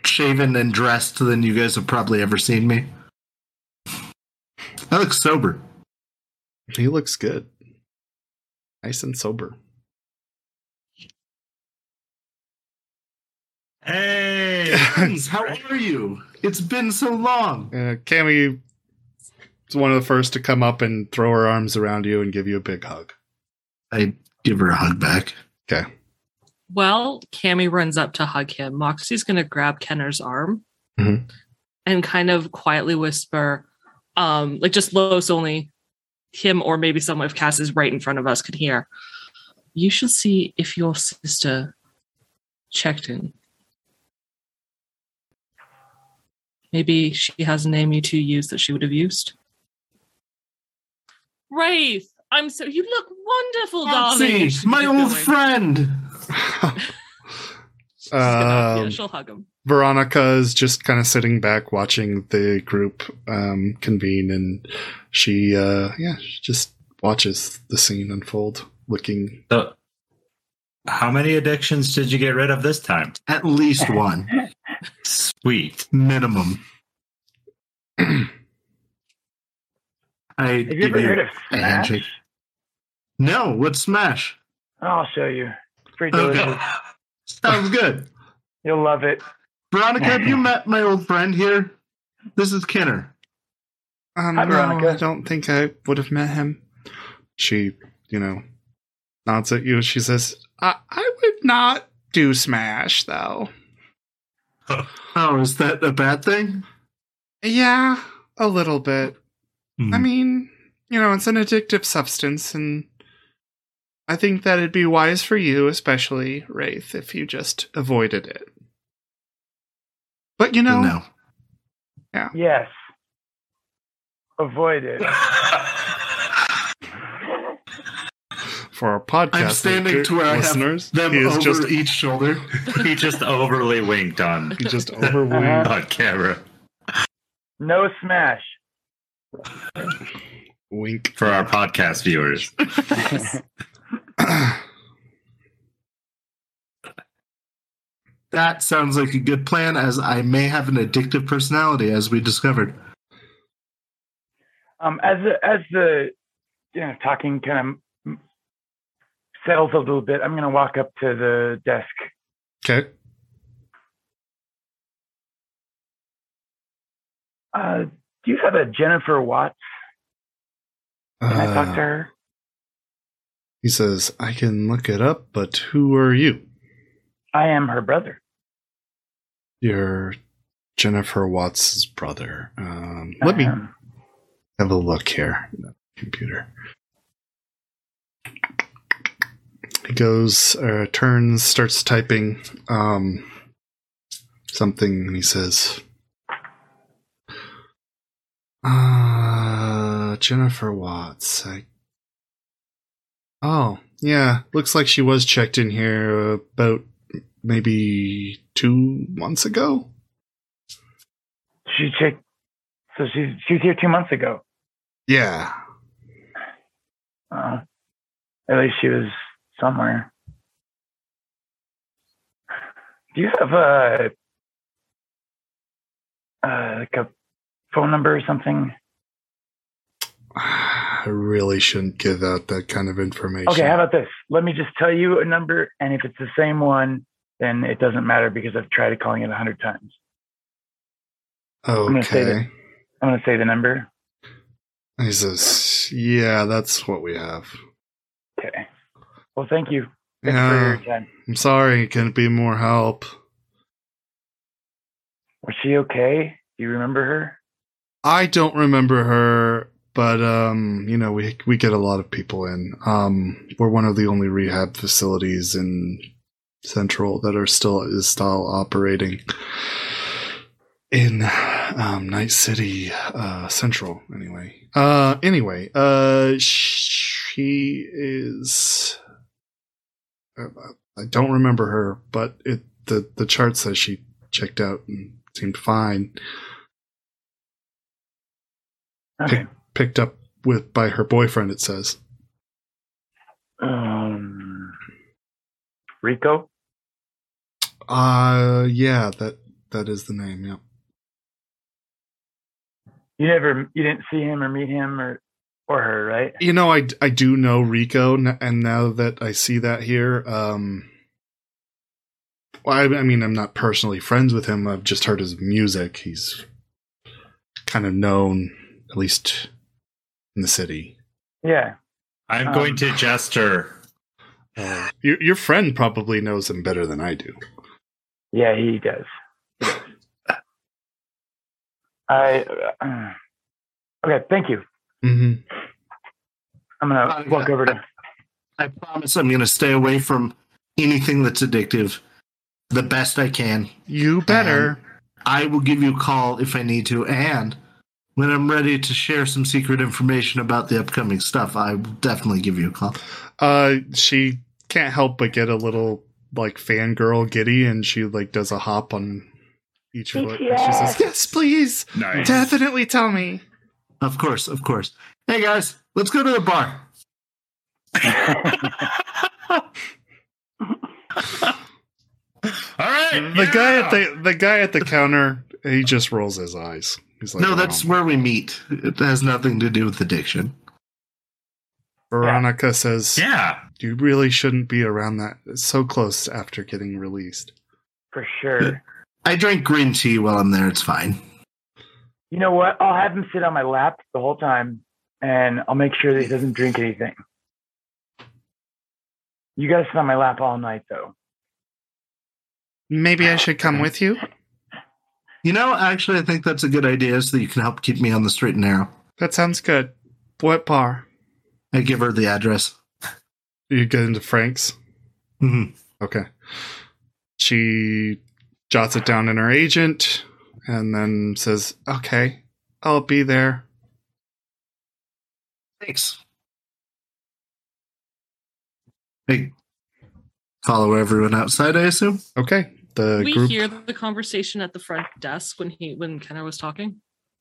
Speaker 2: shaven, and dressed than you guys have probably ever seen me. I look sober.
Speaker 1: He looks good. Nice and sober.
Speaker 5: Hey,
Speaker 2: Friends, how are you? It's been so long.
Speaker 1: Uh, Cammy is one of the first to come up and throw her arms around you and give you a big hug.
Speaker 2: I give her a hug back.
Speaker 1: Okay.
Speaker 4: Well, Cammy runs up to hug him. Moxie's going to grab Kenner's arm
Speaker 1: Mhm.
Speaker 4: and kind of quietly whisper, um, like just low so only him or maybe someone if Cass is right in front of us could hear. You should see if your sister checked in. Maybe she has a name you two used that she would have used. Wraith, I'm so you look wonderful, darling. She
Speaker 2: my old
Speaker 4: going.
Speaker 2: friend.
Speaker 4: She's yeah,
Speaker 1: Um,
Speaker 4: she'll hug him.
Speaker 1: Veronica is just kind of sitting back watching the group um, convene, and she, uh, yeah, she just watches the scene unfold, looking.
Speaker 5: So, how many addictions did you get rid of this time?
Speaker 2: At least one.
Speaker 5: Sweet.
Speaker 2: Minimum. I
Speaker 3: Have you
Speaker 2: give
Speaker 3: ever heard of
Speaker 2: a
Speaker 3: Smash?
Speaker 2: handshake. No, what's Smash?
Speaker 3: I'll show you. It's pretty delicious.
Speaker 2: Okay. Sounds good.
Speaker 3: You'll love it.
Speaker 2: Veronica, have you met my old friend here? This is Kenner.
Speaker 6: Um,
Speaker 3: Hi,
Speaker 6: no,
Speaker 3: Veronica.
Speaker 6: I don't think I would have met him.
Speaker 1: She, you know, nods at you. She says,
Speaker 6: I, I would not do Smash, though.
Speaker 2: Oh, is that a bad thing?
Speaker 6: Yeah, a little bit.
Speaker 2: Hmm.
Speaker 6: I mean, you know, it's an addictive substance, and I think that it'd be wise for you, especially Wraith, if you just avoided it. But you know,
Speaker 2: no.
Speaker 3: Yeah, yes. Avoid it.
Speaker 1: for our podcast
Speaker 2: I'm standing to where I have them
Speaker 1: he is
Speaker 2: over
Speaker 1: just
Speaker 2: each shoulder.
Speaker 5: he just overly winked on
Speaker 1: he just overwhelmed.
Speaker 3: Uh-huh.
Speaker 5: on camera
Speaker 3: No smash.
Speaker 1: Wink.
Speaker 5: for our podcast viewers.
Speaker 2: That sounds like a good plan, as I may have an addictive personality, as we discovered.
Speaker 3: Um, as the, as the you know talking kind of settles a little bit, I'm going to walk up to the desk.
Speaker 1: Okay.
Speaker 3: Uh, do you have a Jennifer Watts? Can I talk to
Speaker 1: Uh,
Speaker 3: her?
Speaker 1: he says, "I can look it up, but who are you?
Speaker 3: I am her brother.
Speaker 1: You're Jennifer Watts' brother. Um, let me have a look here. Computer." He goes, uh, turns, starts typing um, something, and he says, uh, Jennifer Watts. I... Oh, yeah. Looks like she was checked in here about maybe two months ago.
Speaker 3: She checked. So she she was here two months ago.
Speaker 1: Yeah.
Speaker 3: Uh, at least she was somewhere. Do you have a uh, like a phone number or something?
Speaker 1: I really shouldn't give out that kind of information.
Speaker 3: Okay, how about this? Let me just tell you a number, and if it's the same one, then it doesn't matter because I've tried calling it a hundred times. gonna say
Speaker 1: Okay.
Speaker 3: I'm going to say the number.
Speaker 1: He says, "Yeah, that's what we have."
Speaker 3: Well, thank you. Thanks
Speaker 1: Yeah,
Speaker 3: your time.
Speaker 1: I'm sorry. Can it be more help?
Speaker 3: Was she okay? Do you remember her?
Speaker 1: I don't remember her. but um, you know, we we get a lot of people in. Um, we're one of the only rehab facilities in Central that are still is still operating in um, Night City uh, Central. Anyway, uh, anyway, uh, she is. I don't remember her, but it the the chart says she checked out and seemed fine.
Speaker 3: Okay.
Speaker 1: Picked up with by her boyfriend. It says.
Speaker 3: Um, Rico.
Speaker 1: Uh yeah, that that is the name. Yeah.
Speaker 3: You never, you didn't see him or meet him or or her, right?
Speaker 1: You know, I I do know Rico, and now that I see that here, um, well, I, I mean, I'm not personally friends with him. I've just heard his music. He's kind of known, at least in the city.
Speaker 3: Yeah.
Speaker 5: I'm
Speaker 3: Um,
Speaker 5: going to gesture.
Speaker 1: Uh, your your friend probably knows him better than I do.
Speaker 3: Yeah, he does. He does. I. Uh, okay, thank you.
Speaker 1: Hmm
Speaker 3: I'm gonna walk over to.
Speaker 2: I promise I'm going to stay away from anything that's addictive the best I can.
Speaker 1: You better.
Speaker 2: I will give you a call if I need to, and when I'm ready to share some secret information about the upcoming stuff, I will definitely give you a call.
Speaker 1: Uh, she can't help but get a little like fangirl giddy, and she like does a hop on each foot. And she says, "Yes, please,
Speaker 5: Nice.
Speaker 1: definitely tell me."
Speaker 2: Of course, of course. Hey guys, let's go to the bar.
Speaker 5: All right.
Speaker 1: The guy at the the guy at the counter, he just rolls his eyes. He's like,
Speaker 2: no, oh, that's
Speaker 1: "Oh."
Speaker 2: where we meet. It has nothing to do with addiction.
Speaker 1: Veronica says,
Speaker 5: Yeah.
Speaker 1: "You really shouldn't be around that so close after getting released."
Speaker 3: For sure.
Speaker 2: I drink green tea while I'm there. It's fine.
Speaker 3: You know what? I'll have him sit on my lap the whole time, and I'll make sure that he doesn't drink anything. You gotta sit on my lap all night, though.
Speaker 6: Maybe I should come with you.
Speaker 2: You know, actually, I think that's a good idea so that you can help keep me on the straight and narrow.
Speaker 6: That sounds good. What bar?
Speaker 2: I give her the address.
Speaker 1: You get into Frank's.
Speaker 2: hmm
Speaker 1: Okay. She jots it down in her agent, and then says,
Speaker 6: Okay, I'll be there.
Speaker 2: Thanks. Hey, follow everyone outside, I assume?
Speaker 1: "Okay." The
Speaker 4: we
Speaker 1: group.
Speaker 4: hear the conversation at the front desk when he when Kenner was talking.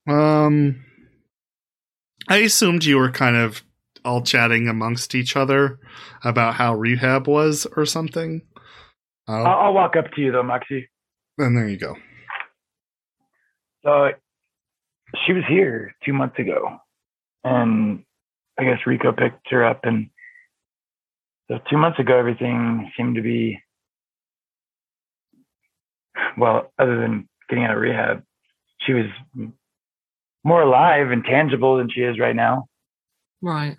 Speaker 1: Um, I assumed you were kind of all chatting amongst each other about how rehab was or something.
Speaker 3: I'll, I'll walk up to you though, Moxie.
Speaker 1: and there you go.
Speaker 3: So she was here two months ago, and I guess Rico picked her up, and so two months ago everything seemed to be well, other than getting out of rehab, she was more alive and tangible than she is right now.
Speaker 4: Right.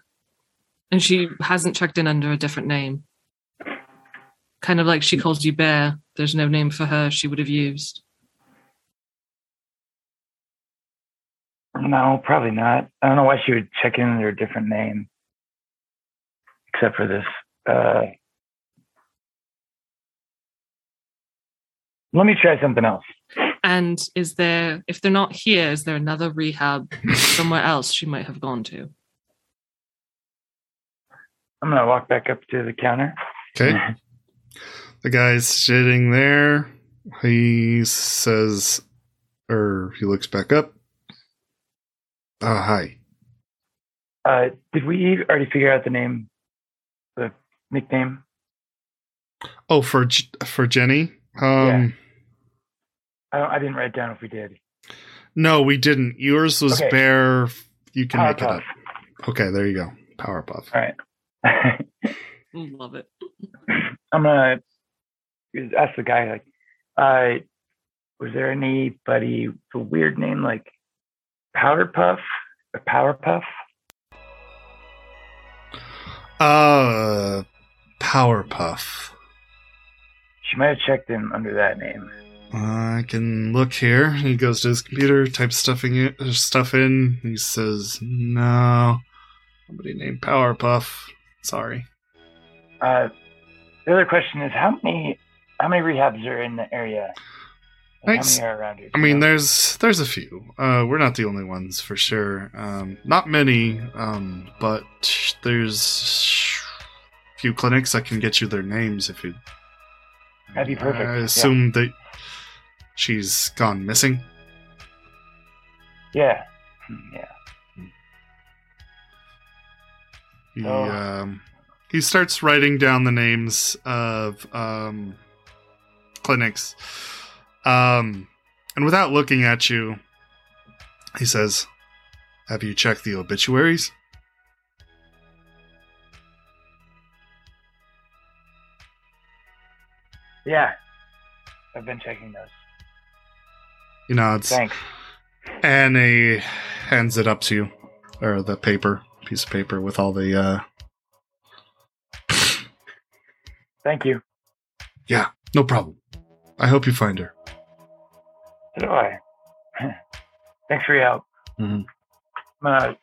Speaker 4: And she hasn't checked in under a different name. Kind of like she mm. calls you Bear. There's no name for her she would have used.
Speaker 3: No, probably not. I don't know why she would check in under a different name, except for this. Uh, let me try something else.
Speaker 4: And is there, if they're not here, is there another rehab somewhere else she might have gone to?
Speaker 3: I'm gonna walk back up to the counter.
Speaker 1: Okay. The guy's sitting there. He says, or he looks back up. Oh, hi.
Speaker 3: Uh, did we already figure out the name, the nickname?
Speaker 1: Oh, for for Jenny. Um,
Speaker 3: I, don't, I didn't write down if we did.
Speaker 1: no, we didn't. Yours was
Speaker 3: Okay.
Speaker 1: Bear. You can make it up. Okay, there you go. Power Powerpuff.
Speaker 3: All right.
Speaker 4: Love it.
Speaker 3: I'm gonna ask the guy like, uh, was there anybody with a weird name like Powderpuff or Powerpuff?
Speaker 1: Uh, Powerpuff.
Speaker 3: She might have checked in under that name.
Speaker 1: I can look here. He goes to his computer, types stuffing it, uh, stuff in. He says, "No, somebody named Powerpuff. Sorry."
Speaker 3: Uh, the other question is how many how many rehabs are in the area?
Speaker 1: Thanks.
Speaker 3: How many are around here?
Speaker 1: I mean, there's there's a few. Uh, we're not the only ones for sure. Um, not many, um, but there's a few clinics. I can get you their names if you.
Speaker 3: That'd be perfect,
Speaker 1: I
Speaker 3: yeah.
Speaker 1: assume that she's gone missing.
Speaker 3: yeah, Hmm, yeah.
Speaker 1: He
Speaker 3: Oh.
Speaker 1: um, he starts writing down the names of um, clinics, um, and without looking at you, he says, "Have you checked the obituaries?"
Speaker 3: Yeah, I've been checking those.
Speaker 1: He nods,
Speaker 3: Thanks.
Speaker 1: and he hands it up to you, or the paper, piece of paper with all the. Uh,
Speaker 3: Thank you.
Speaker 1: Yeah, no problem. I hope you find her.
Speaker 3: So do I. Thanks for your help.
Speaker 1: Mhm.
Speaker 3: I'm gonna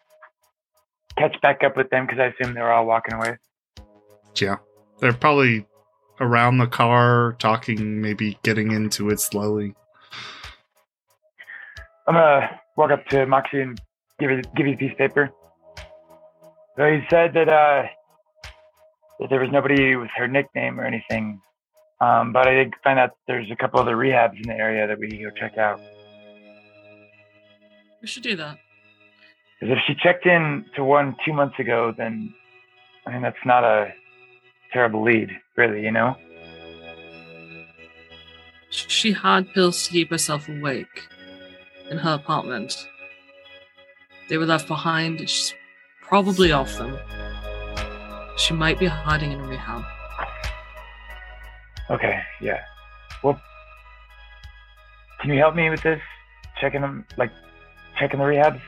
Speaker 3: catch back up with them because I assume they're all walking away.
Speaker 1: Yeah, they're probably around the car, talking, maybe getting into it slowly.
Speaker 3: I'm gonna walk up to Moxie and give you give you a piece of paper. So he said that uh that there was nobody with her nickname or anything. Um, but I did find out there's a couple other rehabs in the area that we can go check out.
Speaker 4: We should do that.
Speaker 3: Because if she checked in to one two months ago, then I mean that's not a terrible lead, really, you know?
Speaker 4: She had pills to keep herself awake in her apartment. They were left behind. She's probably off them. She might be hiding in a rehab.
Speaker 3: Okay, yeah. Well, can you help me with this? Checking them, like checking the rehabs.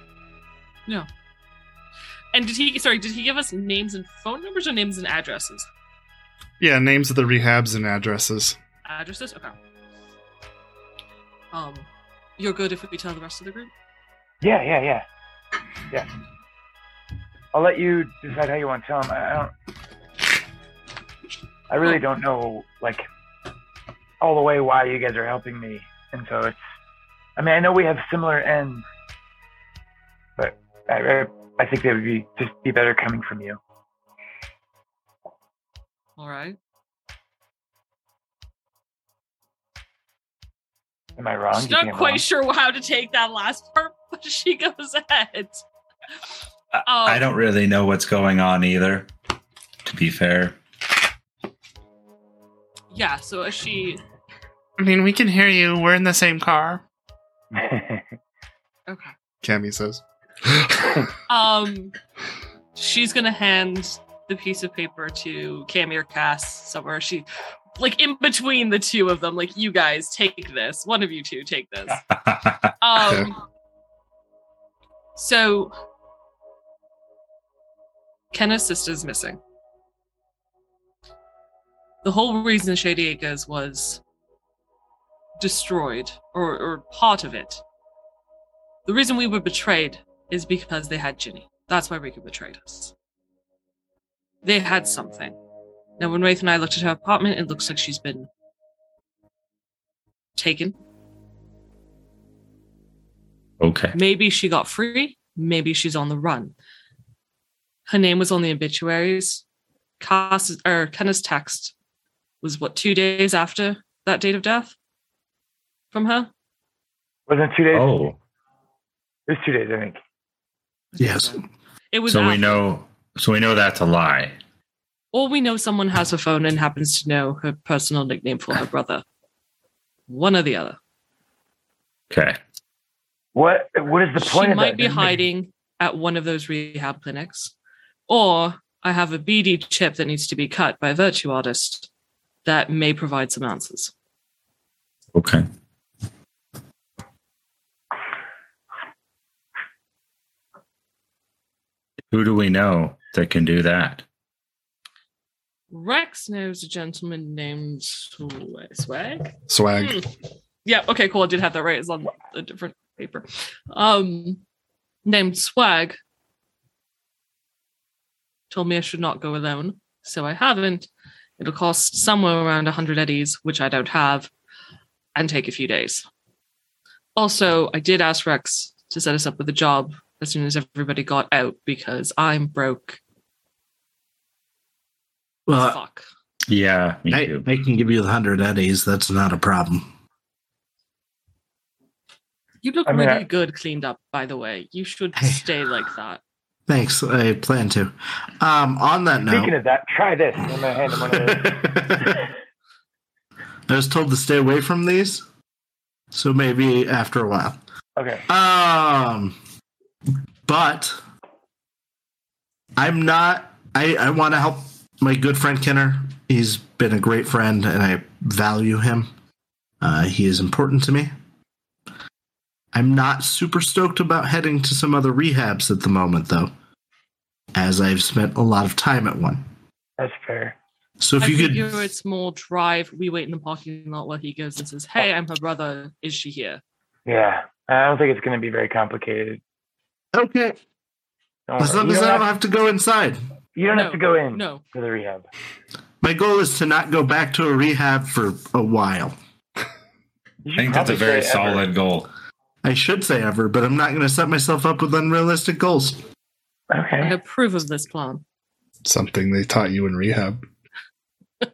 Speaker 3: No.
Speaker 4: And did he? Sorry, did he give us names and phone numbers or names and addresses?
Speaker 1: Yeah, names of the rehabs and addresses.
Speaker 4: Addresses. Okay. Um, you're good if we tell the rest of the group.
Speaker 3: Yeah, yeah, yeah, yeah. I'll let you decide how you want to tell them. I I don't. I really don't know, like, all the way why you guys are helping me, and so it's. I mean, I know we have similar ends, but I, I, I think they would be just be better coming from you.
Speaker 4: All right.
Speaker 3: Am I wrong?
Speaker 4: She's
Speaker 3: Do
Speaker 4: not quite
Speaker 3: wrong?
Speaker 4: sure how to take that last part, but she goes ahead.
Speaker 5: I-
Speaker 4: Um,
Speaker 5: I don't really know what's going on either. To be fair,
Speaker 4: Yeah. So as she.
Speaker 6: I mean, we can hear you. We're in the same car.
Speaker 4: Okay.
Speaker 1: Cammy says.
Speaker 4: Um, she's gonna hand the piece of paper to Cammy or Cass somewhere. She, like, in between the two of them, like, you guys take this. One of you two take this. Um, so Kenna's sister's missing. The whole reason Shady Acres was destroyed, or, or part of it, the reason we were betrayed is because they had Ginny. That's why Rika betrayed us. They had something. Now, when Wraith and I looked at her apartment, it looks like she's been taken.
Speaker 5: okay.
Speaker 4: Maybe she got free. Maybe she's on the run. Her name was on the obituaries. Cass, or Kenna's text was what two days after that date of death from her.
Speaker 3: Wasn't it two days?
Speaker 5: Oh,
Speaker 3: It was two days, I think.
Speaker 2: Yes.
Speaker 4: It was.
Speaker 5: so we know. So we know that's a lie.
Speaker 4: Or we know someone has her phone and happens to know her personal nickname for her brother. One or the other.
Speaker 5: Okay.
Speaker 3: What What is the point
Speaker 4: she
Speaker 3: of
Speaker 4: might
Speaker 3: that?
Speaker 4: be
Speaker 3: Doesn't
Speaker 4: hiding at one of those rehab clinics. Or I have a BD chip that needs to be cut by a virtual artist that may provide some answers.
Speaker 5: Okay. Who do we know that can do that?
Speaker 4: Rex knows a gentleman named Swag.
Speaker 1: Swag.
Speaker 4: Hmm. Yeah, okay, cool. I did have that right. It's on a different paper. Um named Swag told me I should not go alone, so I haven't. It'll cost somewhere around 100 eddies, which I don't have, and take a few days. Also, I did ask Rex to set us up with a job as soon as everybody got out because I'm broke.
Speaker 2: Well,
Speaker 4: Fuck.
Speaker 5: Yeah, me
Speaker 2: I,
Speaker 5: too.
Speaker 2: I can give you the hundred eddies. That's not a problem.
Speaker 4: You look
Speaker 3: I mean,
Speaker 4: really
Speaker 3: I-
Speaker 4: good cleaned up, by the way. You should
Speaker 2: Hey.
Speaker 4: stay like that.
Speaker 2: Thanks. I plan to. Um, on that
Speaker 3: Speaking
Speaker 2: note,
Speaker 3: of that, try this. I'm gonna hand him one of those.
Speaker 2: I was told to stay away from these, so maybe after a while.
Speaker 3: Okay.
Speaker 2: Um, but I'm not. I I want to help my good friend Kenner. He's been a great friend, and I value him. Uh, he is important to me. I'm not super stoked about heading to some other rehabs at the moment, though, as I've spent a lot of time at one.
Speaker 3: That's fair.
Speaker 2: So if
Speaker 4: I
Speaker 2: you could,
Speaker 4: figure it's more drive. We wait in the parking lot while he goes and says, Hey, I'm her brother. Is she here?
Speaker 3: Yeah. I don't think it's gonna be very complicated.
Speaker 2: Okay,
Speaker 3: Don't
Speaker 2: as
Speaker 3: worry.
Speaker 2: long
Speaker 3: You
Speaker 2: as I don't
Speaker 3: have,
Speaker 2: have to go inside.
Speaker 3: you don't
Speaker 4: No,
Speaker 3: have to go in
Speaker 4: No.
Speaker 3: to the rehab.
Speaker 2: My goal is to not go back to a rehab for a while.
Speaker 3: You
Speaker 5: I
Speaker 3: should
Speaker 5: think that's a
Speaker 3: probably
Speaker 5: very
Speaker 3: say ever.
Speaker 5: solid goal.
Speaker 2: I should say ever, but I'm not going to set myself up with unrealistic goals.
Speaker 4: I
Speaker 3: Okay.
Speaker 4: approve of this plan.
Speaker 1: Something they taught you in rehab.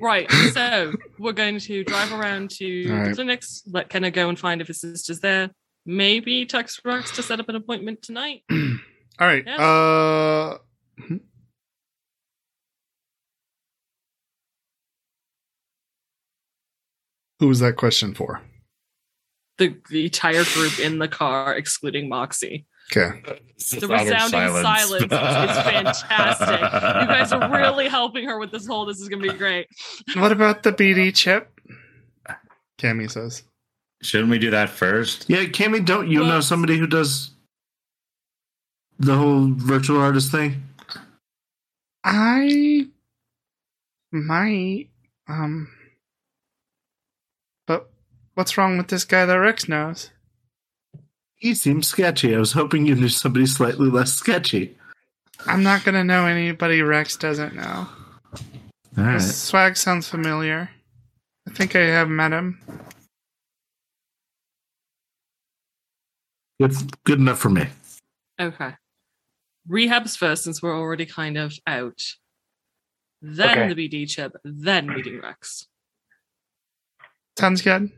Speaker 4: Right. So we're going to drive around to
Speaker 1: All
Speaker 4: the
Speaker 1: right.
Speaker 4: clinics, let Kenna go and find if his sister's there. Maybe text Rex to set up an appointment tonight.
Speaker 1: All right.
Speaker 4: Yeah.
Speaker 1: Uh hmm. Who was that question for?
Speaker 4: The, the entire group in the car, excluding Moxie.
Speaker 1: Okay.
Speaker 4: The resounding silence is fantastic. You guys are really helping her with this whole. This is going to be great.
Speaker 6: What about the BD chip?
Speaker 1: Cammy says.
Speaker 5: Shouldn't we do that first?
Speaker 2: Yeah, Cammy, don't you know somebody who does the whole virtual artist thing?
Speaker 6: I might. Um. But what's wrong with this guy that Rex knows?
Speaker 2: He seems sketchy. I was hoping you knew somebody slightly less sketchy.
Speaker 6: I'm not gonna know anybody Rex doesn't know.
Speaker 2: All
Speaker 6: This swag sounds familiar. I think I have met him.
Speaker 2: Good, good enough for me.
Speaker 4: Okay. Rehabs first, since we're already kind of out. Then
Speaker 3: Okay.
Speaker 4: the BD chip. Then meeting Rex.
Speaker 6: Sounds good.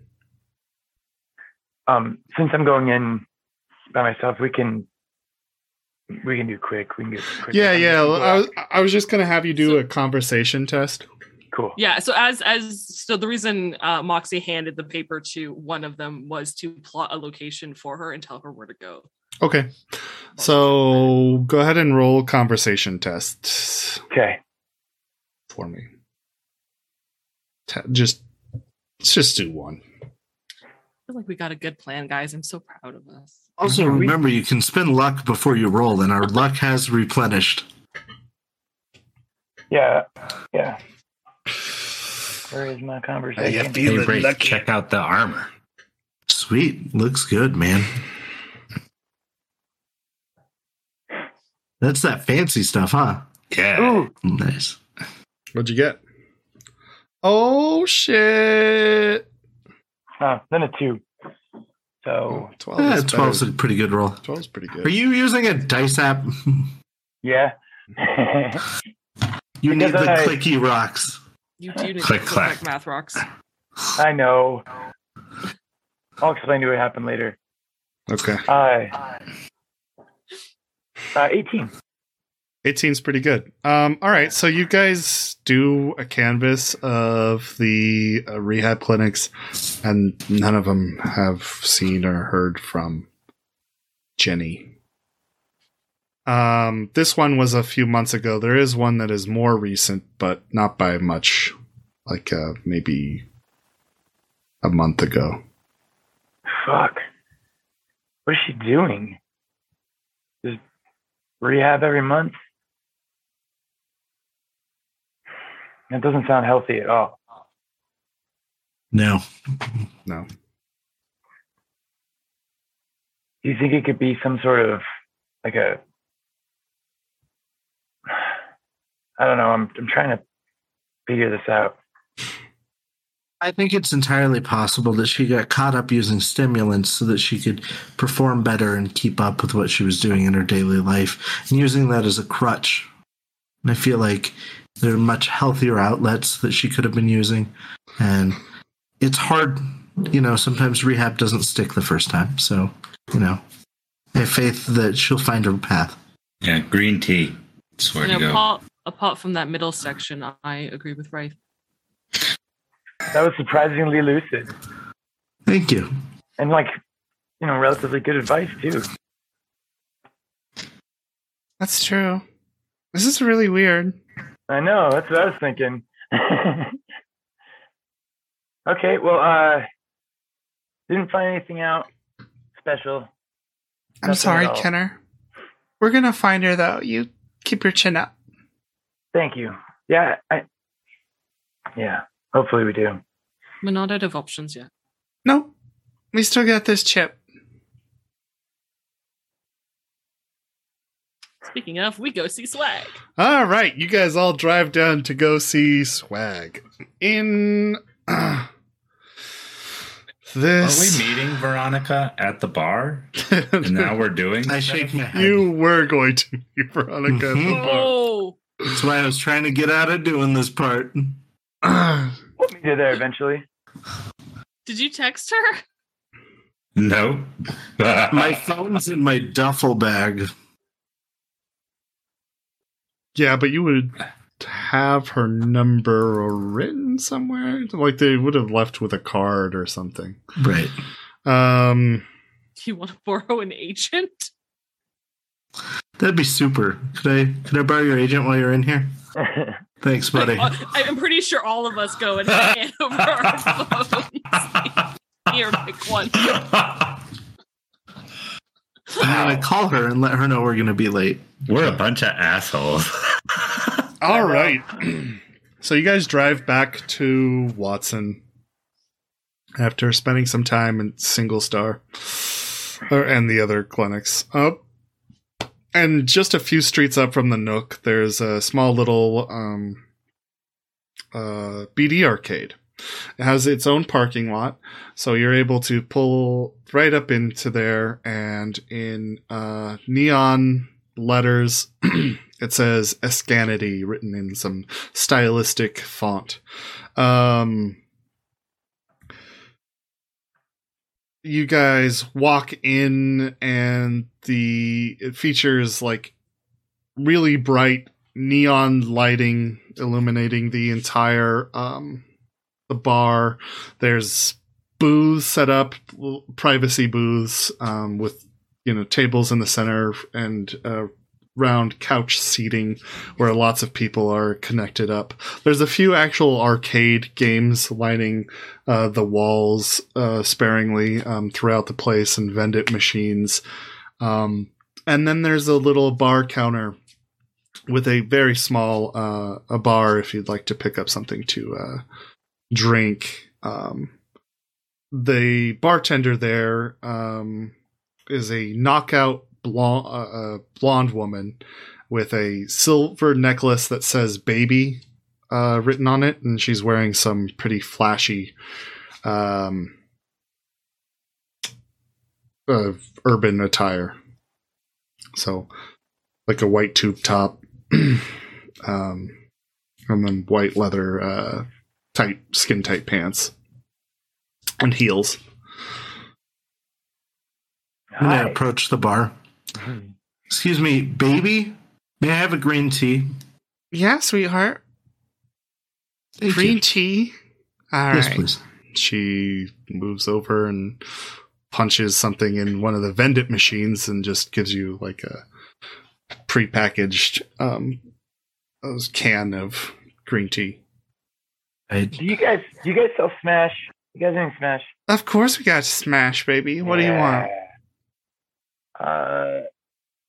Speaker 3: um, since I'm going in by myself, we can we can do quick. We can get quick.
Speaker 1: Yeah, yeah. I was. I was just gonna have you do
Speaker 4: So-
Speaker 1: a conversation test.
Speaker 3: Cool.
Speaker 4: Yeah. So as as so the reason uh, Moxie handed the paper to one of them was to plot a location for her and tell her where to go.
Speaker 1: Okay. So go ahead and roll conversation tests
Speaker 3: Okay.
Speaker 1: for me. Te- just let's just do one.
Speaker 4: I feel like we got a good plan, guys. I'm so proud of us.
Speaker 2: Also, remember you can spend luck before you roll, and our luck has replenished.
Speaker 3: Yeah. Yeah. Where is my conversation?
Speaker 5: Hey, Ray, check out the armor.
Speaker 2: Sweet, looks good, man. That's that fancy stuff, huh?
Speaker 5: Yeah.
Speaker 3: Ooh,
Speaker 2: Nice.
Speaker 1: What'd you get? Oh shit!
Speaker 3: oh, then a two. So oh,
Speaker 1: Twelve.
Speaker 2: Yeah,
Speaker 1: is
Speaker 2: 12's
Speaker 1: better.
Speaker 2: a pretty good roll.
Speaker 1: Twelve's pretty good.
Speaker 2: Are you using a dice app?
Speaker 3: yeah.
Speaker 2: You need the
Speaker 3: I-
Speaker 2: clicky rocks.
Speaker 4: You do need
Speaker 5: Click,
Speaker 4: to
Speaker 5: clack.
Speaker 4: click math rocks.
Speaker 3: I know. I'll explain to you what happened later.
Speaker 1: Okay.
Speaker 3: Uh, uh, 18.
Speaker 1: 18's pretty good. Um, all right, so you guys do a canvas of the uh, rehab clinics, and none of them have seen or heard from Jenny. Um, this one was a few months ago. There is one that is more recent, but not by much, like uh, maybe a month ago.
Speaker 3: Fuck. What is she doing? Just rehab every month? That doesn't sound healthy at all.
Speaker 2: No.
Speaker 1: No.
Speaker 3: Do you think it could be some sort of like a I don't know, I'm I'm trying to figure this out.
Speaker 2: I think it's entirely possible that she got caught up using stimulants so that she could perform better and keep up with what she was doing in her daily life and using that as a crutch. And I feel like there are much healthier outlets that she could have been using. And it's hard, you know, sometimes rehab doesn't stick the first time. So, you know, I have faith that she'll find her path.
Speaker 5: Yeah, green tea. That's where
Speaker 4: You
Speaker 5: to
Speaker 4: know,
Speaker 5: go.
Speaker 4: Apart, apart from that middle section, I agree with Wraith.
Speaker 3: That was surprisingly lucid
Speaker 2: Thank you.
Speaker 3: and like, you know, relatively good advice too.
Speaker 6: That's true. This is really weird.
Speaker 3: I know, that's what I was thinking. okay, well, uh didn't find anything out special.
Speaker 6: I'm
Speaker 3: Nothing
Speaker 6: sorry,
Speaker 3: at.
Speaker 6: Kenner. We're gonna find her though. You keep your chin up.
Speaker 3: Thank you. Yeah, I Yeah, hopefully we do.
Speaker 4: We're not out of options yet.
Speaker 6: No, we still got this chip.
Speaker 4: Speaking of, we go see Swag.
Speaker 1: All right, you guys all drive down to go see Swag. In uh,
Speaker 5: Are we meeting Veronica at the bar? And now we're doing.
Speaker 2: I shake my head.
Speaker 1: you were going to meet Veronica at the bar.
Speaker 2: That's why I was trying to get out of doing this part.
Speaker 3: We'll meet you there eventually.
Speaker 4: did you text her?
Speaker 5: No.
Speaker 2: My phone's in my duffel bag.
Speaker 1: yeah, but you would have her number written somewhere. Like they would have left with a card or something.
Speaker 2: Right.
Speaker 1: Um,
Speaker 4: Do you want to borrow an agent?
Speaker 2: That'd be super. Could I could I borrow your agent while you're in here? Thanks, buddy.
Speaker 4: I, I'm pretty sure all of us go and hand over our phones. Here, pick one.
Speaker 2: I'm gonna call her and let her know we're gonna be late.
Speaker 5: We're a bunch of assholes.
Speaker 1: all right. so you guys drive back to Watson after spending some time in Single Star or, and the other clinics. Up. And just a few streets up from the Nook, there's a small little um, uh, BD arcade. It has its own parking lot, so you're able to pull right up into there, and in uh, neon letters, it says Escanity written in some stylistic font. Um, you guys walk in, and the it features like really bright neon lighting illuminating the entire um the bar. There's booths set up privacy booths um with you know tables in the center and uh round couch seating where lots of people are connected up there's a few actual arcade games lining uh, the walls uh, sparingly um, throughout the place and vendit machines um, and then there's a little bar counter with a very small uh, a bar if you'd like to pick up something to uh, drink. Um, the bartender there um, is a knockout blonde, uh, uh, blonde woman with a silver necklace that says "baby" uh, written on it, and she's wearing some pretty flashy um, uh, urban attire. So, like a white tube top, um, and then white leather, uh, tight skin tight pants, and heels.
Speaker 2: I'm gonna approach the bar. Excuse me, baby. May I have a green tea?
Speaker 6: Yeah, sweetheart.
Speaker 2: Thank
Speaker 6: Green
Speaker 2: you.
Speaker 6: tea. All right.
Speaker 2: Yes, please.
Speaker 1: She moves over and punches something in one of the vendit machines and just gives you like a prepackaged um, can of green tea.
Speaker 2: I,
Speaker 3: Do you guys do you guys sell Smash? You guys any Smash?
Speaker 6: Of course, we got smash, baby. What do you want?
Speaker 3: Yeah. Uh,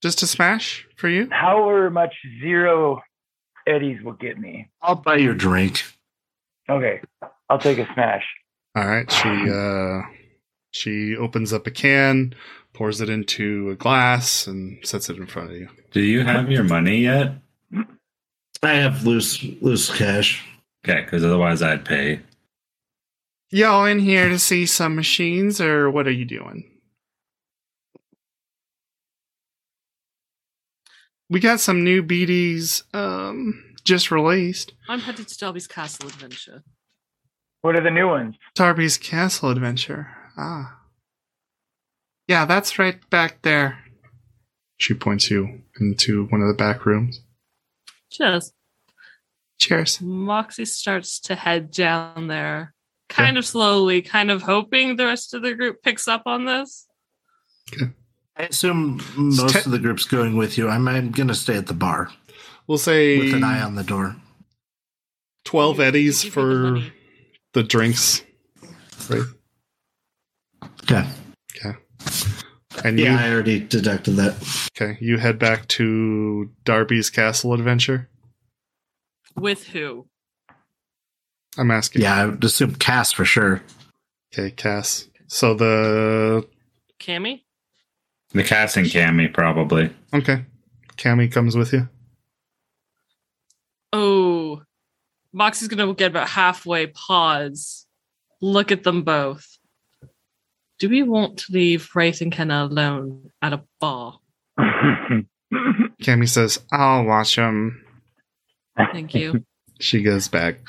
Speaker 6: Just a smash for you?
Speaker 3: however much zero eddies will get me.
Speaker 2: I'll buy your drink.
Speaker 3: Okay, I'll take a Smash.
Speaker 1: All right. She uh, she opens up a can, pours it into a glass, and sets it in front of you.
Speaker 5: Do you have your money yet?
Speaker 2: I have loose loose cash.
Speaker 5: Okay, because otherwise I'd pay.
Speaker 6: Y'all in here to see some machines, or what are you doing? We got some new BDs um, just released.
Speaker 4: I'm headed to Darby's Castle Adventure.
Speaker 3: What are the new ones?
Speaker 6: Darby's Castle Adventure. Ah. Yeah, that's right back there.
Speaker 1: She points you into one of the back rooms.
Speaker 4: Cheers.
Speaker 6: Cheers.
Speaker 4: Moxie starts to head down there, kind of slowly, kind of hoping the rest of the group picks up on this.
Speaker 2: I assume most
Speaker 1: te-
Speaker 2: of the group's going with you. I'm, I'm going to stay at the bar
Speaker 1: We'll say
Speaker 2: with an eye on the door.
Speaker 1: twelve eddies
Speaker 4: you the
Speaker 1: for the drinks. Right.
Speaker 2: Okay.
Speaker 1: Okay. And
Speaker 2: Yeah,
Speaker 1: you
Speaker 2: I already deducted that.
Speaker 1: okay? You head back to Darby's Castle Adventure.
Speaker 4: With who?
Speaker 1: I'm asking.
Speaker 2: Yeah, I would assume Cass for sure.
Speaker 1: Okay, Cass. So the
Speaker 4: Cammy?
Speaker 5: The Cass and Cammy, probably.
Speaker 1: okay, Cammy comes with you.
Speaker 4: Oh, Moxie's gonna get about halfway, pause, look at them both. Do we want to leave Wraith and Kenna alone at a bar?
Speaker 1: Cammy says,
Speaker 6: I'll watch them.
Speaker 4: Thank you.
Speaker 1: She goes back.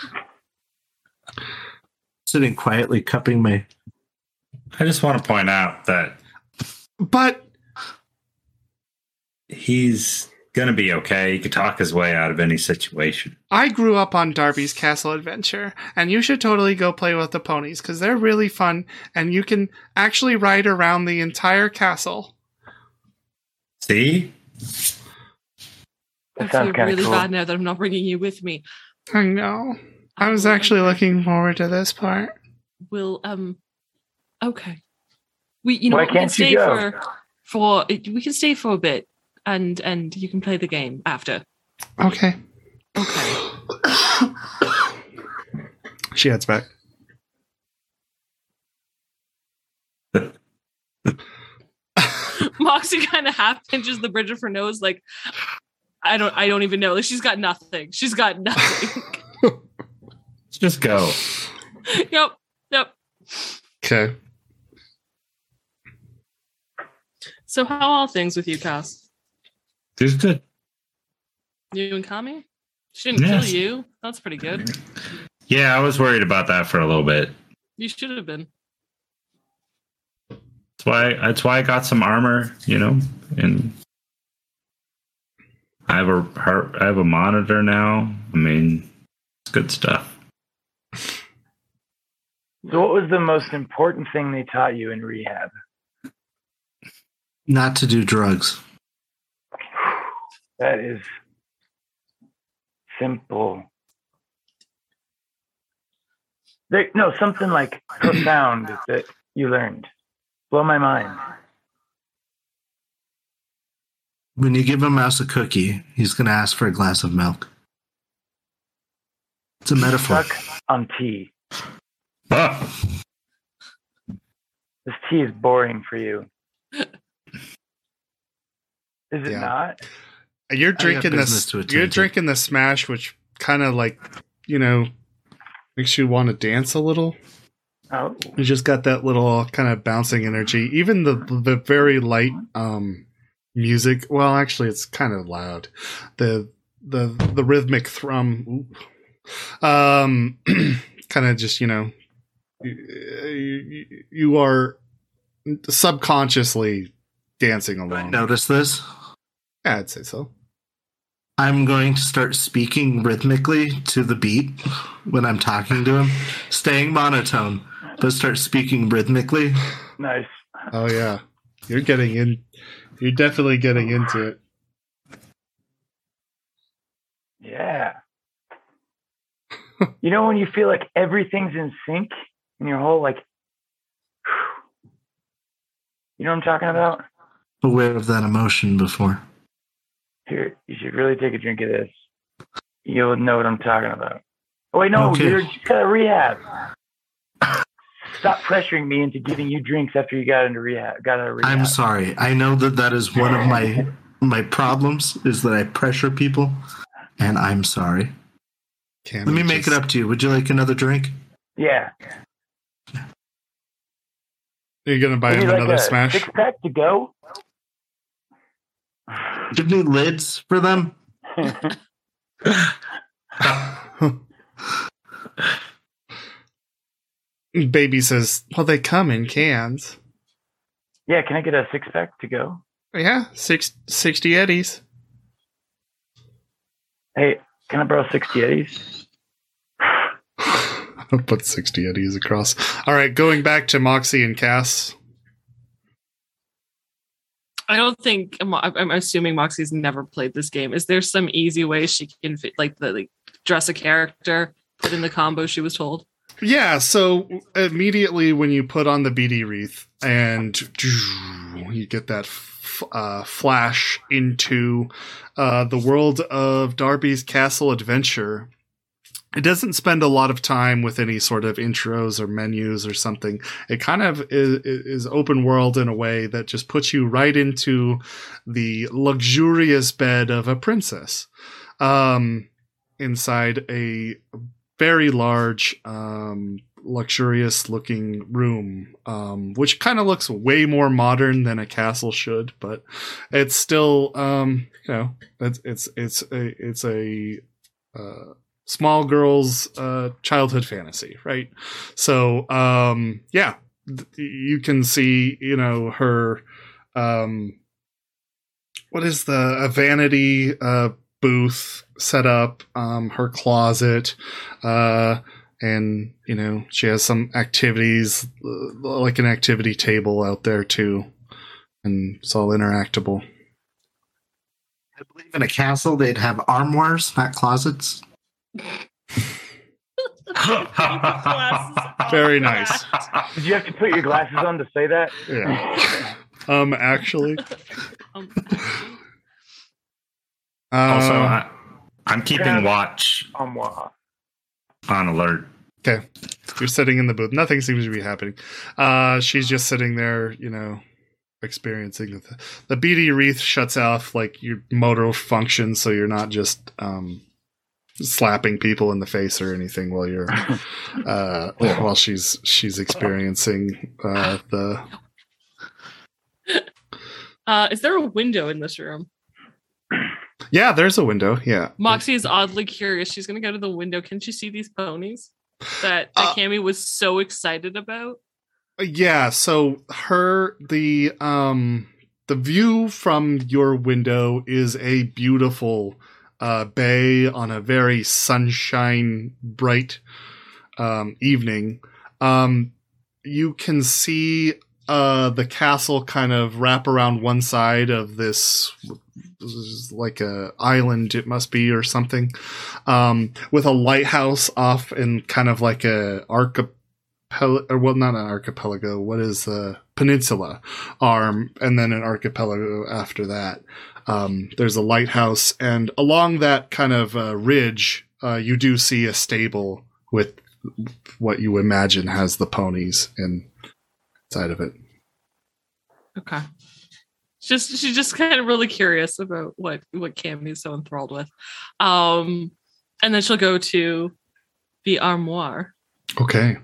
Speaker 2: Sitting quietly cupping my.
Speaker 5: I just want to point out that
Speaker 1: But
Speaker 5: he's gonna be okay. He could talk his way out of any situation.
Speaker 6: I grew up on Darby's Castle Adventure, and you should totally go play with the ponies because they're really fun, and you can actually ride around the entire castle.
Speaker 5: See?
Speaker 4: I feel
Speaker 3: sounds
Speaker 4: really
Speaker 3: cool.
Speaker 4: bad now that I'm not bringing you with me.
Speaker 6: I know. I was actually looking forward to this part.
Speaker 4: Will um, okay. We you know
Speaker 3: Why
Speaker 4: what, we can
Speaker 3: can't you
Speaker 4: stay
Speaker 3: go?
Speaker 4: for for we can stay for a bit, and and you can play the game after.
Speaker 6: Okay.
Speaker 4: Okay.
Speaker 1: she heads back.
Speaker 4: Moxie kind of half pinches the bridge of her nose, like I don't, I don't even know. Like she's got nothing. She's got nothing.
Speaker 5: Let's just go.
Speaker 4: yep, yep.
Speaker 1: Okay.
Speaker 4: So how are things with you, Cass?
Speaker 5: He's good.
Speaker 4: You and Cammy? She didn't
Speaker 5: Yes.
Speaker 4: kill you. That's pretty good.
Speaker 5: Yeah, I was worried about that for a little bit.
Speaker 4: You should have been.
Speaker 5: That's why that's why I got some armor, you know, and I have a heart I have a monitor now. I mean, it's good stuff.
Speaker 3: So, what was the most important thing they taught you in rehab?
Speaker 2: Not to do drugs.
Speaker 3: That is simple. There, no, something like profound that you learned. Blow my mind.
Speaker 2: When you give a mouse a cookie, he's going to ask for a glass of milk. It's a metaphor.
Speaker 3: Suck on tea.
Speaker 5: Ah,
Speaker 3: This tea is boring for you. Is it
Speaker 1: Yeah.
Speaker 3: not?
Speaker 1: You're drinking
Speaker 2: business
Speaker 1: this. You're drinking the smash, which kind of like, you know, makes you want to dance a little.
Speaker 3: Oh,
Speaker 1: You just got that little kind of bouncing energy. Even the the very light um music. Well, actually, it's kind of loud. The the the rhythmic thrum. ooh, Um, kind of just you know, you, you, you are subconsciously dancing
Speaker 2: I
Speaker 1: along.
Speaker 2: notice this.
Speaker 1: Yeah, I'd say so.
Speaker 2: I'm going to start speaking rhythmically to the beat when I'm talking to him, staying monotone, but start speaking rhythmically.
Speaker 3: nice.
Speaker 1: Oh yeah, you're getting in. You're definitely getting into it.
Speaker 3: Yeah. you know when you feel like everything's in sync and your whole like you know what I'm talking about?
Speaker 2: Aware of that emotion before.
Speaker 3: Here, you should really take a drink of this. You'll know what I'm talking about. Oh wait, no,
Speaker 2: Okay.
Speaker 3: you're just got rehab. stop pressuring me into giving you drinks after you got into rehab. Got out of rehab.
Speaker 2: I'm sorry. I know that that is one of my my problems is that I pressure people, and I'm sorry.
Speaker 1: Can
Speaker 2: Let me
Speaker 1: we
Speaker 2: make it up to you. Would you like another drink?
Speaker 3: Yeah.
Speaker 1: Are You're gonna buy
Speaker 3: Maybe
Speaker 1: him
Speaker 3: like
Speaker 1: another smash.
Speaker 3: six pack to go.
Speaker 2: Do you need lids for them?
Speaker 1: Baby says, "Well, they come in cans."
Speaker 3: yeah, can I get a six pack to go?
Speaker 6: Yeah, six, 60 eddies.
Speaker 3: Hey, can I borrow sixty eddies?
Speaker 1: I'll put sixty eddies across. All right, going back to Moxie and Cass.
Speaker 4: I don't think I'm, assuming Moxie's never played this game. Is there some easy way she can fit, like the like dress a character, put in the combo she was told?
Speaker 1: Yeah, so immediately when you put on the BD wreath and you get that f- uh, flash into uh, the world of Darby's Castle Adventure, it doesn't spend a lot of time with any sort of intros or menus or something. It kind of is, is open world in a way that just puts you right into the luxurious bed of a princess um, inside a very large, um, luxurious looking room, um, which kind of looks way more modern than a castle should, but it's still, um, you know, it's, it's, it's a, it's a, uh, small girl's, uh, childhood fantasy, right? So, um, yeah, th- you can see, you know, her, um, what is the, a vanity, uh, booth set up, um, her closet, uh, and you know she has some activities, uh, like an activity table out there too, and it's all interactable.
Speaker 2: I believe in a castle they'd have armoires, not closets.
Speaker 1: Very nice.
Speaker 3: Did you have to put your glasses on to say that?
Speaker 1: Yeah. Um, actually,
Speaker 4: Um,
Speaker 1: uh,
Speaker 5: also, I, I'm keeping
Speaker 3: Grab-
Speaker 5: watch
Speaker 3: Au revoir.
Speaker 5: on alert.
Speaker 1: okay, you're sitting in the booth. Nothing seems to be happening. Uh, she's just sitting there, you know, experiencing the, the BD wreath shuts off like your motor functions, so you're not just um slapping people in the face or anything while you're uh while she's she's experiencing uh the
Speaker 4: uh, is there a window in this room?
Speaker 1: yeah there's a window yeah
Speaker 4: Moxie is oddly curious. She's gonna go to the window. Can she see these ponies that, that
Speaker 1: Uh,
Speaker 4: Cammy was so excited about?
Speaker 1: yeah so her the um the view from your window is a beautiful uh bay on a very sunshine bright um evening. Um you can see uh the castle kind of wrap around one side of this this like a island it must be or something. Um with a lighthouse off and kind of like a archipelago or well not an archipelago what is the peninsula arm and then an archipelago after that um there's a lighthouse and along that kind of uh, ridge uh, you do see a stable with what you imagine has the ponies inside of it
Speaker 4: Okay. Just she's just kind of really curious about what what Cammy's so enthralled with. Um and then she'll go to the armoire
Speaker 1: okay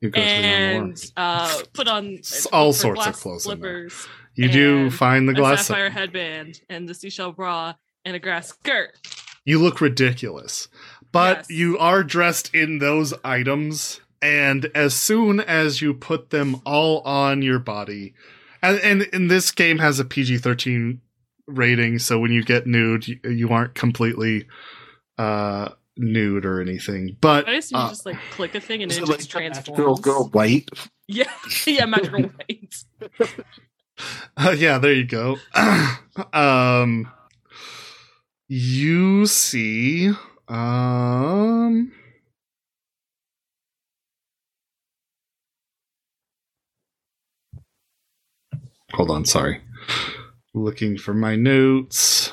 Speaker 1: you go to the armoire.
Speaker 4: and uh put on
Speaker 1: all sorts of clothes
Speaker 4: slippers,
Speaker 1: you do find the glass
Speaker 4: a
Speaker 1: glass
Speaker 4: sapphire headband, and the seashell bra, and a grass skirt.
Speaker 1: you look ridiculous. But
Speaker 4: Yes.
Speaker 1: you are dressed in those items, and as soon as you put them all on your body, and, and, and this game has a PG 13 rating, so when you get nude, you, you aren't completely uh, nude or anything. But
Speaker 4: I assume you
Speaker 1: uh,
Speaker 4: just like click a thing and
Speaker 2: Is
Speaker 4: it
Speaker 2: it like
Speaker 4: just
Speaker 2: the magical girl white?
Speaker 4: Yeah, yeah, magical white.
Speaker 1: Uh, yeah, there you go. um, you see, um, hold on, sorry. Looking for my notes.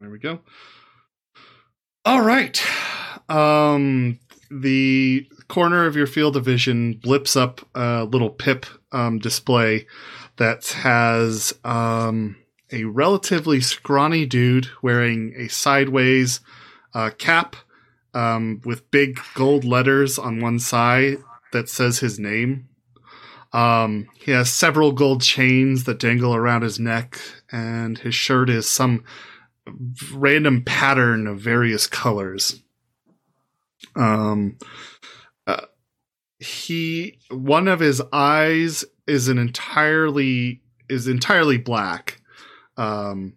Speaker 1: There we go. All right. Um, the corner of your field of vision blips up a little pip um, display that has um, a relatively scrawny dude wearing a sideways uh, cap um, with big gold letters on one side that says his name. Um, he has several gold chains that dangle around his neck, and his shirt is some random pattern of various colors. Um, uh, he one of his eyes is an entirely is entirely black, um,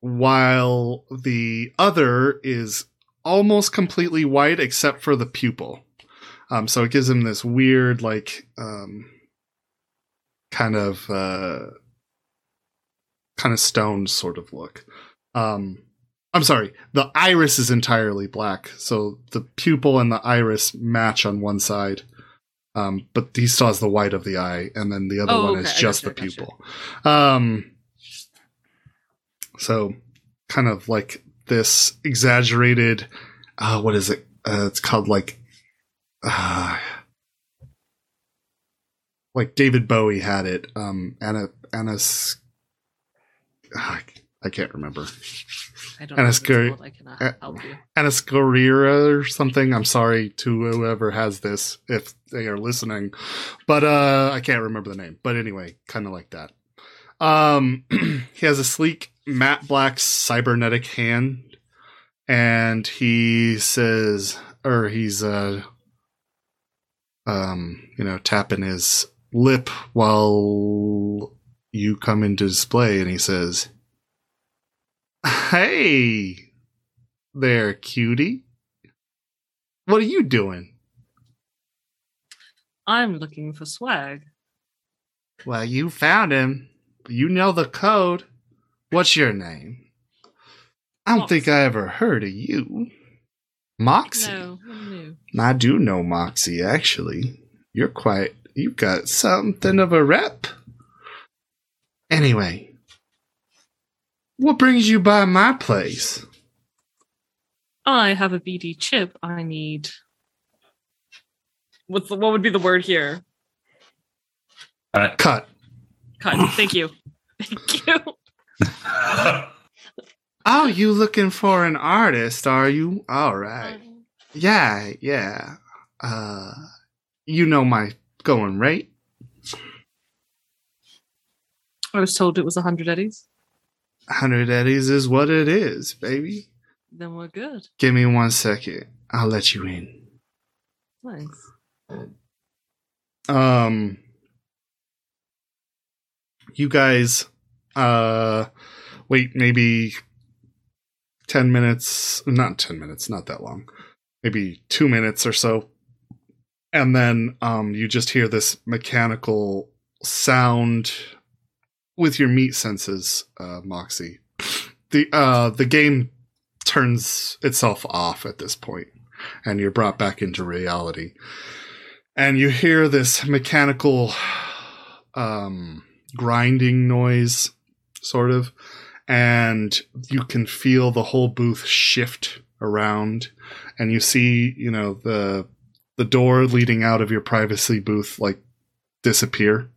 Speaker 1: while the other is almost completely white except for the pupil. Um, so it gives him this weird, like, um, kind of, uh, kind of stoned sort of look. Um, I'm sorry, the iris is entirely black, so the pupil and the iris match on one side. Um, but he still has the white of the eye, and then the other
Speaker 4: Oh,
Speaker 1: one
Speaker 4: okay,
Speaker 1: is just
Speaker 4: gotcha,
Speaker 1: the
Speaker 4: I gotcha.
Speaker 1: pupil. Um, so kind of like this exaggerated, uh, what is it? Uh, it's called like, uh, like David Bowie had it. Um, Anna, Anna's, uh, I can't remember.
Speaker 4: I don't
Speaker 1: And
Speaker 4: know.
Speaker 1: it's
Speaker 4: if
Speaker 1: good.
Speaker 4: I cannot help you.
Speaker 1: Anascorira or something. I'm sorry to whoever has this if they are listening, but uh, I can't remember the name. But anyway, kind of like that. Um, he has a sleek matte black cybernetic hand, and he says, or he's uh, um, you know, tapping his lip while you come into display, and he says, "Hey." there, cutie. What are you doing?
Speaker 4: I'm looking for swag.
Speaker 1: Well, you found him. You know the code. What's your name? I don't think I ever heard of you. Moxie.
Speaker 4: No, no.
Speaker 1: I do know Moxie, actually. You're quite, you've got something of a rep. Anyway, what brings you by my place?
Speaker 4: I have a BD chip. I need. What's the, what would be the word here?
Speaker 5: Uh,
Speaker 1: Cut.
Speaker 4: Cut. Thank you. Thank you.
Speaker 1: Oh, you looking for an artist, are you? All right.
Speaker 4: Um,
Speaker 1: Yeah, yeah. Uh, you know my going rate.
Speaker 4: I was told it was a 100 eddies.
Speaker 1: 100 eddies is what it is, baby.
Speaker 4: Then we're good.
Speaker 1: Give me one second. I'll let you in.
Speaker 4: Nice.
Speaker 1: Um, you guys, uh, wait maybe 10 minutes, not 10 minutes, not that long, maybe two minutes or so. And then, um, you just hear this mechanical sound with your meat senses, uh, Moxie. The, uh, the game turns itself off at this point and you're brought back into reality and you hear this mechanical um grinding noise sort of and you can feel the whole booth shift around and you see you know the the door leading out of your privacy booth like disappear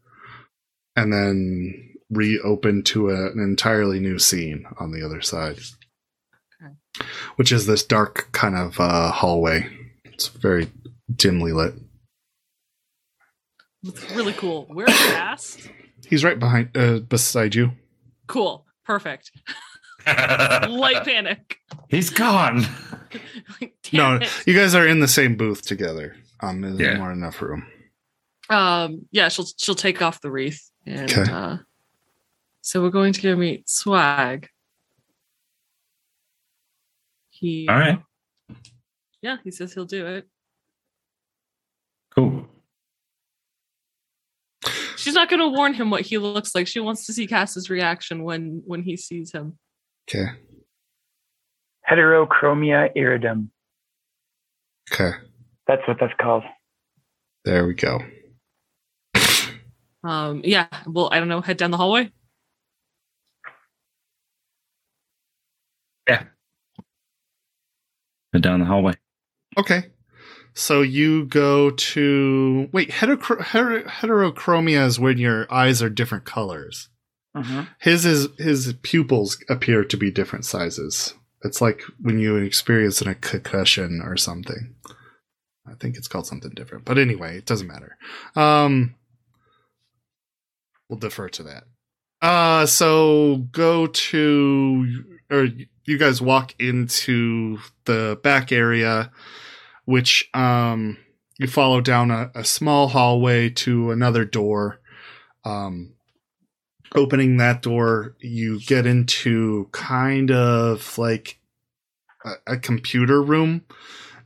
Speaker 1: and then reopen to a, an entirely new scene on the other side
Speaker 4: Okay.
Speaker 1: which is this dark kind of uh, hallway it's very dimly lit
Speaker 4: It's really cool. We're fast.
Speaker 1: He's right behind, uh, beside you.
Speaker 4: Cool. Perfect. Light panic.
Speaker 5: He's gone.
Speaker 4: Like,
Speaker 1: no,
Speaker 4: it.
Speaker 1: you guys are in the same booth together. Um, there's
Speaker 5: Yeah.
Speaker 1: more enough room.
Speaker 4: Um, yeah, she'll she'll take off the wreath. And
Speaker 1: Okay.
Speaker 4: uh so we're going to go meet Swag. He
Speaker 5: All right.
Speaker 4: yeah, he says he'll do it.
Speaker 5: Cool.
Speaker 4: She's not gonna warn him what he looks like. She wants to see Cass's reaction when when he sees him.
Speaker 1: Okay.
Speaker 3: Heterochromia iridum.
Speaker 1: Okay.
Speaker 3: That's what that's called.
Speaker 1: There we go.
Speaker 4: Um, yeah, well, I don't know, head down the hallway.
Speaker 5: Head down the hallway.
Speaker 1: Okay. So you go to wait. Heterochro- heter- heterochromia is when your eyes are different colors.
Speaker 3: Mhm.
Speaker 1: His is his pupils appear to be different sizes. It's like when you experience a concussion or something. I think it's called something different, but anyway, it doesn't matter. Um, we'll defer to that. Uh, so go to or you guys walk into the back area, which um you follow down a, a small hallway to another door. Um, opening that door, you get into kind of like a, a computer room.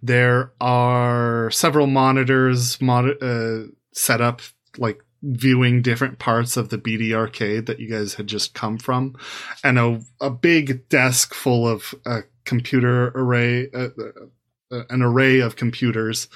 Speaker 1: There are several monitors mod- uh, set up, like viewing different parts of the BD arcade that you guys had just come from, and a, a big desk full of a computer array, uh, uh, an array of computers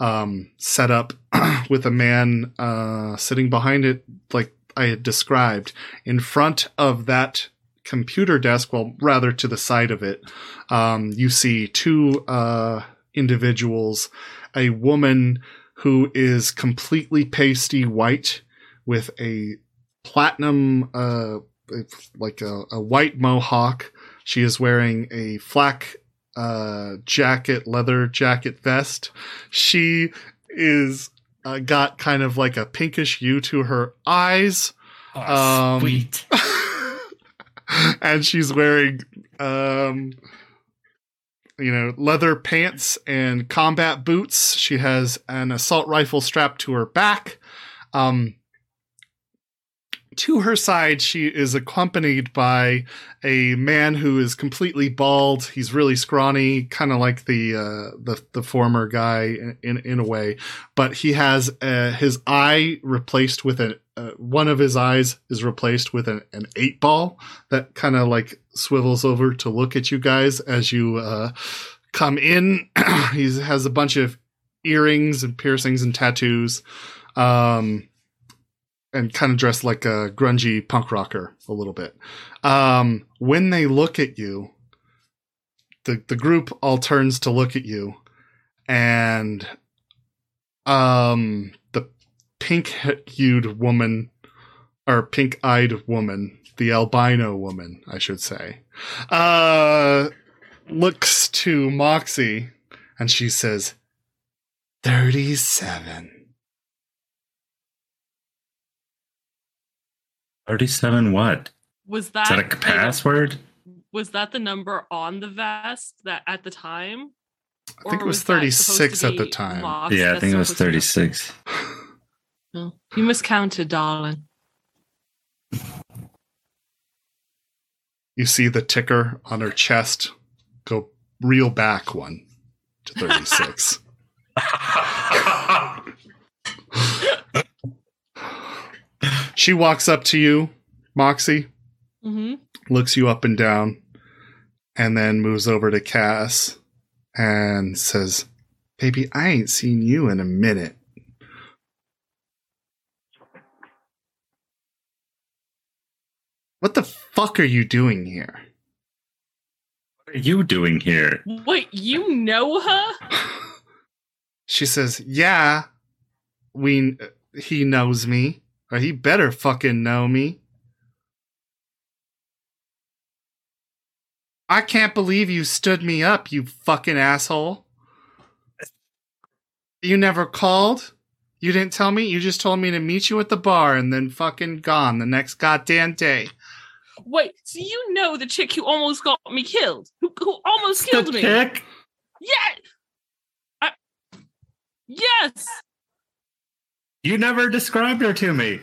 Speaker 1: um, set up with a man uh, sitting behind it, like I had described. In front of that computer desk, well, rather to the side of it, um, you see two uh, individuals, a woman who is completely pasty white with a platinum, uh, like a, a white mohawk. She is wearing a flak uh, jacket, leather jacket vest. She is uh, got kind of like a pinkish hue to her eyes.
Speaker 5: Oh,
Speaker 1: Um,
Speaker 5: sweet.
Speaker 1: and she's wearing um you know leather pants and combat boots. She has an assault rifle strapped to her back. Um to her side she is accompanied by a man who is completely bald. He's really scrawny kind of like the uh the the former guy in in, a way. But he has uh, his eye replaced with a uh, one of his eyes is replaced with an, an eight ball that kind of like swivels over to look at you guys as you uh, come in. he has a bunch of earrings and piercings and tattoos, um, and kind of dressed like a grungy punk rocker a little bit. Um, when they look at you, the the group all turns to look at you, and um, the pink-hued woman or pink-eyed woman, the albino woman, I should say, uh, looks to Moxie and she says, 37.
Speaker 5: 37 what?
Speaker 4: Was
Speaker 5: Is
Speaker 4: that,
Speaker 5: that a password?
Speaker 4: was that the number on the vest that at the time?
Speaker 1: I think it was
Speaker 4: that supposed
Speaker 1: 36 at the time.
Speaker 4: lost?
Speaker 5: Yeah, I
Speaker 4: That's
Speaker 5: think it was
Speaker 4: supposed to be-
Speaker 5: 36.
Speaker 4: No. You miscounted, darling.
Speaker 1: You see the ticker on her chest go reel back one to 36. she walks up to you, Moxie,
Speaker 4: hmm
Speaker 1: looks you up and down, and then moves over to Cass and says, Baby, I ain't seen you in a minute. What the fuck are you doing here?
Speaker 5: What are you doing here?
Speaker 4: What, you know her?
Speaker 1: She says, "Yeah, we he knows me, or he better fucking know me." I can't believe you stood me up, you fucking asshole. You never called? You didn't tell me? You just told me to meet you at the bar and then fucking gone the next goddamn day.
Speaker 4: Wait, so you know the chick who almost got me killed? Who, who almost killed
Speaker 5: The
Speaker 4: me?
Speaker 5: chick?
Speaker 4: Yeah. I, yes.
Speaker 5: You never described her to me.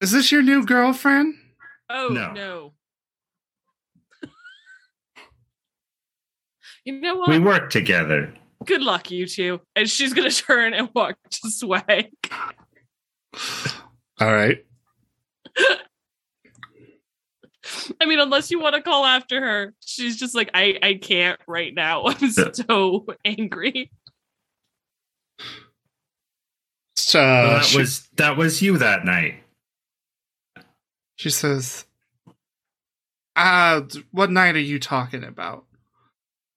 Speaker 1: Is this your new girlfriend?
Speaker 4: Oh
Speaker 5: No.
Speaker 4: no. you know what?
Speaker 5: We work together.
Speaker 4: Good luck, you two. And she's gonna turn and walk to Swag.
Speaker 1: All right.
Speaker 4: I mean, unless you want to call after her, she's just like, I, I can't right now. I'm so angry.
Speaker 1: So,
Speaker 5: Well, that
Speaker 1: she-
Speaker 5: was that was you that night.
Speaker 1: She says, Uh, what night are you talking about?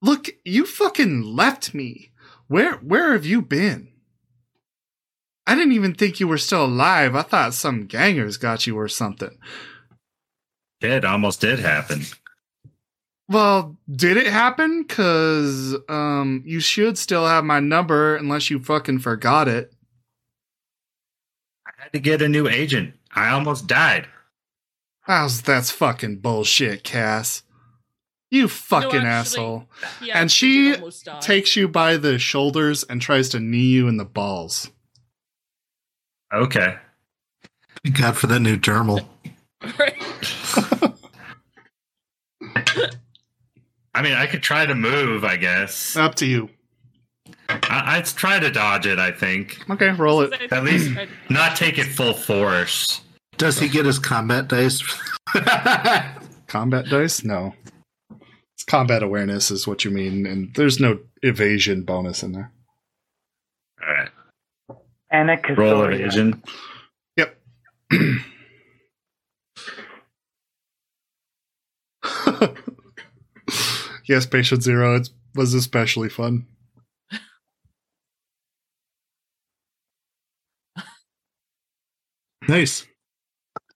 Speaker 1: Look, you fucking left me. Where where have you been? I didn't even think you were still alive. I thought some gangers got you or something.
Speaker 5: It almost did happen.
Speaker 1: Well, did it happen? Cause um you should still have my number unless you fucking forgot it.
Speaker 5: I had to get a new agent. I almost died.
Speaker 1: How's that's fucking bullshit, Cass. You fucking
Speaker 4: actually,
Speaker 1: asshole.
Speaker 4: He
Speaker 1: And she
Speaker 4: did almost die.
Speaker 1: Takes you by the shoulders and tries to knee you in the balls.
Speaker 5: Okay.
Speaker 2: Thank God for that new dermal.
Speaker 5: I mean, I could try to move, I guess.
Speaker 1: Up to you.
Speaker 5: I- I'd try to dodge it, I think.
Speaker 1: Okay, roll it.
Speaker 5: At least not take it full force.
Speaker 2: Does he get his combat dice?
Speaker 1: Combat dice? No. It's combat awareness is what you mean, and there's no evasion bonus in there.
Speaker 5: All right.
Speaker 3: And a
Speaker 5: Roll
Speaker 3: custodian.
Speaker 5: evasion.
Speaker 1: Yep. yes, patient zero. It was especially fun.
Speaker 2: Nice.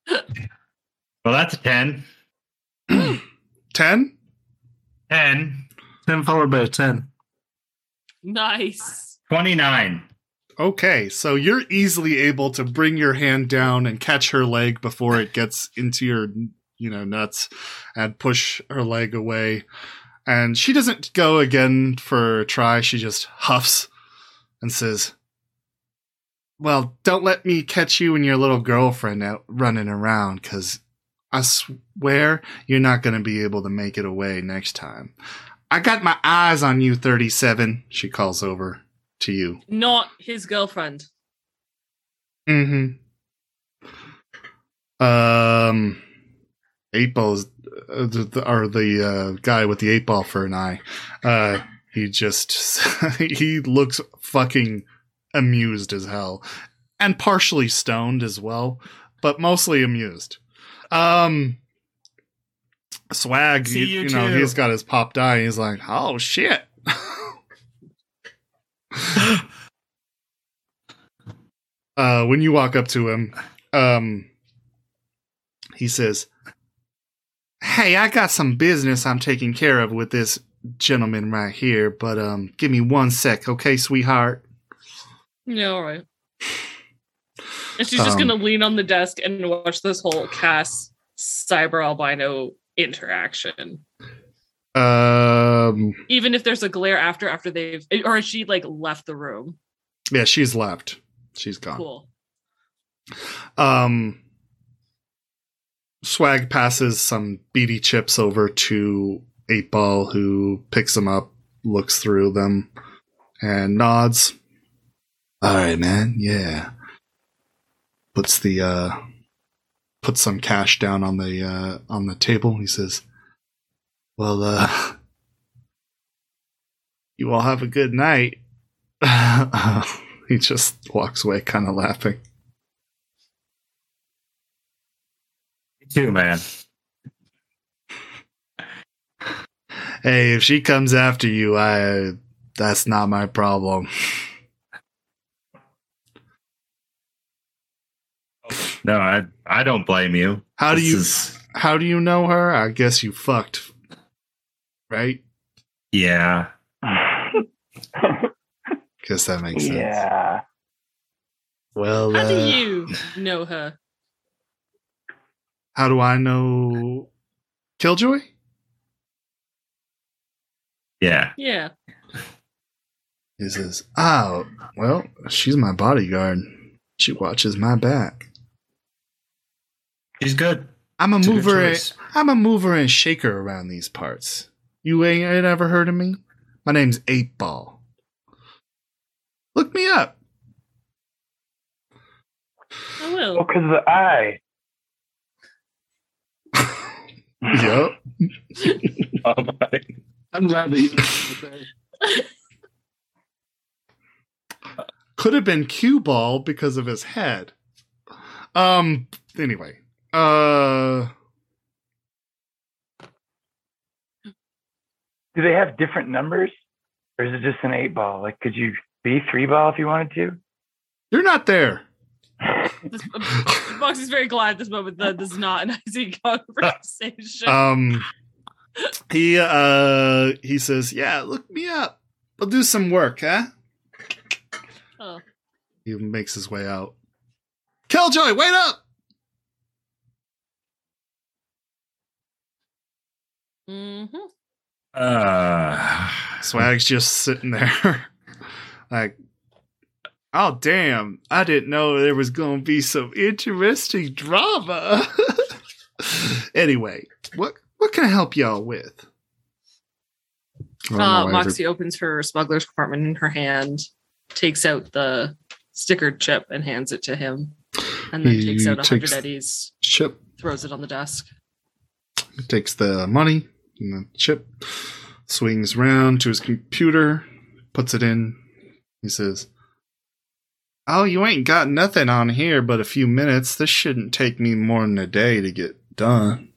Speaker 5: Well, that's a 10.
Speaker 1: Ten.
Speaker 5: 10.
Speaker 2: 10 followed by a 10.
Speaker 4: nice.
Speaker 5: 29.
Speaker 1: Okay, so you're easily able to bring your hand down and catch her leg before it gets into your, you know, nuts and push her leg away. And she doesn't go again for a try. She just huffs and says, Well, don't let me catch you and your little girlfriend out running around because I swear you're not going to be able to make it away next time. I got my eyes on you, 37, she calls over to you.
Speaker 4: Not his girlfriend.
Speaker 1: Mm-hmm. Um, eight balls, uh, the, the, or the uh, guy with the eight ball for an eye. Uh, he just he looks fucking amused as hell, and partially stoned as well, but mostly amused. Um, swag, you,
Speaker 5: you
Speaker 1: you know,
Speaker 5: too.
Speaker 1: he's got his popped eye. He's like, oh shit. uh, when you walk up to him, um, he says, "Hey, I got some business I'm taking care of with this gentleman right here, but um, give me one sec, okay, sweetheart."
Speaker 4: Yeah, all right. And she's just
Speaker 1: Um,
Speaker 4: gonna lean on the desk and watch this whole Cass cyber albino interaction.
Speaker 1: Um,
Speaker 4: Even if there's a glare after after they've or she like left the room.
Speaker 1: yeah, she's left. She's gone.
Speaker 4: Cool.
Speaker 1: Um, Swag passes some BD chips over to Eight Ball, who picks them up, looks through them, and nods. All right, man. Yeah. Puts the uh, puts some cash down on the uh, on the table. He says, "Well, uh, you all have a good night." he just walks away, kind of laughing.
Speaker 5: Me too, man.
Speaker 1: Hey, if she comes after you, I that's not my problem.
Speaker 5: No, I I don't blame you.
Speaker 1: How do you
Speaker 5: is-
Speaker 1: how do you know her? I guess you fucked. Right?
Speaker 5: yeah.
Speaker 1: Guess that makes sense.
Speaker 3: yeah.
Speaker 1: Well,
Speaker 4: How
Speaker 1: uh,
Speaker 4: do you know her?
Speaker 1: how do I know Killjoy?
Speaker 5: Yeah.
Speaker 4: Yeah.
Speaker 1: He says, "Oh, well, she's my bodyguard. She watches my back.
Speaker 5: She's good.
Speaker 1: I'm a
Speaker 5: It's
Speaker 1: mover. And,
Speaker 5: choice.
Speaker 1: I'm a mover and shaker around these parts. You ain't, ain't ever heard of me? My name's Eight Ball. Look me up.
Speaker 4: I will.
Speaker 3: Well, because of the eye.
Speaker 1: Yup.
Speaker 5: Oh my.
Speaker 2: I'm glad that you.
Speaker 1: Could have been Cue Ball because of his head. Um. Anyway. Uh.
Speaker 3: do they have different numbers, or is it just an eight ball? Like, could you be three ball if you wanted to?
Speaker 1: You're not there.
Speaker 4: This, Box is very glad at this moment that this is not an easy conversation.
Speaker 1: Um, he uh he says, "Yeah, look me up. I'll do some work, huh?"
Speaker 4: oh.
Speaker 1: He makes his way out. Killjoy, wait up!
Speaker 4: Hmm
Speaker 5: Uh,
Speaker 1: Swag's just sitting there, like, oh damn! I didn't know there was going to be some interesting drama. anyway, what what can I help y'all with? I
Speaker 4: Uh,
Speaker 1: why
Speaker 4: Moxie opens her smuggler's compartment in her hand, takes out the sticker chip and hands it to him, and then
Speaker 1: He
Speaker 4: takes out a hundred eddies,
Speaker 1: chip
Speaker 4: throws it on the desk.
Speaker 1: takes the money and the chip, swings round to his computer, puts it in. He says, Oh, you ain't got nothing on here but a few minutes. This shouldn't take me more than a day to get done.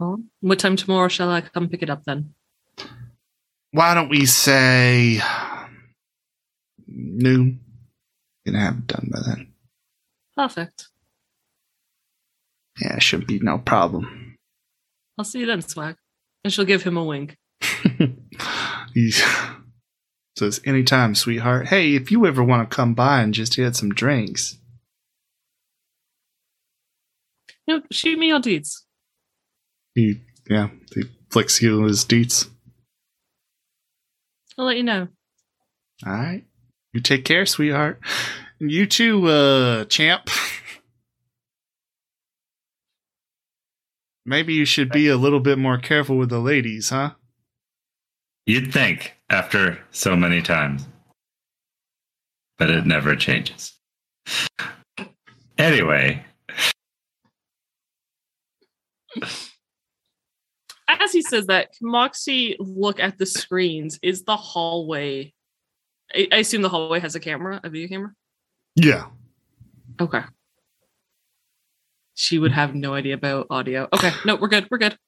Speaker 4: Oh, what time tomorrow shall I come pick it up then?
Speaker 1: Why don't we say noon? Gonna have it done by then.
Speaker 4: Perfect.
Speaker 1: Yeah, it shouldn't be no problem.
Speaker 4: I'll see you then, Swag. And she'll give him a wink.
Speaker 1: he says, Anytime, sweetheart. Hey, if you ever want to come by and just get some drinks.
Speaker 4: Know, shoot me your deeds.
Speaker 1: He, yeah, he flicks you his deets.
Speaker 4: I'll let you know.
Speaker 1: All right. You take care, sweetheart. You too, uh, champ. Maybe you should be a little bit more careful with the ladies, huh?
Speaker 5: you'd think after so many times, but it never changes. Anyway,
Speaker 4: As he says that, can Moxie look at the screens? Is the hallway? I, I assume the hallway has a camera, a video camera.
Speaker 1: Yeah.
Speaker 4: Okay. She would have no idea about audio. Okay, no, we're good. We're good.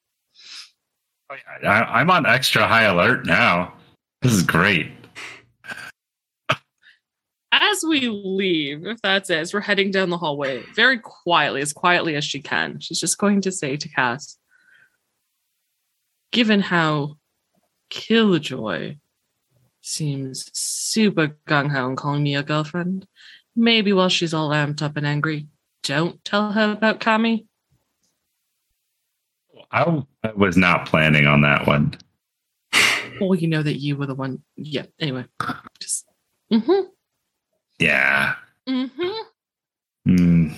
Speaker 5: I, I'm on extra high alert now. This is great.
Speaker 4: As we leave, if that's it, as we're heading down the hallway, very quietly, as quietly as she can, she's just going to say to Cass, given how Killjoy seems super gung ho and calling me a girlfriend, maybe while she's all amped up and angry, don't tell her about Cammy.
Speaker 5: I was not planning on that one.
Speaker 4: Well, you know that you were the one. Yeah, anyway. Just. Mm hmm.
Speaker 5: Yeah.
Speaker 4: Mm hmm.
Speaker 5: Mm.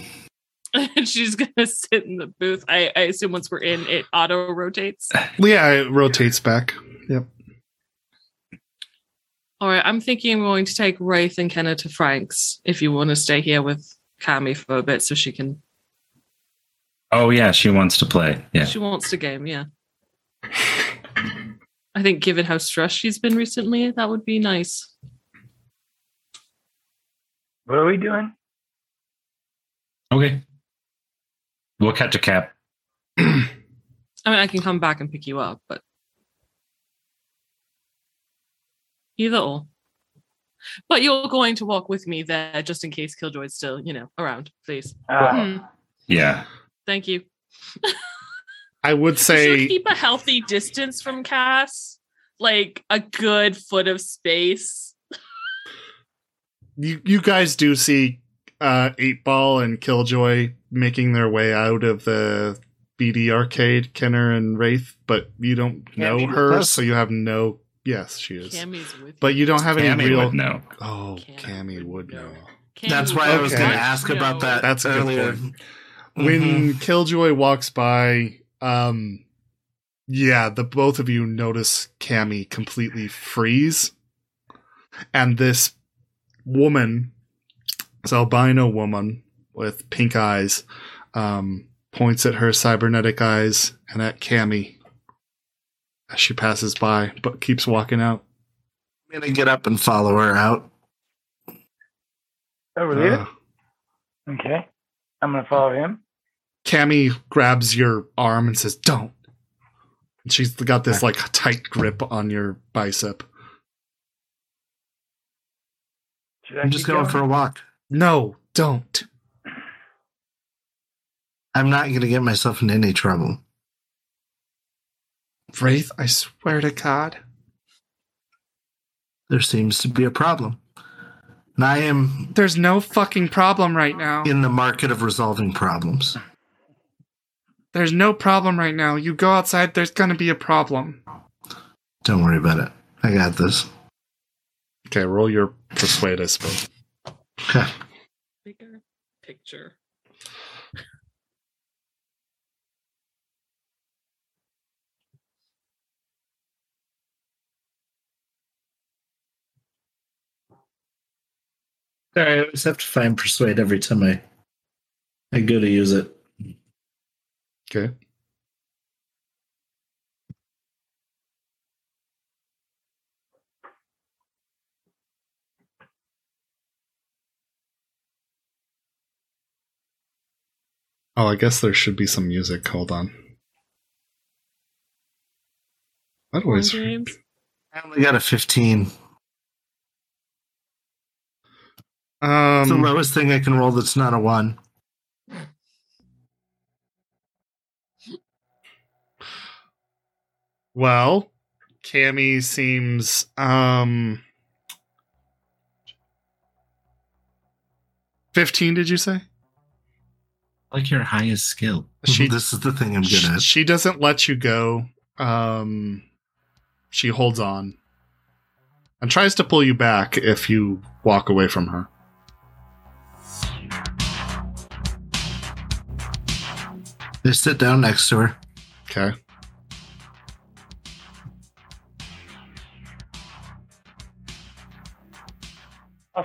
Speaker 4: and she's gonna sit in the booth. I, I assume once we're in, it auto rotates.
Speaker 1: Yeah, it rotates back. Yep.
Speaker 4: All right, I'm thinking I'm going to take Wraith and Kenna to Frank's if you want to stay here with Cammy for a bit so she can.
Speaker 5: Oh yeah, she wants to play. Yeah.
Speaker 4: She wants to game, yeah. I think given how stressed she's been recently, that would be nice.
Speaker 3: What are we doing?
Speaker 5: Okay. We'll catch a cab.
Speaker 4: I mean, I can come back and pick you up, but either or. But you're going to walk with me there just in case Killjoy's still, you know, around, please.
Speaker 3: Uh,
Speaker 4: Hmm,
Speaker 5: Yeah.
Speaker 4: thank you.
Speaker 1: I would
Speaker 4: Should
Speaker 1: say
Speaker 4: keep a healthy distance from Cass, like a good foot of space.
Speaker 1: you you guys do see uh eight ball and killjoy making their way out of the bd arcade kenner and wraith but you don't know
Speaker 2: Cammy with
Speaker 1: her so you have no yes she is
Speaker 4: Cammy's with
Speaker 1: but you don't have any
Speaker 5: Cammy
Speaker 1: real
Speaker 5: would know.
Speaker 1: oh
Speaker 4: Cammy
Speaker 1: cammy would
Speaker 4: would
Speaker 1: know
Speaker 4: know.
Speaker 2: That's
Speaker 4: Cammy
Speaker 2: why I was
Speaker 1: Okay.
Speaker 2: going to ask
Speaker 4: know.
Speaker 2: about that
Speaker 1: That's a good
Speaker 2: earlier.
Speaker 1: point.
Speaker 2: Mhm.
Speaker 1: when killjoy walks by um yeah the both of you notice cammy completely freeze and this woman this albino woman with pink eyes um points at her cybernetic eyes and at cammy as she passes by but keeps walking out
Speaker 2: I'm going to get up and follow her out.
Speaker 3: oh, we're?
Speaker 1: Uh,
Speaker 3: Okay. I'm going to follow him.
Speaker 1: Cammy grabs your arm and says, "Don't." And she's got this like tight grip on your bicep.
Speaker 3: I
Speaker 2: I'm just
Speaker 3: keep
Speaker 2: going for a walk.
Speaker 1: No, don't.
Speaker 2: I'm not going to get myself in any trouble.
Speaker 1: Wraith, I swear to God.
Speaker 2: There seems to be a problem. And I am
Speaker 1: There's no fucking problem right now.
Speaker 2: in the market of resolving problems.
Speaker 1: There's no problem right now. You go outside, there's gonna be a problem.
Speaker 2: Don't worry about it. I got this.
Speaker 1: Okay, roll your persuade, I suppose.
Speaker 2: Okay.
Speaker 4: Bigger picture.
Speaker 2: Sorry, I always have to find persuade every time I I go to use it.
Speaker 1: Okay. Oh, I guess there should be some music. Hold on. That
Speaker 4: One
Speaker 1: always.
Speaker 2: I only got a 15.
Speaker 1: Um,
Speaker 2: It's the lowest thing I can roll that's not a one.
Speaker 1: Well, Cammy seems um 15 did you say?
Speaker 5: Like your highest skill.
Speaker 1: She
Speaker 2: this is the thing I'm good
Speaker 1: she,
Speaker 2: at.
Speaker 1: she doesn't let you go. Um she holds on and tries to pull you back if you walk away from her.
Speaker 2: I sit down next to her.
Speaker 1: Okay.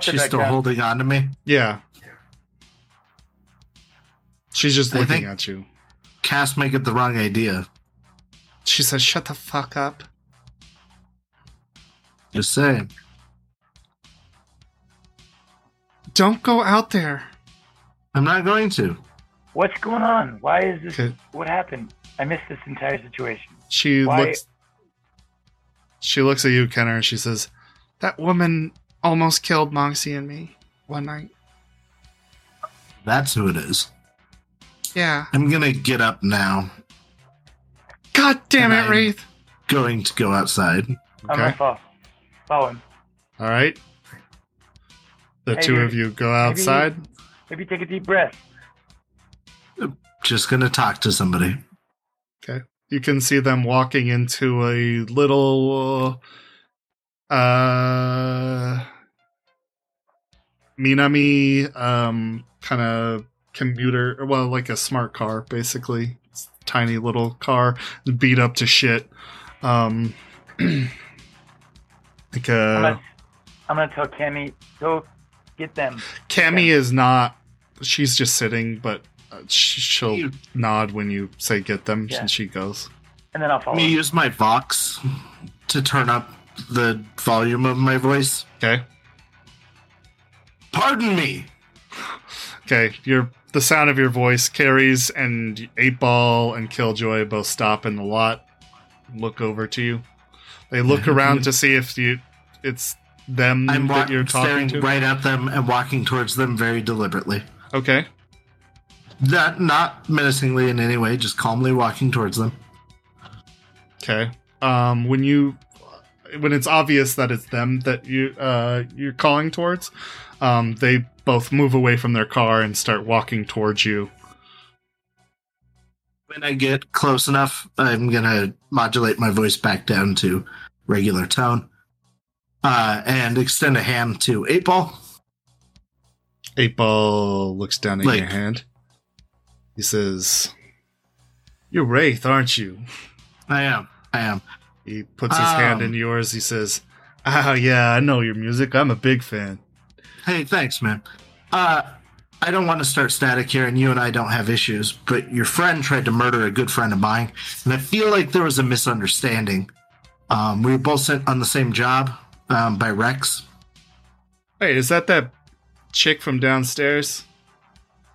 Speaker 2: She's still
Speaker 3: down.
Speaker 2: holding on to me.
Speaker 1: Yeah. She's just
Speaker 2: I
Speaker 1: looking
Speaker 2: think-
Speaker 1: at you.
Speaker 2: Cass may get the wrong idea.
Speaker 1: She says, "Shut the fuck up."
Speaker 2: Just saying.
Speaker 1: Don't go out there.
Speaker 2: I'm not going to.
Speaker 3: What's going on? Why is this? What happened? I missed this entire situation.
Speaker 1: She
Speaker 3: Why-
Speaker 1: looks. She looks at you, Kenner, and she says, "That woman almost killed Moxie and me one night."
Speaker 2: That's who it is.
Speaker 1: Yeah.
Speaker 2: I'm gonna get up now.
Speaker 1: God damn it,
Speaker 2: And I'm-
Speaker 1: Wraith.
Speaker 2: Going to go outside.
Speaker 3: I'm gonna follow. Follow him.
Speaker 1: All right. The
Speaker 3: Hey,
Speaker 1: two of you go outside.
Speaker 3: Maybe take a deep breath.
Speaker 2: Just gonna talk to somebody.
Speaker 1: Okay. You can see them walking into a little uh Minami um kind of commuter well like a smart car basically. It's a tiny little car beat up to shit. Um like
Speaker 3: I'm,
Speaker 1: a
Speaker 3: gonna, I'm gonna tell Cammy, go get them.
Speaker 1: Cammy is not she's just sitting but uh, she'll nod when you say get them
Speaker 3: Yeah.
Speaker 1: and she goes.
Speaker 3: And then I'll follow.
Speaker 2: Let me
Speaker 3: him.
Speaker 2: use my Vox to turn up the volume of my voice.
Speaker 1: Okay?
Speaker 2: Pardon me.
Speaker 1: Okay, your the sound of your voice carries, and eight ball and Killjoy both stop in the lot, look over to you. They look around to see if you it's them
Speaker 2: I'm
Speaker 1: that
Speaker 2: wa-
Speaker 1: you're talking
Speaker 2: staring
Speaker 1: to.
Speaker 2: right at them and walking towards them very deliberately.
Speaker 1: Okay,
Speaker 2: Not not menacingly in any way, just calmly walking towards them.
Speaker 1: okay. Um, when you when it's obvious that it's them that you uh you're calling towards, um, they both move away from their car and start walking towards you.
Speaker 2: When I get close enough, I'm gonna modulate my voice back down to regular tone. Uh, and extend a hand to eight ball.
Speaker 1: Eight ball looks down at
Speaker 2: Like-
Speaker 1: your hand. He says, "You're Wraith, aren't you?"
Speaker 2: I am. I am.
Speaker 1: He puts his hand
Speaker 2: Um,
Speaker 1: in yours. He says, "Oh yeah, I know your music. I'm a big fan."
Speaker 2: Hey, thanks, man. Uh, I don't want to start static here, and you and I don't have issues, but your friend tried to murder a good friend of mine, and I feel like there was a misunderstanding. Um, we were both sent on the same job um, by Rex.
Speaker 1: Wait, is that that chick from downstairs?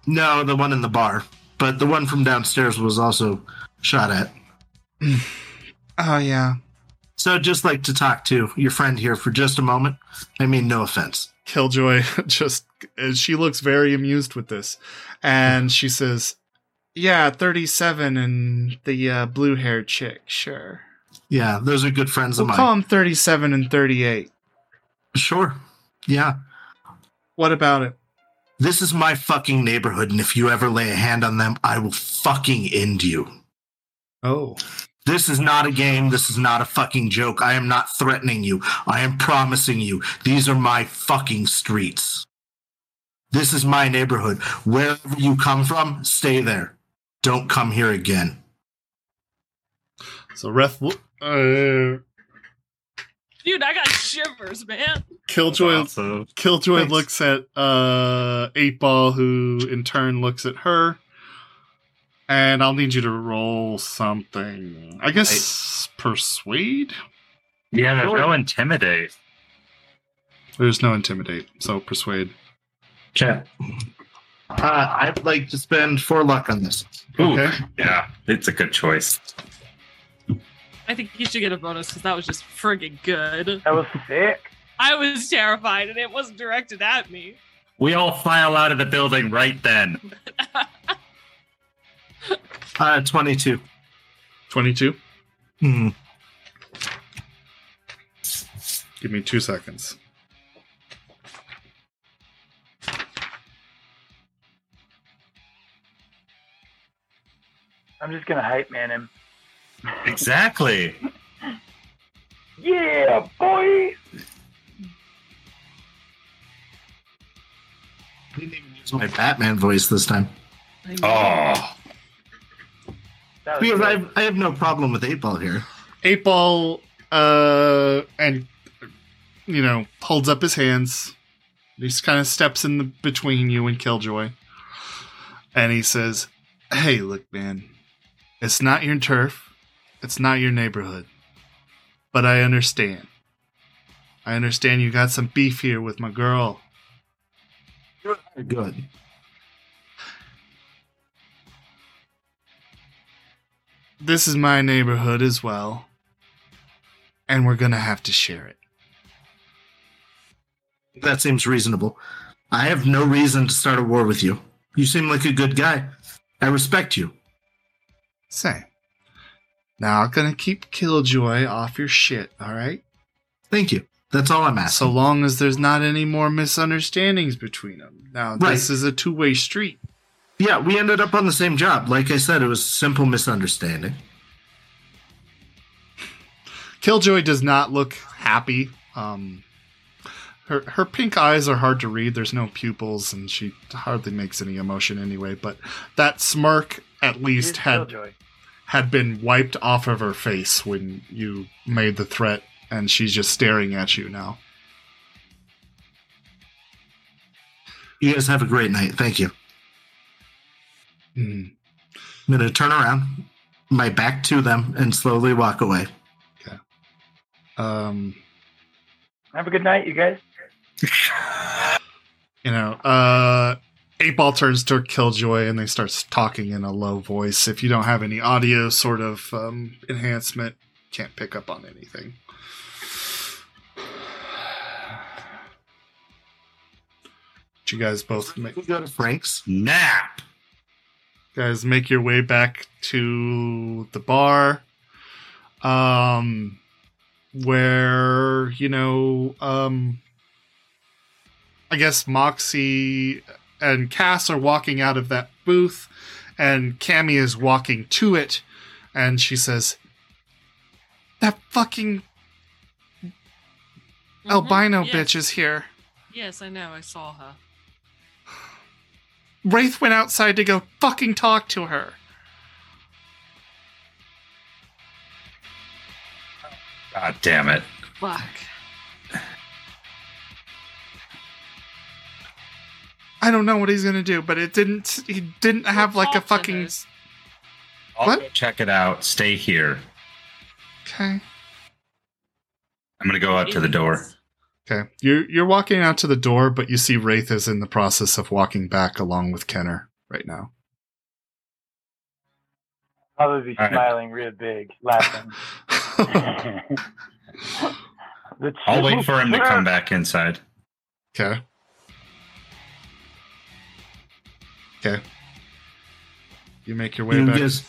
Speaker 2: No, the one in the bar. But the one from downstairs was also shot at.
Speaker 1: Oh yeah.
Speaker 2: So I'd just like to talk to your friend here for just a moment. I mean, no offense.
Speaker 1: Killjoy just she looks very amused with this, and she says, "Yeah, thirty-seven and the uh, blue-haired chick, sure.
Speaker 2: Yeah, those are good friends
Speaker 1: We'll
Speaker 2: of
Speaker 1: call
Speaker 2: mine.
Speaker 1: them thirty-seven and thirty-eight.
Speaker 2: Sure. Yeah.
Speaker 1: What about it?
Speaker 2: This is my fucking neighborhood, and if you ever lay a hand on them, I will fucking end you.
Speaker 1: Oh,
Speaker 2: This is not a game. This is not a fucking joke. I am not threatening you. I am promising you. These are my fucking streets. This is my neighborhood. Wherever you come from, stay there. Don't come here again.
Speaker 1: so Ref, uh,
Speaker 4: Dude, I got shivers, man.
Speaker 1: Killjoy
Speaker 5: Also,
Speaker 1: Killjoy
Speaker 2: Thanks.
Speaker 1: looks at uh Eight Ball, who in turn looks at her. And I'll need you to roll something. I guess persuade?
Speaker 5: yeah, there's no intimidate.
Speaker 1: There's no intimidate, so persuade.
Speaker 2: Chat. Uh, I'd like to spend four luck on this.
Speaker 5: Ooh,
Speaker 1: Okay.
Speaker 5: Yeah, it's a good choice.
Speaker 4: I think you should get a bonus because that was just friggin' good.
Speaker 3: That was sick.
Speaker 4: I was terrified and it wasn't directed at me.
Speaker 5: We all file out of the building right then.
Speaker 2: Uh, 22.
Speaker 1: 22.
Speaker 2: Hmm.
Speaker 1: Give me two seconds.
Speaker 3: I'm just gonna hype man him.
Speaker 5: Exactly.
Speaker 3: Yeah, boy.
Speaker 2: I didn't even use my Batman voice this time.
Speaker 5: Oh,
Speaker 2: Because I have, I have no problem with 8 Ball here.
Speaker 1: Eight Ball, uh, and, you know, holds up his hands. He just kind of steps in the, between you and Killjoy. And he says, Hey, look, man, it's not your turf. It's not your neighborhood. But I understand. I understand you got some beef here with my girl.
Speaker 2: Good.
Speaker 1: This is my neighborhood as well. And we're gonna have to share it.
Speaker 2: That seems reasonable. I have no reason to start a war with you. You seem like a good guy. I respect you.
Speaker 1: Same. Now I'm gonna keep Killjoy off your shit, alright?
Speaker 2: Thank you. That's all I'm asking.
Speaker 1: So long as there's not any more misunderstandings between them. Now,
Speaker 2: Right.
Speaker 1: this is a two way street.
Speaker 2: yeah, we ended up on the same job. Like I said, it was simple misunderstanding.
Speaker 1: Killjoy does not look happy. Um, her her pink eyes are hard to read. There's no pupils, and she hardly makes any emotion anyway. But that smirk at least had
Speaker 3: Killjoy.
Speaker 1: Had been wiped off of her face when you made the threat, and she's just staring at you now.
Speaker 2: You guys have a great night. Thank you.
Speaker 1: Hmm.
Speaker 2: I'm going to turn around, my back to them, and slowly walk away. Okay.
Speaker 1: Um,
Speaker 3: Have a good night, you guys.
Speaker 1: you know, uh, Eight Ball turns to Killjoy and they starts talking in a low voice. If you don't have any audio sort of um, enhancement, can't pick up on anything. But you guys both make,
Speaker 2: We go to Frank's.
Speaker 5: nap.
Speaker 1: guys make your way back to the bar um where you know um i guess moxie and cass are walking out of that booth and Cammy is walking to it and she says that fucking
Speaker 4: Mhm,
Speaker 1: albino
Speaker 4: yes.
Speaker 1: bitch is here
Speaker 4: Yes, I know. I saw her.
Speaker 1: wraith went outside to go fucking talk to her
Speaker 5: God damn it.
Speaker 4: Fuck.
Speaker 1: I don't know what he's gonna do, but it didn't. He didn't have like a fucking.
Speaker 5: I'll
Speaker 1: What?
Speaker 5: go check it out. Stay here.
Speaker 1: Okay.
Speaker 5: I'm gonna go out to the door.
Speaker 1: Okay. You're you're walking out to the door, but you see Wraith is in the process of walking back along with Kenner right now.
Speaker 3: Probably be
Speaker 5: All right.
Speaker 3: smiling real big, laughing.
Speaker 5: I'll wait for him to come back inside.
Speaker 1: okay. Okay. You make your way
Speaker 2: You
Speaker 1: back.
Speaker 2: guys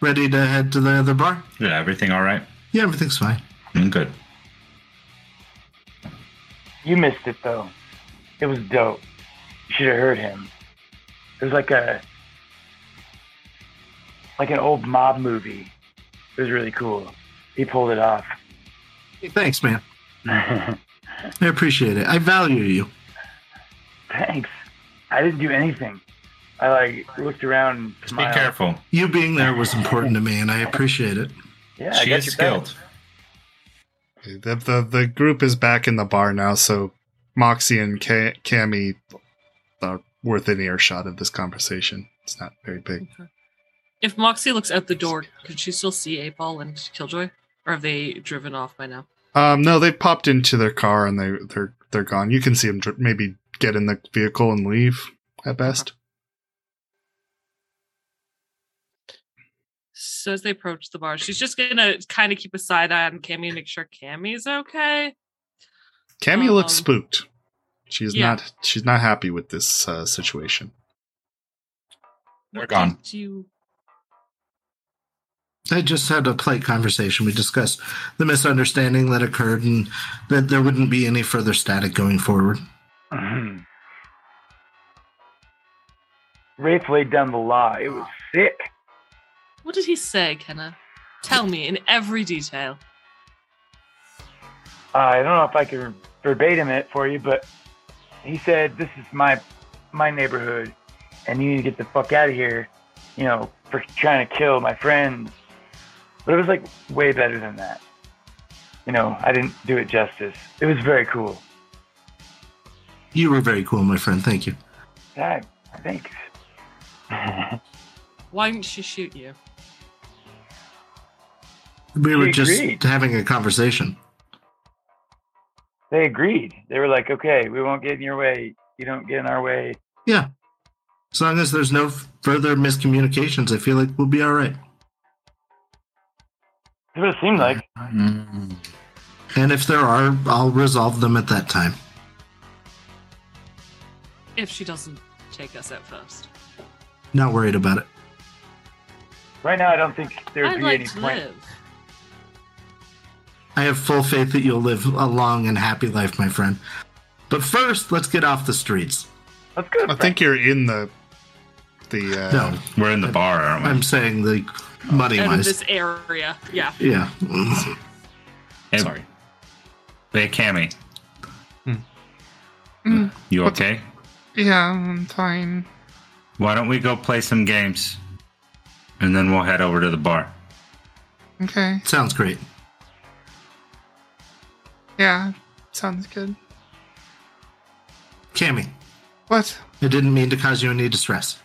Speaker 2: ready to head to the other bar?
Speaker 5: Yeah, everything all right?
Speaker 2: Yeah, everything's fine.
Speaker 5: Mm, good.
Speaker 3: You missed it though. It was dope. You should have heard him. It was like a like an old mob movie. It was really cool. He pulled it off.
Speaker 2: Hey, thanks, man. I appreciate it. I value you.
Speaker 3: Thanks. I didn't do anything. I like looked around and
Speaker 5: Just be careful.
Speaker 2: You being there was important to me, and I appreciate it.
Speaker 3: Yeah, I
Speaker 5: she
Speaker 3: got
Speaker 5: is skilled.
Speaker 1: The, the the group is back in the bar now, so Moxie and Ca- Cammy are within earshot of this conversation. It's not very big.
Speaker 4: If Moxie looks out the door, could she still see Apol and Killjoy? Or have they driven off by now?
Speaker 1: Um, no, they popped into their car and they they're they're gone. You can see them dr- maybe get in the vehicle and leave at best.
Speaker 4: So as they approach the bar, she's just gonna kind of keep a side eye on Cammy and make sure Cammy's okay.
Speaker 1: Cammy looks
Speaker 4: Um,
Speaker 1: spooked. She's
Speaker 4: yeah.
Speaker 1: not she's not happy with this uh, situation.
Speaker 5: They're
Speaker 4: What
Speaker 5: gone.
Speaker 4: did You
Speaker 2: I just had a polite conversation. We discussed the misunderstanding that occurred and that there wouldn't be any further static going forward.
Speaker 3: Wraith laid down the law. It was sick.
Speaker 4: What did he say, Kenna? Tell me in every detail.
Speaker 3: Uh, I don't know if I can verbatim it for you, but he said, "This is my my neighborhood, and you need to get the fuck out of here." You know, for trying to kill my friends. But it was like way better than that. You know, I didn't do it justice. It was very cool.
Speaker 2: You were very cool, my friend. Thank you.
Speaker 3: Yeah, thanks.
Speaker 4: Why didn't she shoot you?
Speaker 2: We were
Speaker 3: She
Speaker 2: just
Speaker 3: agreed.
Speaker 2: having a conversation.
Speaker 3: they agreed. They were like, "Okay, we won't get in your way. You don't get in our way."
Speaker 2: Yeah. As long as there's no further miscommunications, I feel like we'll be all right.
Speaker 3: That's what it seemed like.
Speaker 5: Mm.
Speaker 2: And if there are, I'll resolve them at that time.
Speaker 4: If she doesn't take us out first.
Speaker 2: Not worried about it.
Speaker 3: Right now, I don't think there would
Speaker 4: I'd
Speaker 3: be
Speaker 4: like
Speaker 3: any
Speaker 4: to
Speaker 3: point.
Speaker 4: live.
Speaker 2: I have full faith that you'll live a long and happy life, my friend. But first, let's get off the streets.
Speaker 3: Let's go.
Speaker 1: I think you're in the the uh,
Speaker 2: No,
Speaker 5: We're in the bar, aren't we?
Speaker 2: I'm saying the money
Speaker 4: Out of
Speaker 2: wise.
Speaker 4: this area. Yeah.
Speaker 2: Yeah.
Speaker 5: Hey,
Speaker 1: sorry.
Speaker 5: Hey, Cammy.
Speaker 1: Hmm.
Speaker 5: You
Speaker 1: What's-
Speaker 5: okay?
Speaker 1: Yeah, I'm fine.
Speaker 5: Why don't we go play some games? And then we'll head over to the bar.
Speaker 1: Okay.
Speaker 2: Sounds great.
Speaker 1: Yeah, sounds good.
Speaker 2: Cammy,
Speaker 1: What?
Speaker 2: I didn't mean to cause you any distress.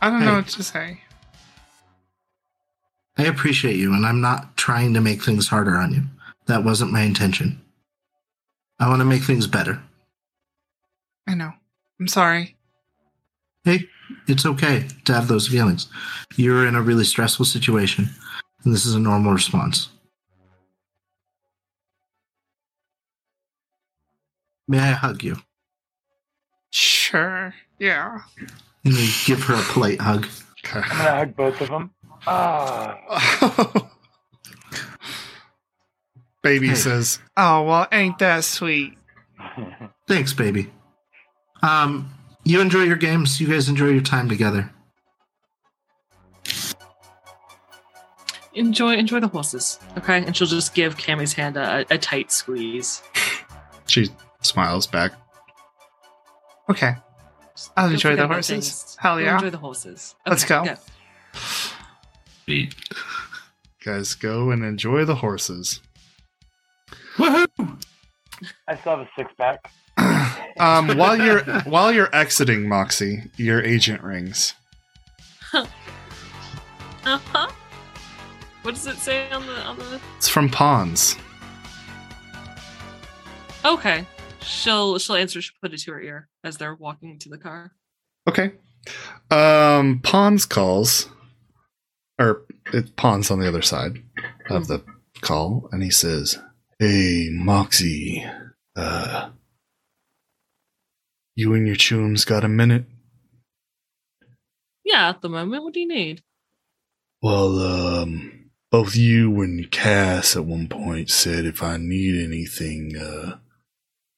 Speaker 1: I don't
Speaker 2: Hey.
Speaker 1: know what to say.
Speaker 2: I appreciate you, and I'm not trying to make things harder on you. That wasn't my intention. I want to make things better.
Speaker 1: I know. I'm sorry.
Speaker 2: Hey, it's okay to have those feelings. You're in a really stressful situation, and this is a normal response. May I hug you?
Speaker 1: Sure. Yeah.
Speaker 2: And you give her a polite hug.
Speaker 3: I'm gonna hug both of them. Ah,
Speaker 1: Baby
Speaker 2: Hey.
Speaker 1: says, "Oh well, ain't that sweet?"
Speaker 2: Thanks, baby. Um, you enjoy your games. You guys enjoy your time together.
Speaker 4: Enjoy enjoy the horses. Okay. And she'll just give Cammy's hand a, a tight squeeze.
Speaker 1: She smiles back. Okay. I'll
Speaker 4: Don't
Speaker 1: enjoy the horses.
Speaker 4: things.
Speaker 1: Hell
Speaker 4: Go
Speaker 1: yeah.
Speaker 4: Enjoy the horses.
Speaker 1: Let's go.
Speaker 5: Sweet.
Speaker 1: Guys, go and enjoy the horses.
Speaker 5: Woohoo!
Speaker 3: I still have a six pack.
Speaker 1: um, while you're while you're exiting, Moxie, your agent rings.
Speaker 4: Uh-huh. What does it say on the on the
Speaker 1: It's from Pons.
Speaker 4: Okay. She'll she'll answer, she'll put it to her ear as they're walking to the car.
Speaker 1: Okay. Um, Pons calls, or it Pons on the other side of the call, and he says, "Hey, Moxie, uh, you and your chums got a minute?
Speaker 4: Yeah, at the moment. What do you need?
Speaker 1: Well, um, both you and Cass at one point said if I need anything, uh,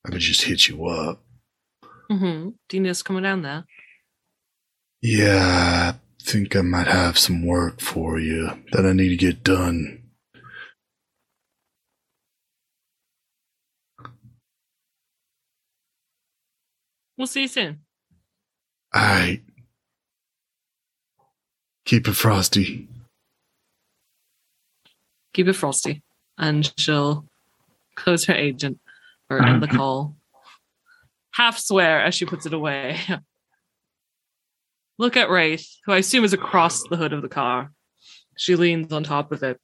Speaker 1: I could just hit you up.
Speaker 4: Mm-hmm. Do you need us coming down there?
Speaker 1: Yeah, I think I might have some work for you that I need to get done.
Speaker 4: We'll see you soon.
Speaker 1: Alright. Keep it frosty.
Speaker 4: Keep it frosty. And she'll close her agent or end the call. Half swear as she puts it away. Look at Wraith, who I assume is across the hood of the car. She leans on top of it.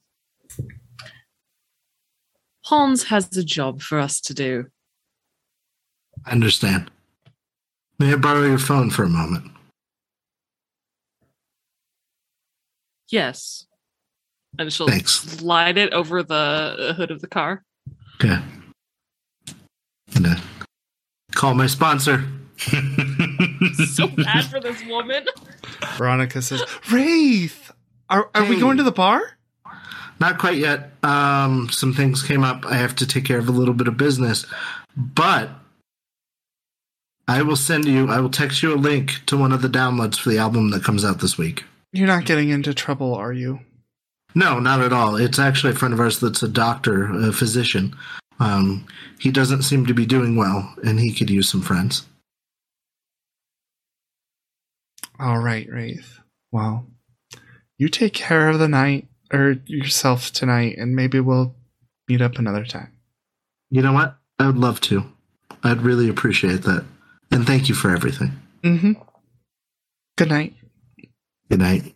Speaker 4: Hans has a job for us to do.
Speaker 2: I understand. May I borrow your phone for a moment?
Speaker 4: Yes. And she'll
Speaker 2: Thanks.
Speaker 4: slide it over the hood of the car.
Speaker 2: Okay. Gonna call my sponsor.
Speaker 4: So bad for this woman.
Speaker 1: Veronica says, Wraith! Are, are we going to the bar?
Speaker 2: Not quite yet. Um, some things came up. I have to take care of a little bit of business, but I will send you. I will text you a link to one of the downloads for the album that comes out this week.
Speaker 1: You're not getting into trouble, are you?
Speaker 2: No, not at all. It's actually a friend of ours that's a doctor, a physician. Um, he doesn't seem to be doing well, and he could use some friends.
Speaker 1: All right, Wraith. Well, you take care of the night or yourself tonight, and maybe we'll meet up another time.
Speaker 2: You know what? I would love to. I'd really appreciate that. And thank you for everything.
Speaker 1: Mm-hmm. Good night.
Speaker 2: Good night.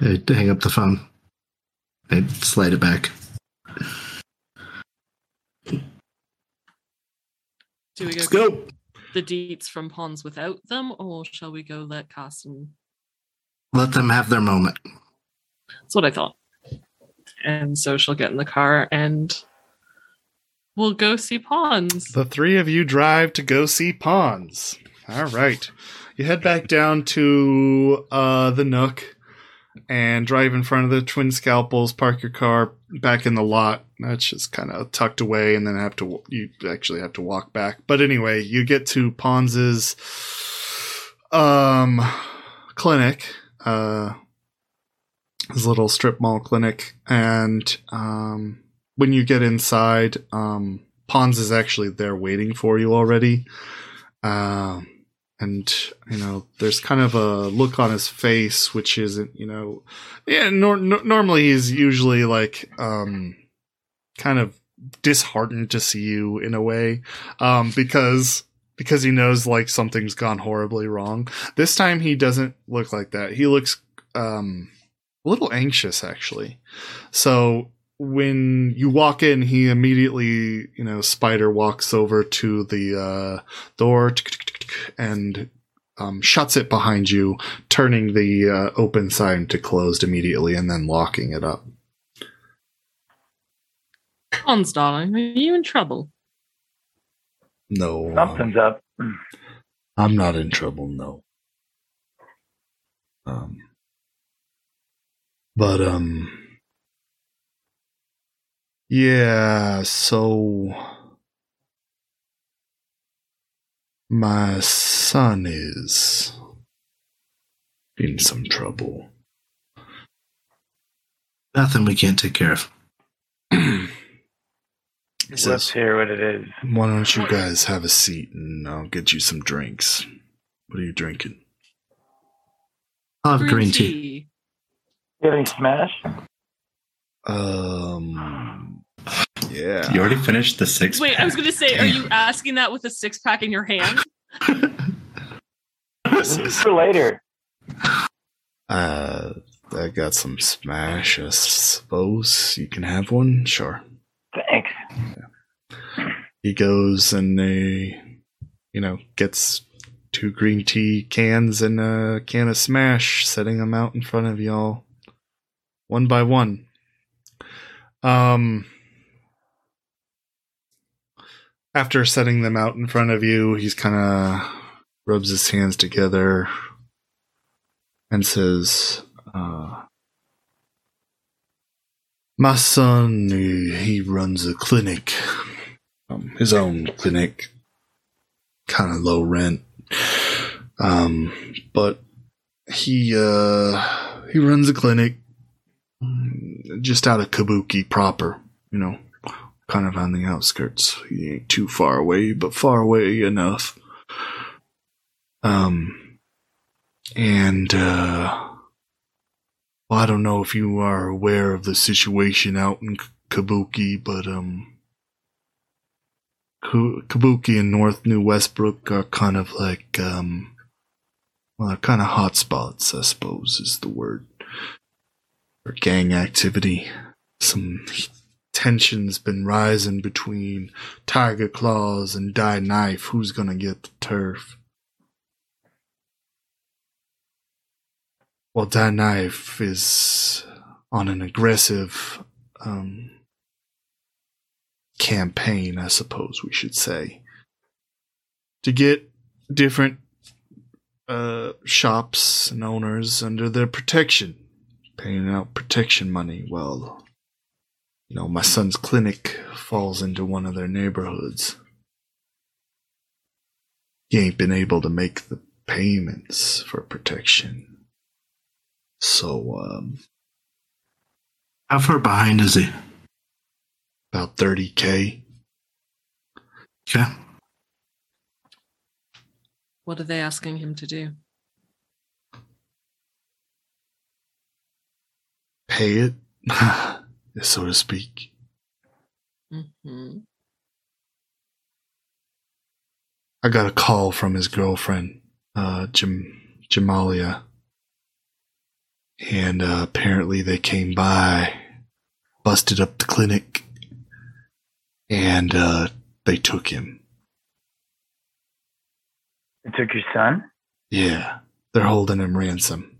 Speaker 2: I hang up the phone. I slide it back.
Speaker 4: Do we go,
Speaker 2: Let's go.
Speaker 4: the deets from Pons without them, or shall we go let Carson?
Speaker 2: Let them have their moment.
Speaker 4: That's what I thought. And so she'll get in the car and we'll go see Pons.
Speaker 1: The three of you drive to go see Pons. All right. You head back down to uh, the Nook and drive in front of the Twin Scalpels. Park your car back in the lot. That's just kind of tucked away, and then have to you actually have to walk back. But anyway, you get to Pons's um clinic, uh, his little strip mall clinic, and um, when you get inside, um, Pons is actually there waiting for you already. Um, and you know, there's kind of a look on his face, which isn't, you know, yeah. Nor- nor- normally, he's usually like, um, kind of disheartened to see you in a way, um, because because he knows like something's gone horribly wrong. This time, he doesn't look like that. He looks um a little anxious actually. So when you walk in, he immediately, you know, Spider walks over to the uh, door and um, shuts it behind you, turning the uh, open sign to closed immediately and then locking it up.
Speaker 4: Pons, darling, are you in trouble?
Speaker 1: No, um,
Speaker 3: Something's up.
Speaker 1: I'm not in trouble. No. Um, but um, yeah. So my son is in some trouble.
Speaker 2: Nothing we can't take care of.
Speaker 3: Let's
Speaker 1: says,
Speaker 3: hear what it is.
Speaker 1: "Why don't you guys have a seat and I'll get you some drinks? What are you drinking?"
Speaker 2: I'll have green tea.
Speaker 3: You have any smash?
Speaker 1: Um, yeah.
Speaker 5: You already finished the six.
Speaker 4: Wait, I was going to say, are you asking that with a six pack in your hand?
Speaker 3: For later.
Speaker 1: Uh, I got some smash. I suppose you can have one. Sure.
Speaker 3: Thanks.
Speaker 1: He goes and they, you know, gets two green tea cans and a can of Smash, setting them out in front of y'all, one by one. Um, after setting them out in front of you, he's kind of rubs his hands together and says, uh, "My son, he, he runs a clinic, um, his own clinic, kind of low rent, um, but he uh, he runs a clinic mm, just out of Kabuki proper, you know." Kind of on the outskirts. Ain't too far away, but far away enough. Um, and, uh, well, I don't know if you are aware of the situation out in Kabuki, but, um, Kabuki and North New Westbrook are kind of like, um, well, they're kind of hot spots, I suppose is the word, for gang activity. Some tension's been rising between Tyger Claws and Die Knife. Who's gonna get the turf? Well, Die Knife is on an aggressive um, campaign, I suppose we should say, to get different uh, shops and owners under their protection, paying out protection money. Well, you know, my son's clinic falls into one of their neighborhoods. He ain't been able to make the payments for protection. So, um.
Speaker 2: How far behind is he?
Speaker 1: About 30k.
Speaker 2: Okay.
Speaker 4: What are they asking him to do?
Speaker 1: Pay it, so to speak.
Speaker 4: Mm-hmm.
Speaker 1: I got a call from his girlfriend, uh, Jam- Jamalia and uh, apparently they came by, busted up the clinic, and uh, they took him.
Speaker 3: They took your son?
Speaker 1: Yeah, they're holding him ransom.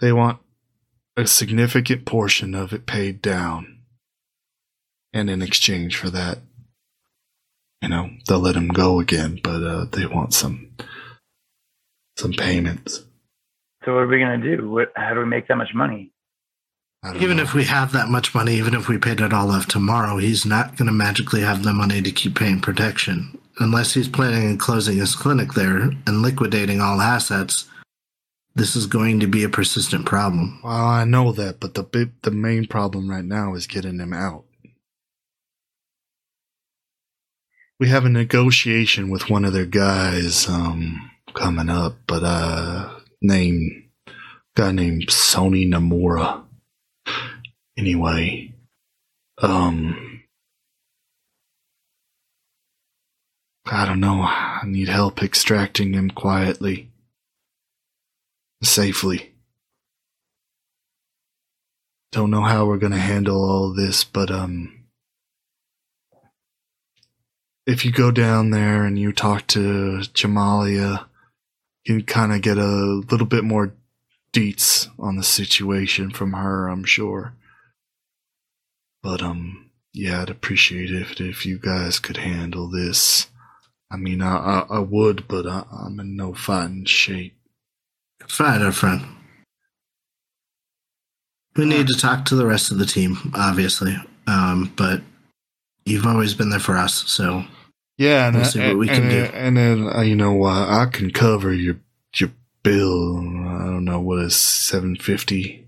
Speaker 1: They want a significant portion of it paid down. And in exchange for that, you know, they'll let him go again, but uh, they want some some payments.
Speaker 3: So what are we gonna do? What? How do we make that much money?
Speaker 2: Even
Speaker 1: know.
Speaker 2: if we have that much money, even if we paid it all off tomorrow, he's not going to magically have the money to keep paying protection. Unless he's planning on closing his clinic there and liquidating all assets, this is going to be a persistent problem.
Speaker 1: Well, I know that, but the the main problem right now is getting him out. We have a negotiation with one of their guys um, coming up, but uh, name guy named Sony Namura. Anyway, um, I don't know. I need help extracting him quietly, safely. Don't know how we're gonna handle all this, but um, if you go down there and you talk to Jamalia you can kind of get a little bit more deets on the situation from her, I'm sure. But um, yeah, I'd appreciate it if, if you guys could handle this. I mean, I I, I would, but I, I'm in no fighting shape.
Speaker 2: Fine, our friend. We need to talk to the rest of the team, obviously. Um, but you've always been there for us, so
Speaker 1: Yeah, and
Speaker 2: We'll see what we
Speaker 1: and,
Speaker 2: can do.
Speaker 1: And then uh, you know, uh, I can cover your your bill. I don't know what is seven fifty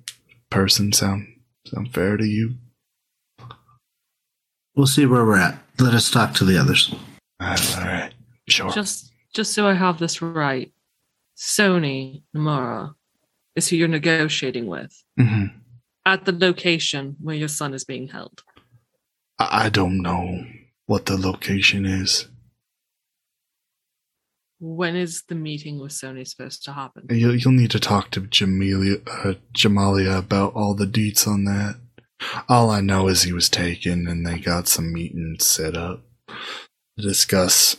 Speaker 1: person sound sound fair to you?
Speaker 2: we'll see where we're at. Let us talk to the others.
Speaker 1: all right, sure.
Speaker 4: Just just so I have this right, Sony Namura is who you're negotiating with
Speaker 1: hmm
Speaker 4: at the location where your son is being held.
Speaker 1: I, I don't know what the location is.
Speaker 4: When is the meeting with Sony supposed to happen?
Speaker 1: You'll, you'll need to talk to Jamalia, uh, Jamalia about all the deets on that. All I know is he was taken and they got some meetings set up to discuss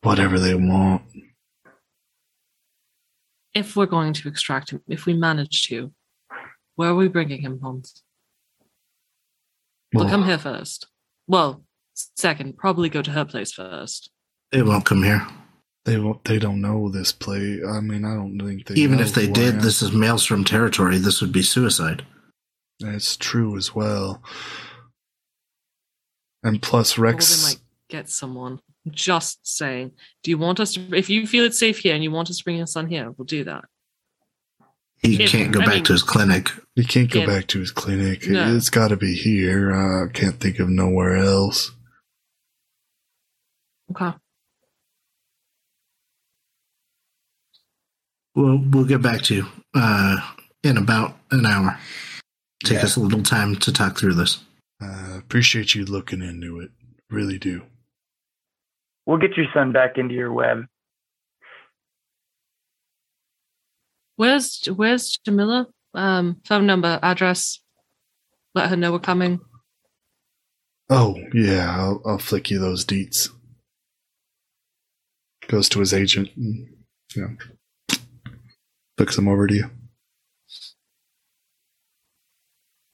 Speaker 1: whatever they want.
Speaker 4: If we're going to extract him, if we manage to, where are we bringing him, Hans? We'll come here first. Well, second, probably go to her place first.
Speaker 2: They won't come here.
Speaker 1: They won't. They don't know this place. I mean, I don't think they.
Speaker 2: Even
Speaker 1: know
Speaker 2: if they did, this is Maelstrom territory. This would be suicide.
Speaker 1: That's true as well. And plus,
Speaker 4: Or they
Speaker 1: Rex.
Speaker 4: Might get someone. Just saying. Do you want us to, if you feel it's safe here and you want us to bring your son here, we'll do that.
Speaker 2: He
Speaker 4: If-
Speaker 2: can't go
Speaker 4: I
Speaker 2: back
Speaker 4: mean-
Speaker 2: to his clinic.
Speaker 1: He can't go
Speaker 4: Yeah.
Speaker 1: back to his clinic.
Speaker 4: No.
Speaker 1: It's got to be here. I can't think of nowhere else.
Speaker 4: Okay.
Speaker 2: We'll we'll get back to you uh, in about an hour. Take
Speaker 1: Yeah.
Speaker 2: us a little time to talk through this.
Speaker 1: Uh, appreciate you looking into it. Really do.
Speaker 3: We'll get your son back into your web.
Speaker 4: Where's Where's Jamila? Um, phone number, address. Let her know we're coming.
Speaker 1: Oh yeah, I'll, I'll flick you those deets. Goes to his agent. And, you know, flicks them over to you.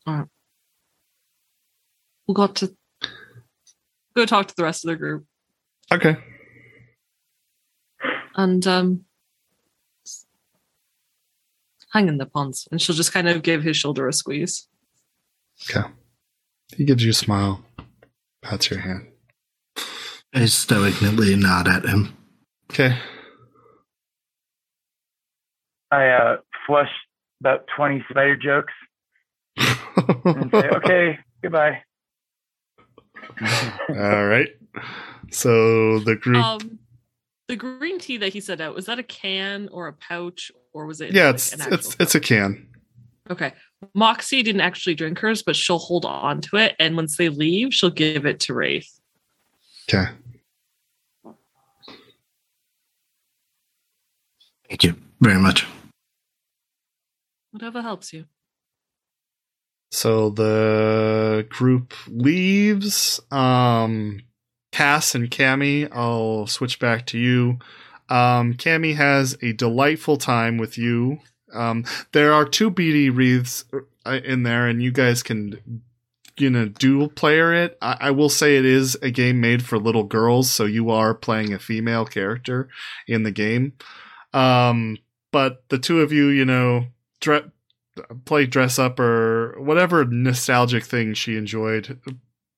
Speaker 1: All right.
Speaker 4: We'll go to go talk to the rest of the group
Speaker 1: Okay.
Speaker 4: and um hang in the ponds. And she'll just kind of give his shoulder a squeeze.
Speaker 1: Okay. He gives you a smile. Pats your hand.
Speaker 2: I stoically nod at him.
Speaker 1: Okay.
Speaker 3: I uh, flush about 20 spider jokes and say, okay, goodbye.
Speaker 1: All right. So the group.
Speaker 4: Um the green tea that he set out, was that a can or a pouch or was it
Speaker 1: yeah,
Speaker 4: like,
Speaker 1: it's
Speaker 4: an actual
Speaker 1: it's it's a can.
Speaker 4: Okay. Moxie didn't actually drink hers, but she'll hold on to it. And once they leave, she'll give it to Wraith.
Speaker 1: Okay.
Speaker 2: Thank you very much.
Speaker 4: Whatever helps you.
Speaker 1: So the group leaves. Um, Cass and Cammy, I'll switch back to you. Um, Cammy has a delightful time with you. Um, there are two BD wreaths uh, in there, and you guys can, you know, dual player it. I, I will say it is a game made for little girls, so you are playing a female character in the game. Um, but the two of you, you know, dre- play dress up or whatever nostalgic thing she enjoyed.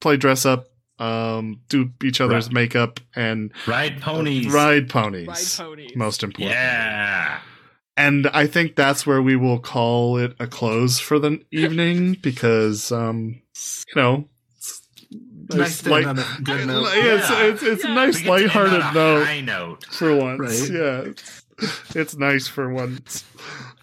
Speaker 1: Play dress up, um, do each other's
Speaker 5: Right.
Speaker 1: makeup, and
Speaker 5: Ride ponies.
Speaker 1: ride ponies.
Speaker 4: Ride ponies.
Speaker 1: Most important.
Speaker 5: Yeah.
Speaker 1: And I think that's where we will call it a close for the evening because, um, you know, it's
Speaker 2: Nice
Speaker 1: light-
Speaker 2: on a good note.
Speaker 1: Yeah, it's,
Speaker 5: Yeah.
Speaker 1: it's, it's
Speaker 4: Yeah.
Speaker 1: a nice
Speaker 5: We get to end
Speaker 1: lighthearted note
Speaker 5: High note.
Speaker 1: for once.
Speaker 2: Right.
Speaker 1: Yeah. It's, it's nice for once.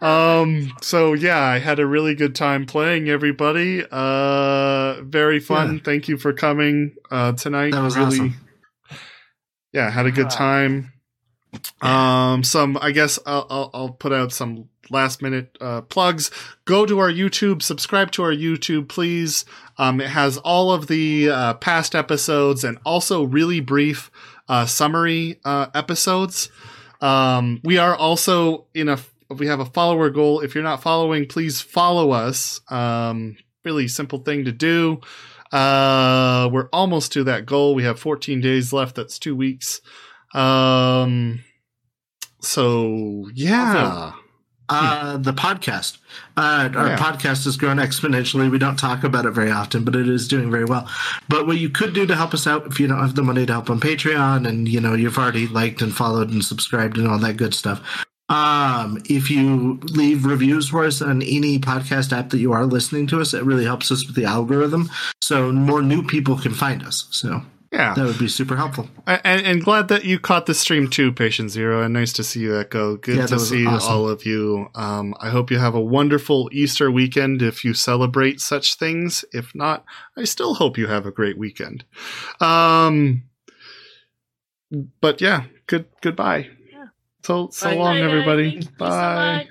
Speaker 1: Um so yeah, I had a really good time playing everybody. Uh very fun.
Speaker 2: Yeah.
Speaker 1: Thank you for coming uh tonight.
Speaker 2: That was
Speaker 1: really
Speaker 2: awesome.
Speaker 1: Yeah, had a good time. Um some I guess I'll I'll, I'll put out some last minute uh plugs. Go to our YouTube, subscribe to our YouTube please. Um it has all of the uh past episodes and also really brief uh summary uh episodes. Um, we are also in a we have a follower goal. If you're not following, please follow us. Um, really simple thing to do. Uh, we're almost to that goal. We have 14 days left. That's two weeks. Um, so yeah.
Speaker 2: Uh, the podcast. Uh, our
Speaker 1: Yeah.
Speaker 2: podcast has grown exponentially. We don't talk about it very often, but it is doing very well. But what you could do to help us out, if you don't have the money to help on Patreon, and you know you've already liked and followed and subscribed and all that good stuff, um, if you leave reviews for us on any podcast app that you are listening to us, it really helps us with the algorithm, so more new people can find us. So
Speaker 1: yeah.
Speaker 2: that would be super helpful.
Speaker 1: And, and glad that you caught the stream too, Patient Zero, and nice to see you, Echo. Good
Speaker 2: Yeah,
Speaker 1: to see
Speaker 2: awesome.
Speaker 1: all of you. Um, I hope you have a wonderful Easter weekend if you celebrate such things. If not, I still hope you have a great weekend. Um, but yeah, good goodbye.
Speaker 4: Yeah.
Speaker 1: So so
Speaker 4: Bye.
Speaker 1: long,
Speaker 4: Bye,
Speaker 1: everybody.
Speaker 4: Thank you so
Speaker 1: Bye.